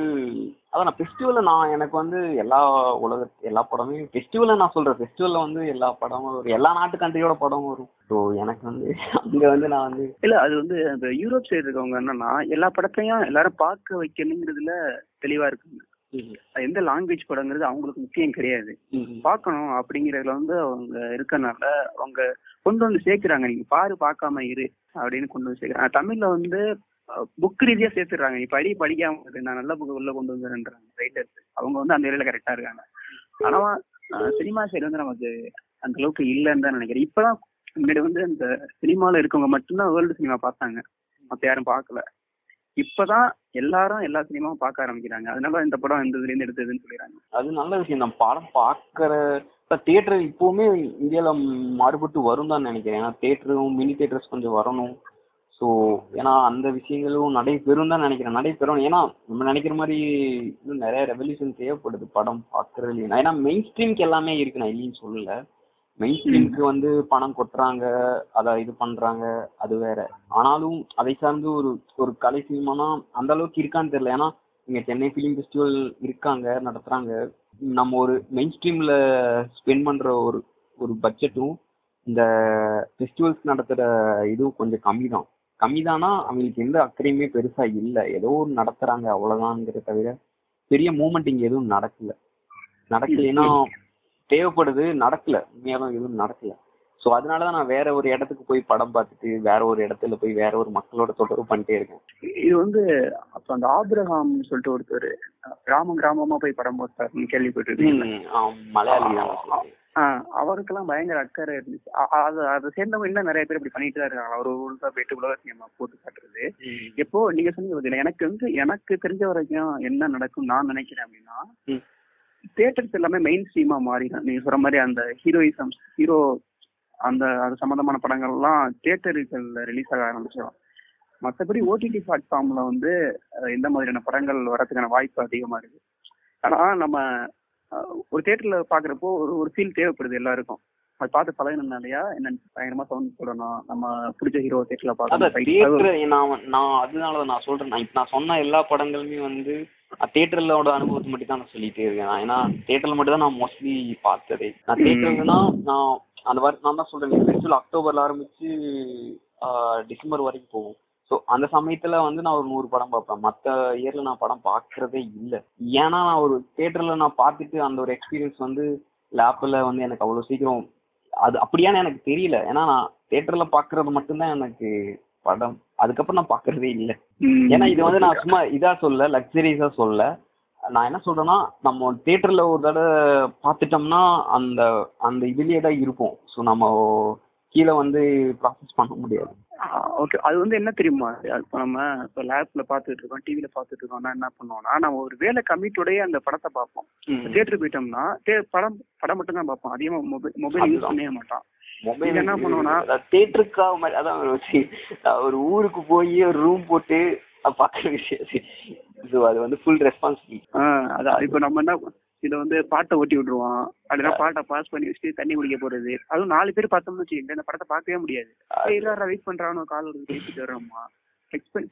அதான் நான் ஃபெஸ்டிவல்ல நான் எனக்கு வந்து எல்லா உலக எல்லா படமே ஃபெஸ்டிவல்ல நான் சொல்றேன். ஃபெஸ்டிவல்ல வந்து எல்லா படமும் வரும். எல்லா நாட்டு கண்ட்ரியோட படம் வரும். ஸோ எனக்கு வந்து அங்க வந்து நான் வந்து இல்ல அது வந்து அந்த யூரோப் சைடு இருக்கவங்க என்னன்னா எல்லா படத்தையும் எல்லாரும் பார்க்க வைக்கணுங்கிறதுல தெளிவா இருக்குங்க. எந்த லாங்குவேஜ் படங்கிறது அவங்களுக்கு முக்கியம் கிடையாது. பார்க்கணும் அப்படிங்கறதுல வந்து அவங்க இருக்கனால அவங்க கொண்டு வந்து சேர்க்கிறாங்க. நீங்க பாரு பார்க்காம இரு அப்படின்னு கொண்டு வந்து சேர்க்கிறாங்க. தமிழ்ல வந்து புக் ரீதியா சேர்த்துடுறாங்க. நீ படி படிக்காம நான் நல்ல புக் உள்ள கொண்டு வந்துடுறேன்றாங்க. ரைட்டர்ஸ் அவங்க வந்து அந்த ஏரியால கரெக்டா இருக்காங்க. ஆனா சினிமா சைடு வந்து நமக்கு அந்த அளவுக்கு இல்லைன்னு தான் நினைக்கிறேன். இப்பதான் முன்னாடி வந்து அந்த சினிமால இருக்கவங்க மட்டும்தான் வேர்ல்டு சினிமா பார்த்தாங்க. மத்த யாரும் பார்க்கல. இப்பதான் எல்லாரும் எல்லா சினிமாவும் பார்க்க ஆரம்பிக்கிறாங்க. அதனால இந்த படம் இந்த இதுல இருந்து எடுத்ததுன்னு சொல்லிடுறாங்க. அது நல்ல விஷயம் தான். படம் பாக்குற தியேட்டர் இப்பவுமே இந்தியாவில் மாறுபட்டு வரும் தான் நினைக்கிறேன். ஏன்னா தேட்டரும் மினி தேட்டர்ஸ் கொஞ்சம் வரணும். ஸோ ஏன்னா அந்த விஷயங்களும் நடைபெறும் தான் நினைக்கிறேன். நடைபெறும். ஏன்னா நம்ம நினைக்கிற மாதிரி இன்னும் நிறைய ரெவல்யூஷன் தேவைப்படுது. படம் பார்க்குறது ஏன்னா மெயின் ஸ்ட்ரீம்க்கு எல்லாமே இருக்கு. நான் இல்லைன்னு சொல்லல. மெயின் ஸ்ட்ரீம்க்கு வந்து பணம் கொட்டுறாங்க. அதை இது பண்றாங்க. அது வேற. ஆனாலும் அதை சார்ந்து ஒரு ஒரு கலை சினிமானா அந்த அளவுக்கு இருக்கான்னு தெரியல. ஏன்னா இங்க சென்னை ஃபிலிம் ஃபெஸ்டிவல் இருக்காங்க. நடத்துறாங்க. நம்ம ஒரு மெயின் ஸ்ட்ரீம்ல ஸ்பெண்ட் பண்ற ஒரு ஒரு பட்ஜெட்டும் இந்த ஃபெஸ்டிவல்ஸ் நடத்துற இதுவும் கொஞ்சம் கம்மி தான் கம்மி தானா அவங்களுக்கு எந்த அக்கறையுமே பெருசா இல்லை. ஏதோ ஒரு நடத்துறாங்க அவ்வளவுதான்ங்கிறத தவிர பெரிய மூமெண்ட் இங்க எதுவும் நடக்கல. நடக்கலைன்னா தேவைப்படுது நடக்கல. உண்மையாதான் எதுவும் நடக்கல. ஸோ அதனால தான் நான் வேற ஒரு இடத்துக்கு போய் படம் பார்த்துட்டு வேற ஒரு இடத்துல போய் வேற ஒரு மக்களோட தொடர்பு பண்ணிட்டே இருக்கேன். இது வந்து அப்ப அந்த ஆபிரகாம் சொல்லிட்டு ஒருத்தர் கிராமம் கிராமமா போய் படம் போட்டாருன்னு கேள்விப்பட்டிருக்கீங்க மலையாளி தான் அவருக்கெல்லாம் பயங்கர அக்கறை இருந்துச்சு. அது அதை சேர்ந்தவங்க இன்னும் நிறைய பேர் இப்படி பண்ணிட்டு தான் இருக்காங்க. அவர் ஒரு ஊருக்கா போயிட்டு உலக சினிமா போட்டு காட்டுறது. எப்போ நீங்க சொன்னீங்க எனக்கு வந்து எனக்கு தெரிஞ்ச வரைக்கும் என்ன நடக்கும் நான் நினைக்கிறேன் அப்படின்னா ம். தியேட்டர்ஸ் எல்லாமே மெயின் ஸ்ட்ரீமா மாறிடும் நீங்க சொல்ற மாதிரி அந்த ஹீரோயிசம் ஹீரோ அந்த அது சம்பந்தமான படங்கள்லாம் தியேட்டர்கள்ல ரிலீஸ் ஆக ஆரம்பிச்சிடும் மற்றபடி ஓடிடி பிளாட்ஃபார்ம்ல வந்து இந்த மாதிரியான படங்கள் வரதுக்கான வாய்ப்பு அதிகமா இருக்கு. ஆனா நம்ம ஒரு தியேட்டர்ல பாக்குறப்போ ஒரு ஒரு ஃபீல் தேவைப்படுது எல்லாருக்கும். அது பார்த்து பழகினாலயா என்ன பயங்கரமா சவுண்ட் போடணும்? நம்ம பிடிச்ச ஹீரோ தியேட்டர்ல அதான் பார்க்கணும் நான் நான் அதனால நான் சொல்றேன். நான் சொன்ன எல்லா படங்களுமே வந்து தியேட்டர்லோட அனுபவத்தை மட்டும் தான் நான் சொல்லிட்டே இருக்கேன். நான் ஏன்னா தியேட்டர்ல மட்டும் தான் நான் மோஸ்ட்லி பார்த்ததே. நான் தியேட்டர்னா நான் அந்த வாரம் நான் தான் சொல்றேன். அக்டோபர்ல ஆரம்பிச்சு டிசம்பர் வரைக்கும் போகும். ஸோ அந்த சமயத்துல வந்து நான் ஒரு நூறு படம் பார்ப்பேன். மற்ற இயர்ல நான் படம் பார்க்கறதே இல்லை. ஏன்னா நான் ஒரு தியேட்டர்ல நான் பார்த்துட்டு அந்த ஒரு எக்ஸ்பீரியன்ஸ் வந்து லேப்பில் வந்து எனக்கு அவ்வளோ சீக்கிரம் அது அப்படியான்னு எனக்கு தெரியல. ஏன்னா நான் தியேட்டர்ல பார்க்கறது மட்டும்தான் எனக்கு படம். அதுக்கப்புறம் நான் பார்க்கறதே இல்லை. ஏன்னா இது வந்து நான் சும்மா இதா சொல்ல லக்ஸரிஸா சொல்ல நான் என்ன சொல்றேன்னா நம்ம தியேட்டர்ல ஒரு தடவை பார்த்துட்டோம்னா அந்த அந்த இதுலயே தான் இருப்போம். ஸோ நம்ம கீழே வந்து ப்ராசஸ் பண்ண முடியாது. ஓகே அது வந்து என்ன தெரியுமா? இப்போ நம்ம இப்போ லேப்ல பார்த்துட்டு இருக்கோம் டிவியில பார்த்துட்டு இருக்கோம்னா என்ன பண்ணுவோம்னா நம்ம ஒரு வேலை கம்மிட்டோடய அந்த படத்தை பார்ப்போம். தியேட்டர் போயிட்டோம்னா படம் படம் மட்டும் தான் பார்ப்போம். அதிகமாக மொபைல் மொபைல் யூஸ். பண்ணவே மாட்டான் மொபைல் என்ன பண்ணுவோம்னா? தேட்டருக்காக மாதிரி அதான் ஒரு ஊருக்கு போய் ஒரு ரூம் போட்டு பார்க்குற விஷயம். அது வந்து ஃபுல் ரெஸ்பான்சிபிலிட்டி அதான். இப்போ நம்ம என்ன இதை வந்து பாட்டை ஓட்டி விட்டுருவான். அப்படின்னா பாட்டை பாஸ் பண்ணி வச்சுட்டு தண்ணி குடிக்க போறது. அதுவும் நாலு பேர் பார்த்தோம்னு வச்சுக்கோங்க இந்த படத்தை பார்க்கவே முடியாது. எல்லாரும் வெயிட் பண்றான்னு கால் ஒரு பேசிட்டு வர்றோமா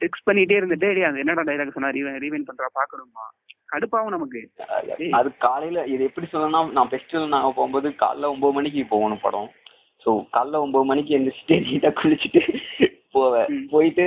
டெக்ஸ்ட் பண்ணிட்டே இருந்துட்டு அது என்னடா டைலாக் சொன்னா ரீவைன் பண்றா பாக்கணுமா கடுப்பாகும் நமக்கு. அது காலையில இது எப்படி சொல்லணும்னா நான் ஃபெஸ்டிவல் நாங்கள் போகும்போது காலைல ஒன்பது மணிக்கு போகணும் படம். ஸோ காலைல ஒன்பது மணிக்கு எந்திரிச்சிட்டு நீட்டாக குளிச்சுட்டு போவேன். போயிட்டு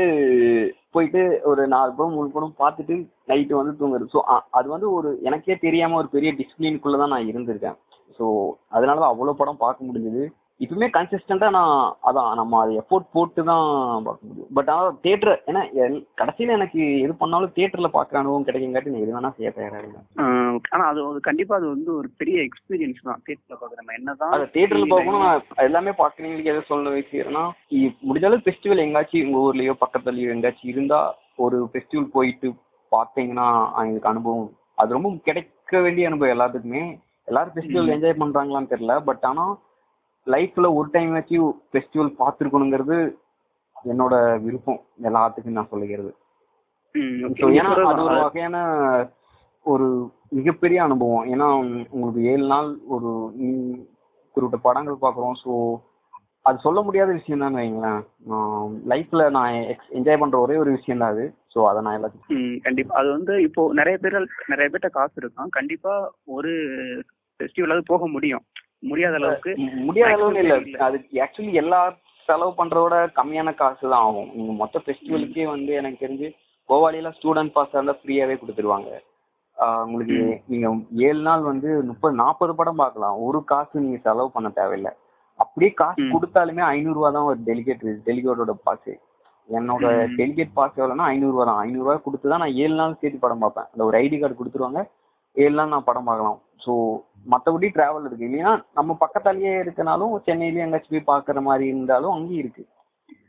போயிட்டு ஒரு நாலு படம் மூணு படம் பார்த்துட்டு நைட்டு வந்து தூங்குறது. ஸோ அது வந்து ஒரு எனக்கே தெரியாம ஒரு பெரிய டிசிப்ளின்குள்ளே தான் நான் இருந்திருக்கேன். ஸோ அதனால தான் அவ்வளோ படம் பார்க்க முடிஞ்சது. இப்பவுமே கன்சிஸ்டண்டாக நான் அதான் நம்ம அது எஃபோர்ட் போட்டு தான் பார்க்க முடியும். பட் ஆனால் தேட்டர் ஏன்னா எல்- கடைசியில எனக்கு எது பண்ணாலும் தேட்டரில் பார்க்குற அனுபவம் கிடைக்குங்காட்டி நான் எது வேணா செய்ய தயாராக இருக்கேன் ஆஹ் ஆனா அது ஒரு கண்டிப்பா அது வந்து ஒரு பெரிய எக்ஸ்பீரியன்ஸ் தான் தேட்டர்ல பாக்குற நம்ம என்னதான் அது தேட்டரில் பார்க்கணும் நான் எல்லாமே பார்க்குறீங்களுக்கு எதை சொல்ல வைக்கிறேன்னா முடிஞ்ச அளவு ஃபெஸ்டிவல் எங்காச்சும் உங்கள் ஊர்லேயோ பக்கத்துலயோ எங்காச்சும் இருந்தால் ஒரு ஃபெஸ்டிவல் போயிட்டு பார்த்தீங்கன்னா எங்களுக்கு அனுபவம் அது ரொம்ப கிடைக்க வேண்டிய அனுபவம் எல்லாத்துக்குமே. எல்லாரும் ஃபெஸ்டிவல். என்ஜாய் பண்ணுறாங்களான்னு தெரியல பட் ஆனால் லைஃப்பில் ஒரு டைம் வச்சு ஃபெஸ்டிவல் பார்த்துருக்கணுங்கிறது என்னோட விருப்பம். எல்லாத்துக்கும் நான் சொல்லிக்கிறது. ஏன்னா அது ஒரு வகையான ஒரு மிகப்பெரிய அனுபவம். ஏன்னா உங்களுக்கு ஏழு நாள் ஒரு குறிப்பிட்ட படங்கள் பார்க்குறோம். ஸோ அது சொல்ல முடியாத விஷயம் தான் வைங்களேன். லைஃப்ல நான் என்ஜாய் பண்ற ஒரே ஒரு விஷயம் தான் அது. ஸோ அதை நான் எல்லாத்துக்கும் ம், கண்டிப்பா. அது வந்து இப்போ நிறைய பேர் நிறைய பேர்ட்ட காசு இருக்கும். கண்டிப்பா ஒரு ஃபெஸ்டிவலாவது போக முடியும். முடியாத அளவுக்கு முடியாத அளவுக்கு இல்ல. அது ஆக்சுவலி எல்லா செலவு பண்றதோட கம்மியான காசு தான் ஆகும். நீங்க மொத்த ஃபெஸ்டிவலுக்கே வந்து எனக்கு தெரிஞ்சு கோவாலியெல்லாம் ஸ்டூடெண்ட் பாஸ் இருந்தால் ஃப்ரீயாவே கொடுத்துருவாங்க. உங்களுக்கு நீங்க ஏழு நாள் வந்து முப்பது நாற்பது படம் பார்க்கலாம். ஒரு காசு நீங்க செலவு பண்ண தேவையில்லை. அப்படியே காசு. கொடுத்தாலுமே ஐநூறுரூவா தான் ஒரு டெலிகேட் டெலிகேட்டோட பாஸ் என்னோட. டெலிகேட் பாஸ் எவ்வளோனா ஐநூறுரூவா தான். ஐநூறுரூவா கொடுத்து தான் நான் ஏழு நாள் சேர்த்து படம் பார்ப்பேன். அந்த ஒரு ஐடி கார்டு கொடுத்துருவாங்க. ஏழு நாள் நான் படம் பார்க்கலாம். ஸோ மற்றபடி டிராவல் இருக்கு. இல்லைன்னா நம்ம பக்கத்தாலேயே இருக்கனாலும் சென்னையிலேயே எங்கேயாச்சும் போய் பார்க்குற மாதிரி இருந்தாலும் அங்கேயும் இருக்கு.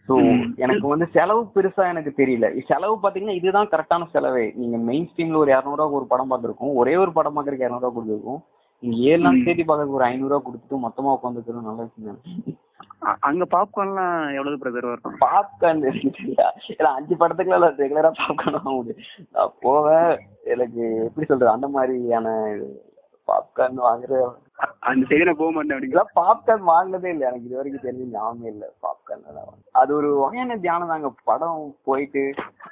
ஸோ. எனக்கு வந்து செலவு பெருசா எனக்கு தெரியல. செலவு பார்த்தீங்கன்னா இதுதான் கரெக்டான செலவே. நீங்க மெயின் ஸ்ட்ரீம்ல ஒரு இரநூறுவா ஒரு படம் பார்த்துருக்கோம். ஒரே ஒரு படம் பார்க்கறதுக்கு இரநூறுவா கொடுத்துருக்கோம். நீங்க ஏழு நாள் ம். சேர்த்து பார்க்கறதுக்கு ஒரு ஐநூறுரூவா கொடுத்துட்டு மொத்தமா உட்காந்துக்கிறது நல்ல அ- அங்க பாப்கார்ன்லாம் எவ்வளவு பிரதர் வரும்? பாப்கார்ன் ஏன்னா அஞ்சு படத்துக்குலாம் ரெகுலரா பாப்கார்ன் வாங்க முடியும். நான் போவேன். எனக்கு எப்படி சொல்றது? அந்த மாதிரியான பாப்கார்ன் வாங்குற அ- அந்த சைடு நான் போக மாட்டேன் அப்படிங்களா பாப்கார்ன் வாங்கினதே இல்லை. எனக்கு இது வரைக்கும் தெரிஞ்ச ஞாபகமே இல்லை பாப்கார்ன் அது ஒரு வகையான தியானம் தாங்க. படம் போயிட்டு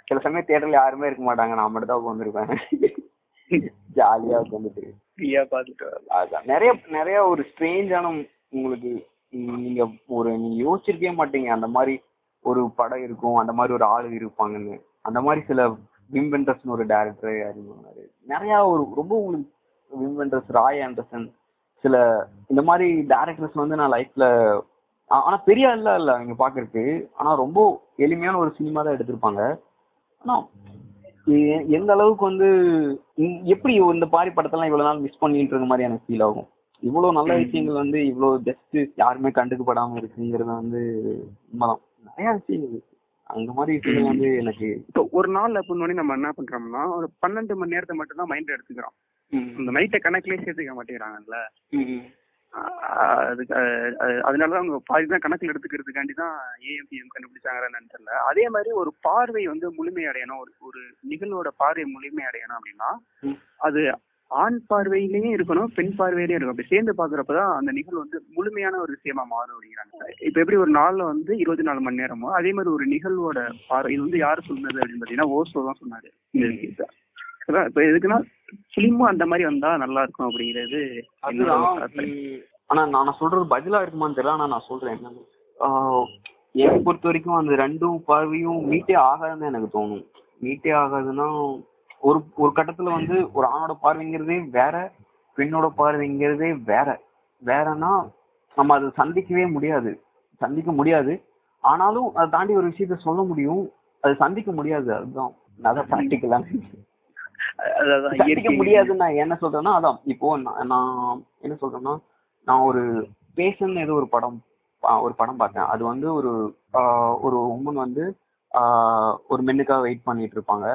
சில சமயம் தேட்டர்ல யாருமே இருக்க மாட்டாங்க. நான் மட்டும் தான் உட்காந்துருப்பேன் ஜாலியா உட்காந்துட்டு ஃப்ரீயா. அதான். நிறைய நிறைய ஒரு ஸ்ட்ரேஞ்சான உங்களுக்கு நீங்க ஒரு நீங்க யோசிச்சிருக்கவே மாட்டீங்க. அந்த மாதிரி ஒரு படம் இருக்கும். அந்த மாதிரி ஒரு ஆளு இருப்பாங்கன்னு. அந்த மாதிரி சில விம் வெண்டர்ஸ்னு ஒரு டேரக்டர் அறிமுகமாரு நிறைய ஒரு ரொம்ப உங்களுக்கு விம் வெண்டர்ஸ் ராய் ஆண்டர்சன் சில இந்த மாதிரி டேரக்டர்ஸ் வந்து நான் லைஃப்ல ஆனா பெரிய ஆள்லாம் இல்ல அவங்க பாக்குறதுக்கு. ஆனா ரொம்ப எளிமையான ஒரு சினிமா தான் எடுத்திருப்பாங்க. ஆனா எந்த அளவுக்கு வந்து எப்படி இந்த மாதிரி படத்தெல்லாம் இவ்வளவு நாள் மிஸ் பண்ணிட்டு இருக்க மாதிரி எனக்கு ஃபீல் ஆகும். இவ்வளவு நல்ல. விஷயங்கள் வந்து இவ்வளவு ஜஸ்ட் யாருமே கண்டுக்கப்படாம இருக்குங்கிறது வந்து உண்மைதான். நிறைய விஷயங்கள் இருக்கு. அந்த மாதிரி விஷயங்கள் வந்து எனக்கு இப்போ ஒரு நாள் அப்படின்னு நம்ம என்ன பண்றோம்னா ஒரு பன்னெண்டு மணி நேரத்தை மட்டும் தான் மைண்ட் எடுத்துக்கிறோம். இந்த நைட்டை கணக்குலயே சேர்த்துக்க மாட்டேங்கிறாங்கல்ல? அதுக்கு அதனாலதான் அவங்க பாதி தான் கணக்கில் எடுத்துக்கிறதுக்காண்டி தான் ஏஎம்பிஎம் கண்டுபிடிச்சாங்கன்னு தெரியல. அதே மாதிரி ஒரு பார்வை வந்து முழுமை அடையணும். ஒரு ஒரு நிகழ்வோட பார்வை முழுமை அடையணும் அப்படின்னா. அது ஆண் பார்வையிலயும் இருக்கணும் பெண் பார்வையிலயும் இருக்கும் அப்படி சேர்ந்து பாக்குறப்பதான் அந்த நிகழ்வு வந்து முழுமையான ஒரு விஷயமா மாறும் அப்படிங்கிறாங்க இப்ப எப்படி ஒரு நாள்ல வந்து இருபத்தி நாலு மணி நேரமோ அதே மாதிரி ஒரு நிகழ்வோட பார்வை இது வந்து யாரு சொன்னது அப்படின்னு பாத்தீங்கன்னா ஓசோ தான் சொன்னாரு இப்ப எதுக்குன்னா பிலிமும் அந்த மாதிரி வந்தா நல்லா இருக்கும் அப்படிங்கிறது ஆனா நான் சொல்றது பதிலா இருக்குமான்னு தெரியல ஆனா நான் சொல்றேன் என்னன்னு. என்னை பொறுத்த வரைக்கும் அந்த ரெண்டும் பார்வையும் மீட்டே ஆகாதுன்னு எனக்கு தோணும். மீட்டே ஆகாதுன்னா ஒரு ஒரு கட்டத்துல வந்து ஒரு ஆணோட பார்வைங்கிறதே வேற பெண்ணோட பார்வைங்கிறதே வேற. வேறன்னா நம்ம அதை சந்திக்கவே முடியாது. சந்திக்க முடியாது. ஆனாலும் அதை தாண்டி ஒரு விஷயத்த சொல்ல முடியும். அது சந்திக்க முடியாது அதுதான். அதான் ப்ராக்டிக்கலான அதான் முடியாதுன்னு நான் என்ன சொல்றேன்னா அதான் இப்போ நான் என்ன சொல்றேன்னா நான் ஒரு பேசன் ஏதோ ஒரு படம் ஒரு படம் பார்த்தேன். அது வந்து ஒரு ஒரு உமன் வந்து ஒரு மென்னுக்காக வெயிட் பண்ணிட்டு இருப்பாங்க.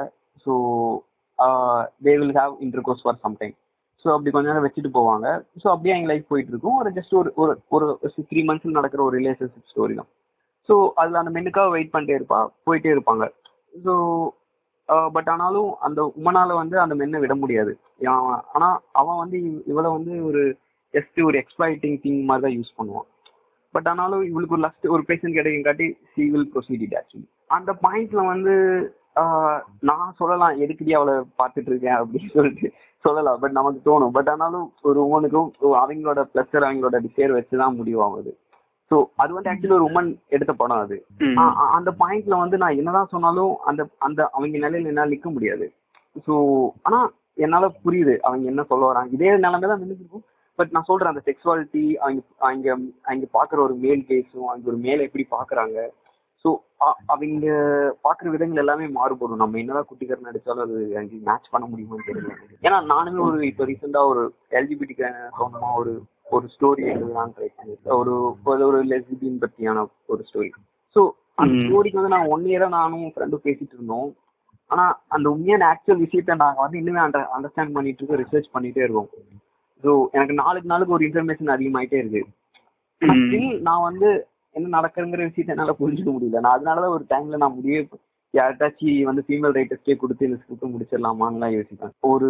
So they will have intercourse for some time so அப்படி கொஞ்ச நேரம் வச்சுட்டு போவாங்க. ஸோ அப்படியே எங்க லைஃப் போயிட்டு இருக்கும். ஒரு ஜஸ்ட் ஒரு ஒரு ஒரு த்ரீ மந்த்ஸ் நடக்கிற ஒரு ரிலேஷன்ஷிப் ஸ்டோரி தான். ஸோ அதில் அந்த மென்னுக்காக வெயிட் பண்ணிட்டே இருப்பா போயிட்டே இருப்பாங்க. ஸோ பட் ஆனாலும் அந்த உமனால வந்து அந்த மென்னை விட முடியாது. ஆனால் ஆனா அவன் வந்து இவளை வந்து ஒரு ஜஸ்ட் ஒரு எக்ஸ்பைட்டிங் திங் மாதிரி தான் யூஸ் பண்ணுவான். பட் ஆனாலும் இவளுக்கு ஒரு லஸ்ட் ஒரு பேஷன் கிடைக்கும் காட்டி she will proceed it actually அந்த பாயிண்ட்ல வந்து நான் சொல்லலாம் எதுக்கடி அவளை பார்த்துட்டு இருக்கேன் அப்படின்னு சொல்லிட்டு சொல்லலாம். பட் நமக்கு தோணும். பட் ஆனாலும் ஒரு உமனுக்கும் அவங்களோட ப்ளஸர் அவங்களோட டிசைர் வச்சு தான் முடிவாகுது ஸோ அது வந்து ஆக்சுவலி ஒரு உமன் எடுத்த படம் அது. அந்த பாயிண்ட்ல வந்து நான் என்னதான் சொன்னாலும் அந்த அந்த அவங்க நிலையில என்னால நிக்க முடியாது. ஸோ ஆனா என்னால புரியுது அவங்க என்ன சொல்ல வராங்க. இதே நிலைமை தான் நின்றுருக்கும் பட் நான் சொல்றேன் அந்த செக்ஸுவாலிட்டி அவங்க அவங்க அவங்க பாக்குற ஒரு மேல் கேஸும் அவங்க ஒரு மேல எப்படி பாக்குறாங்க ஸோ அவங்க பாக்குற விதங்கள் எல்லாமே மாறுபடும். நம்ம என்னதான் குட்டிக்கர் நடிச்சாலும் அது எனக்கு மேட்ச் பண்ண முடியுமான்னு தெரியல. ஏன்னா நானுமே ஒரு இப்போ ரீசெண்டா ஒரு எல்ஜிபிடி சொந்தமா ஒரு ஒரு ஸ்டோரி எழுதலான்னு ட்ரை பண்ணிருக்கேன். ஒரு ஒரு லெஸ்பியன் பத்தியான ஒரு ஸ்டோரி ஸோ அந்த. ஸ்டோரிக்கு வந்து நான் ஒன் இயரா நானும் ஃப்ரெண்டும் பேசிட்டு இருந்தோம். ஆனா அந்த உண்மையான ஆக்சுவல் விஷயத்த நாங்க வந்து இன்னுமே அண்டர் அண்டர்ஸ்டாண்ட் பண்ணிட்டு இருக்கோம் ரிசர்ச் பண்ணிட்டே இருக்கோம். ஸோ எனக்கு நாளுக்கு நாளுக்கு ஒரு இன்ஃபர்மேஷன் அதிகமாயிட்டே இருக்கு. நான் வந்து என்ன நடக்குங்கிற விஷயத்த என்னால புரிஞ்சுக்க முடியல. நான் அதனாலதான் ஒரு டைம்ல நான் முடிவே யார்ட்டாச்சும் வந்து ஃபீமேல் ரைட்டர்ஸ்டே கொடுத்து இந்த ஸ்கிரிப்ட் முடிச்சிடலாமான்லாம் யோசிப்பேன். ஒரு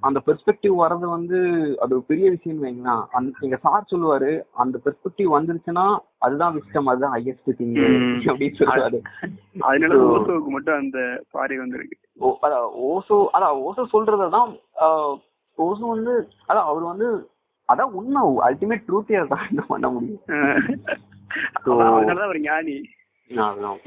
அந்த பெர்ஸ்பெக்டிவ் வர்றது வந்து அது ஒரு பெரிய விஷயம் வைங்களா அந்த எங்க சார் சொல்லுவாரு அந்த பெர்ஸ்பெக்டிவ் வந்துருச்சுன்னா அதுதான் விஸ்டம் அதுதான் ஹையஸ்ட் திங். அப்படின்னு சொல்லுவாரு. அதனால ஓசோவுக்கு மட்டும் அந்த பாரி வந்திருக்கு. ஓ அதான் ஓசோ அதான் ஓசோ சொல்றதான் ஓசோ வந்து அதான் அவர் வந்து அதான் உண்மை அல்டிமேட் ட்ரூத்தே அதான் என்ன பண்ண முடியும். அதனாலதான் ஒரு ஞானி. அதுதான்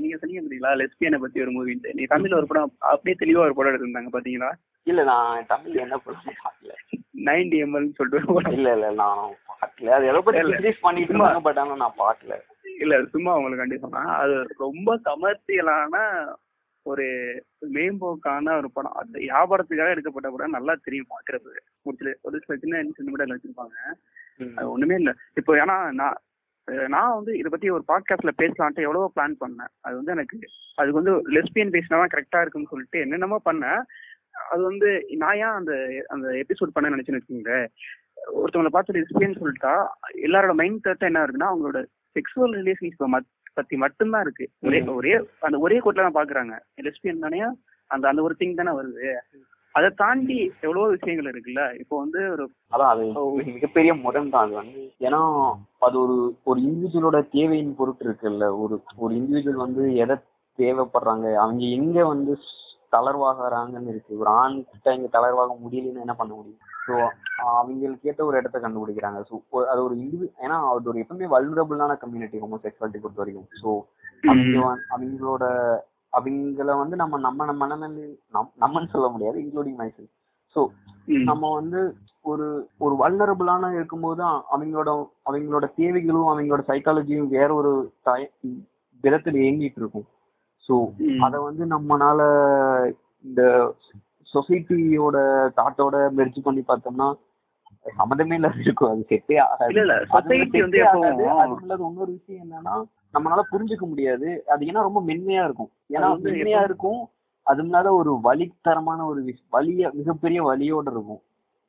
நீங்க சொன்னீங்க தெரியுங்களா லெஸ்பியனை பத்தி ஒரு மூவி நீ தமிழ்ல ஒரு படம் அப்படியே தெளிவா ஒரு படம் எடுத்திருந்தாங்க பாத்தீங்களா? இல்ல நான் தமிழ்ல என்ன படம் பார்க்கல நைன்டி எம்எல் சொல்லிட்டு. இல்ல இல்ல நான் பார்க்கல அது எதை பத்தி. டிஸ்கஸ் பண்ணிட்டு இருந்தாங்க பட் ஆனா நான் பார்க்கல இல்ல சும்மா உங்களுக்கு கண்டி சொன்னா அது ரொம்ப கமர்ஷியலான ஒரு மேம்போக்கான ஒரு படம். அந்த வியாபாரத்துக்காக எடுக்கப்பட்ட படம். நல்லா தெரியும் பாக்குறது ஒரு சில ஒரு சில சின்ன சின்ன நிமிடம் வச்சிருப்பாங்க. அது ஒண்ணுமே இல்ல. இப்போ ஏன்னா நான் நான் வந்து இதை பத்தி ஒரு பாட்காஸ்ட்ல பேசலான்ட்டு எவ்வளவோ பிளான் பண்ணேன். அது வந்து எனக்கு அதுக்கு வந்து லெஸ்பியன் பேசினா கரெக்டா இருக்குன்னு சொல்லிட்டு என்னென்னமோ பண்ணேன். அது வந்து நான் ஏன் அந்த அந்த எபிசோட் பண்ண நினைச்சேன்னு வச்சுக்கோங்களேன். ஒருத்தவங்களை பார்த்து லெஸ்பியன் சொல்லிட்டா எல்லாரோட மைண்ட் தாட் என்ன இருக்குன்னா அவங்களோட செக்ஸுவல் ரிலேஷன்ஷிப் பத்தி மட்டும்தான் இருக்கு. ஒரே. ஒரே அந்த ஒரே கோட்ல தான் பாக்குறாங்க லெஸ்பியன் தானே அந்த அந்த ஒரு திங் தானே வருது. அதை தாண்டி எவ்வளவோ விஷயங்கள் இருக்குல்ல? இப்போ வந்து ஒரு அதான் அது மிக- மிகப்பெரிய முரண் தான். அது வந்து ஏன்னா அது ஒரு ஒரு இண்டிவிஜுவலோட தேவையின் பொருட்டு இருக்குல்ல. ஒரு ஒரு இண்டிவிஜுவல் வந்து எதை தேவைப்படுறாங்க அவங்க எங்க வந்து தளர்வாகிறாங்கன்னு இருக்கு. ஒரு ஆண் கிட்ட இங்க தளர்வாக முடியலன்னு என்ன பண்ண முடியும்? ஸோ அவங்களுக்கு ஏற்ற ஒரு இடத்த கண்டுபிடிக்கிறாங்க. ஸோ அது ஒரு இண்டிவி ஏன்னா அது ஒரு எப்பவுமே வல்னரபுளான கம்யூனிட்டி ஹோமோசெக்சுவாலிட்டி பொறுத்த வரைக்கும். ஸோ அவங்க அவங்களோட அவங்கள வந்து நம்ம நம்ம மனநிலை நம் நம்மன்னு சொல்ல முடியாது இன்க்ளூடிங் மைசெல் ஸோ நம்ம வந்து ஒரு ஒரு வல்னரபுளான இருக்கும்போது அவங்களோட அவங்களோட தேவைகளும் அவங்களோட சைக்காலஜியும் வேற ஒரு டய- விதத்துல இயங்கிட்டு இருக்கும். ஸோ. அதை வந்து நம்மனால இந்த சொசைட்டியோட தாட்டோட மெர்ஜ் பண்ணி பார்த்தோம்னா சம்மந்தமே இல்லாத இருக்கும். அது செட்டே ஆகாது. இன்னொரு விஷயம் என்னன்னா நம்மளால புரிஞ்சுக்க முடியாது. அது ஏன்னா ரொம்ப மென்மையா இருக்கும். ஏன்னா மென்மையா இருக்கும். அது இல்லாத ஒரு வலித்தரமான ஒரு வலிய மிகப்பெரிய வலியோட இருக்கும்.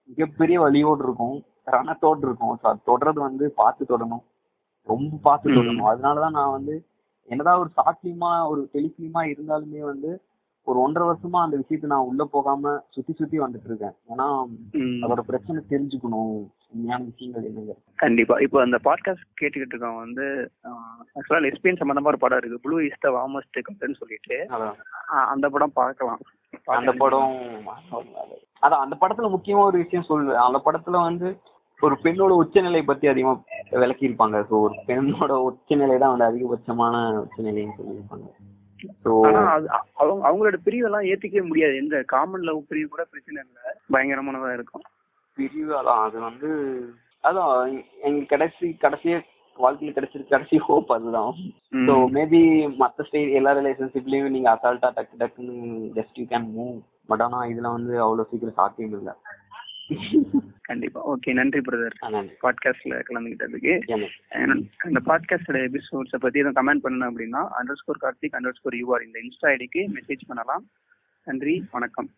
மிகப்பெரிய வலியோடு இருக்கும். ரணத்தோடு இருக்கும். அது தொடறது வந்து பார்த்து தொடணும். ரொம்ப பார்த்து. தொடணும். அதனாலதான் நான் வந்து என்னதான் ஒரு ஷார்ட் ஃபிலிமா ஒரு டெலிஃபிலிமா இருந்தாலுமே வந்து ஒரு ஒன்றரை வருஷமா அந்த விஷயத்தை நான் உள்ள போகாம சுத்தி சுத்தி வந்துட்டு இருக்கேன். ஏன்னா. அதோட பிரச்சனை தெரிஞ்சுக்கணும். உண்மையான விஷயங்கள் என்னங்க? கண்டிப்பா. இப்போ அந்த பாட்காஸ்ட் கேட்டுக்கிட்டு இருக்கவங்க வந்து ஆக்சுவலா லெஸ்பியன் சம்பந்தமா ஒரு படம் இருக்கு. ப்ளூ இஸ் த வார்மஸ்ட் கம்பென்னு சொல்லிட்டு. அந்த படம் பார்க்கலாம். அந்த படம் அதான் அந்த படத்துல முக்கியமா ஒரு விஷயம் சொல்லுவேன். அந்த படத்துல வந்து ஒரு பெண்ணோட உச்சநிலை பத்தி அதிகமா விளக்கியிருப்பாங்க. ஸோ ஒரு பெண்ணோட உச்சநிலை தான் வந்து அதிகபட்சமான உச்சநிலைன்னு சொல்லியிருப்பாங்க. அவங்க அவங்களோட பிரிவு எல்லாம் ஏத்துக்கவே முடியாது. எந்த காமன் லவ் பிரிவு கூட பிரச்சனை இல்லை. பயங்கரமானதா இருக்கும். பிரிவு அதான் அது வந்து அதான் எங்க கடைசி கடைசியே வாழ்க்கையில கிடைச்சிருக்க கடைசி ஹோப் அதுதான். ஸோ மேபி மற்ற ஸ்டேட் எல்லா ரிலேஷன்ஷிப்லயும் நீங்க அசால்ட்டா டக்கு டக்குன்னு just you can move but ஆனா இதுல வந்து அவ்வளவு சீக்கிரம் சாத்தியம் இல்லை. கண்டிப்பா. ஓகே நன்றி பிரதர் பாட்காஸ்ட்ல And இந்த பாட்காஸ்டோட எபிசோட்ஸை பத்தி எதுவும் கமெண்ட் பண்ணணும் அப்படின்னா underscore Karthik underscore U R இந்த இன்ஸ்டா ஐடிக்கு மெசேஜ் பண்ணலாம். நன்றி வணக்கம்.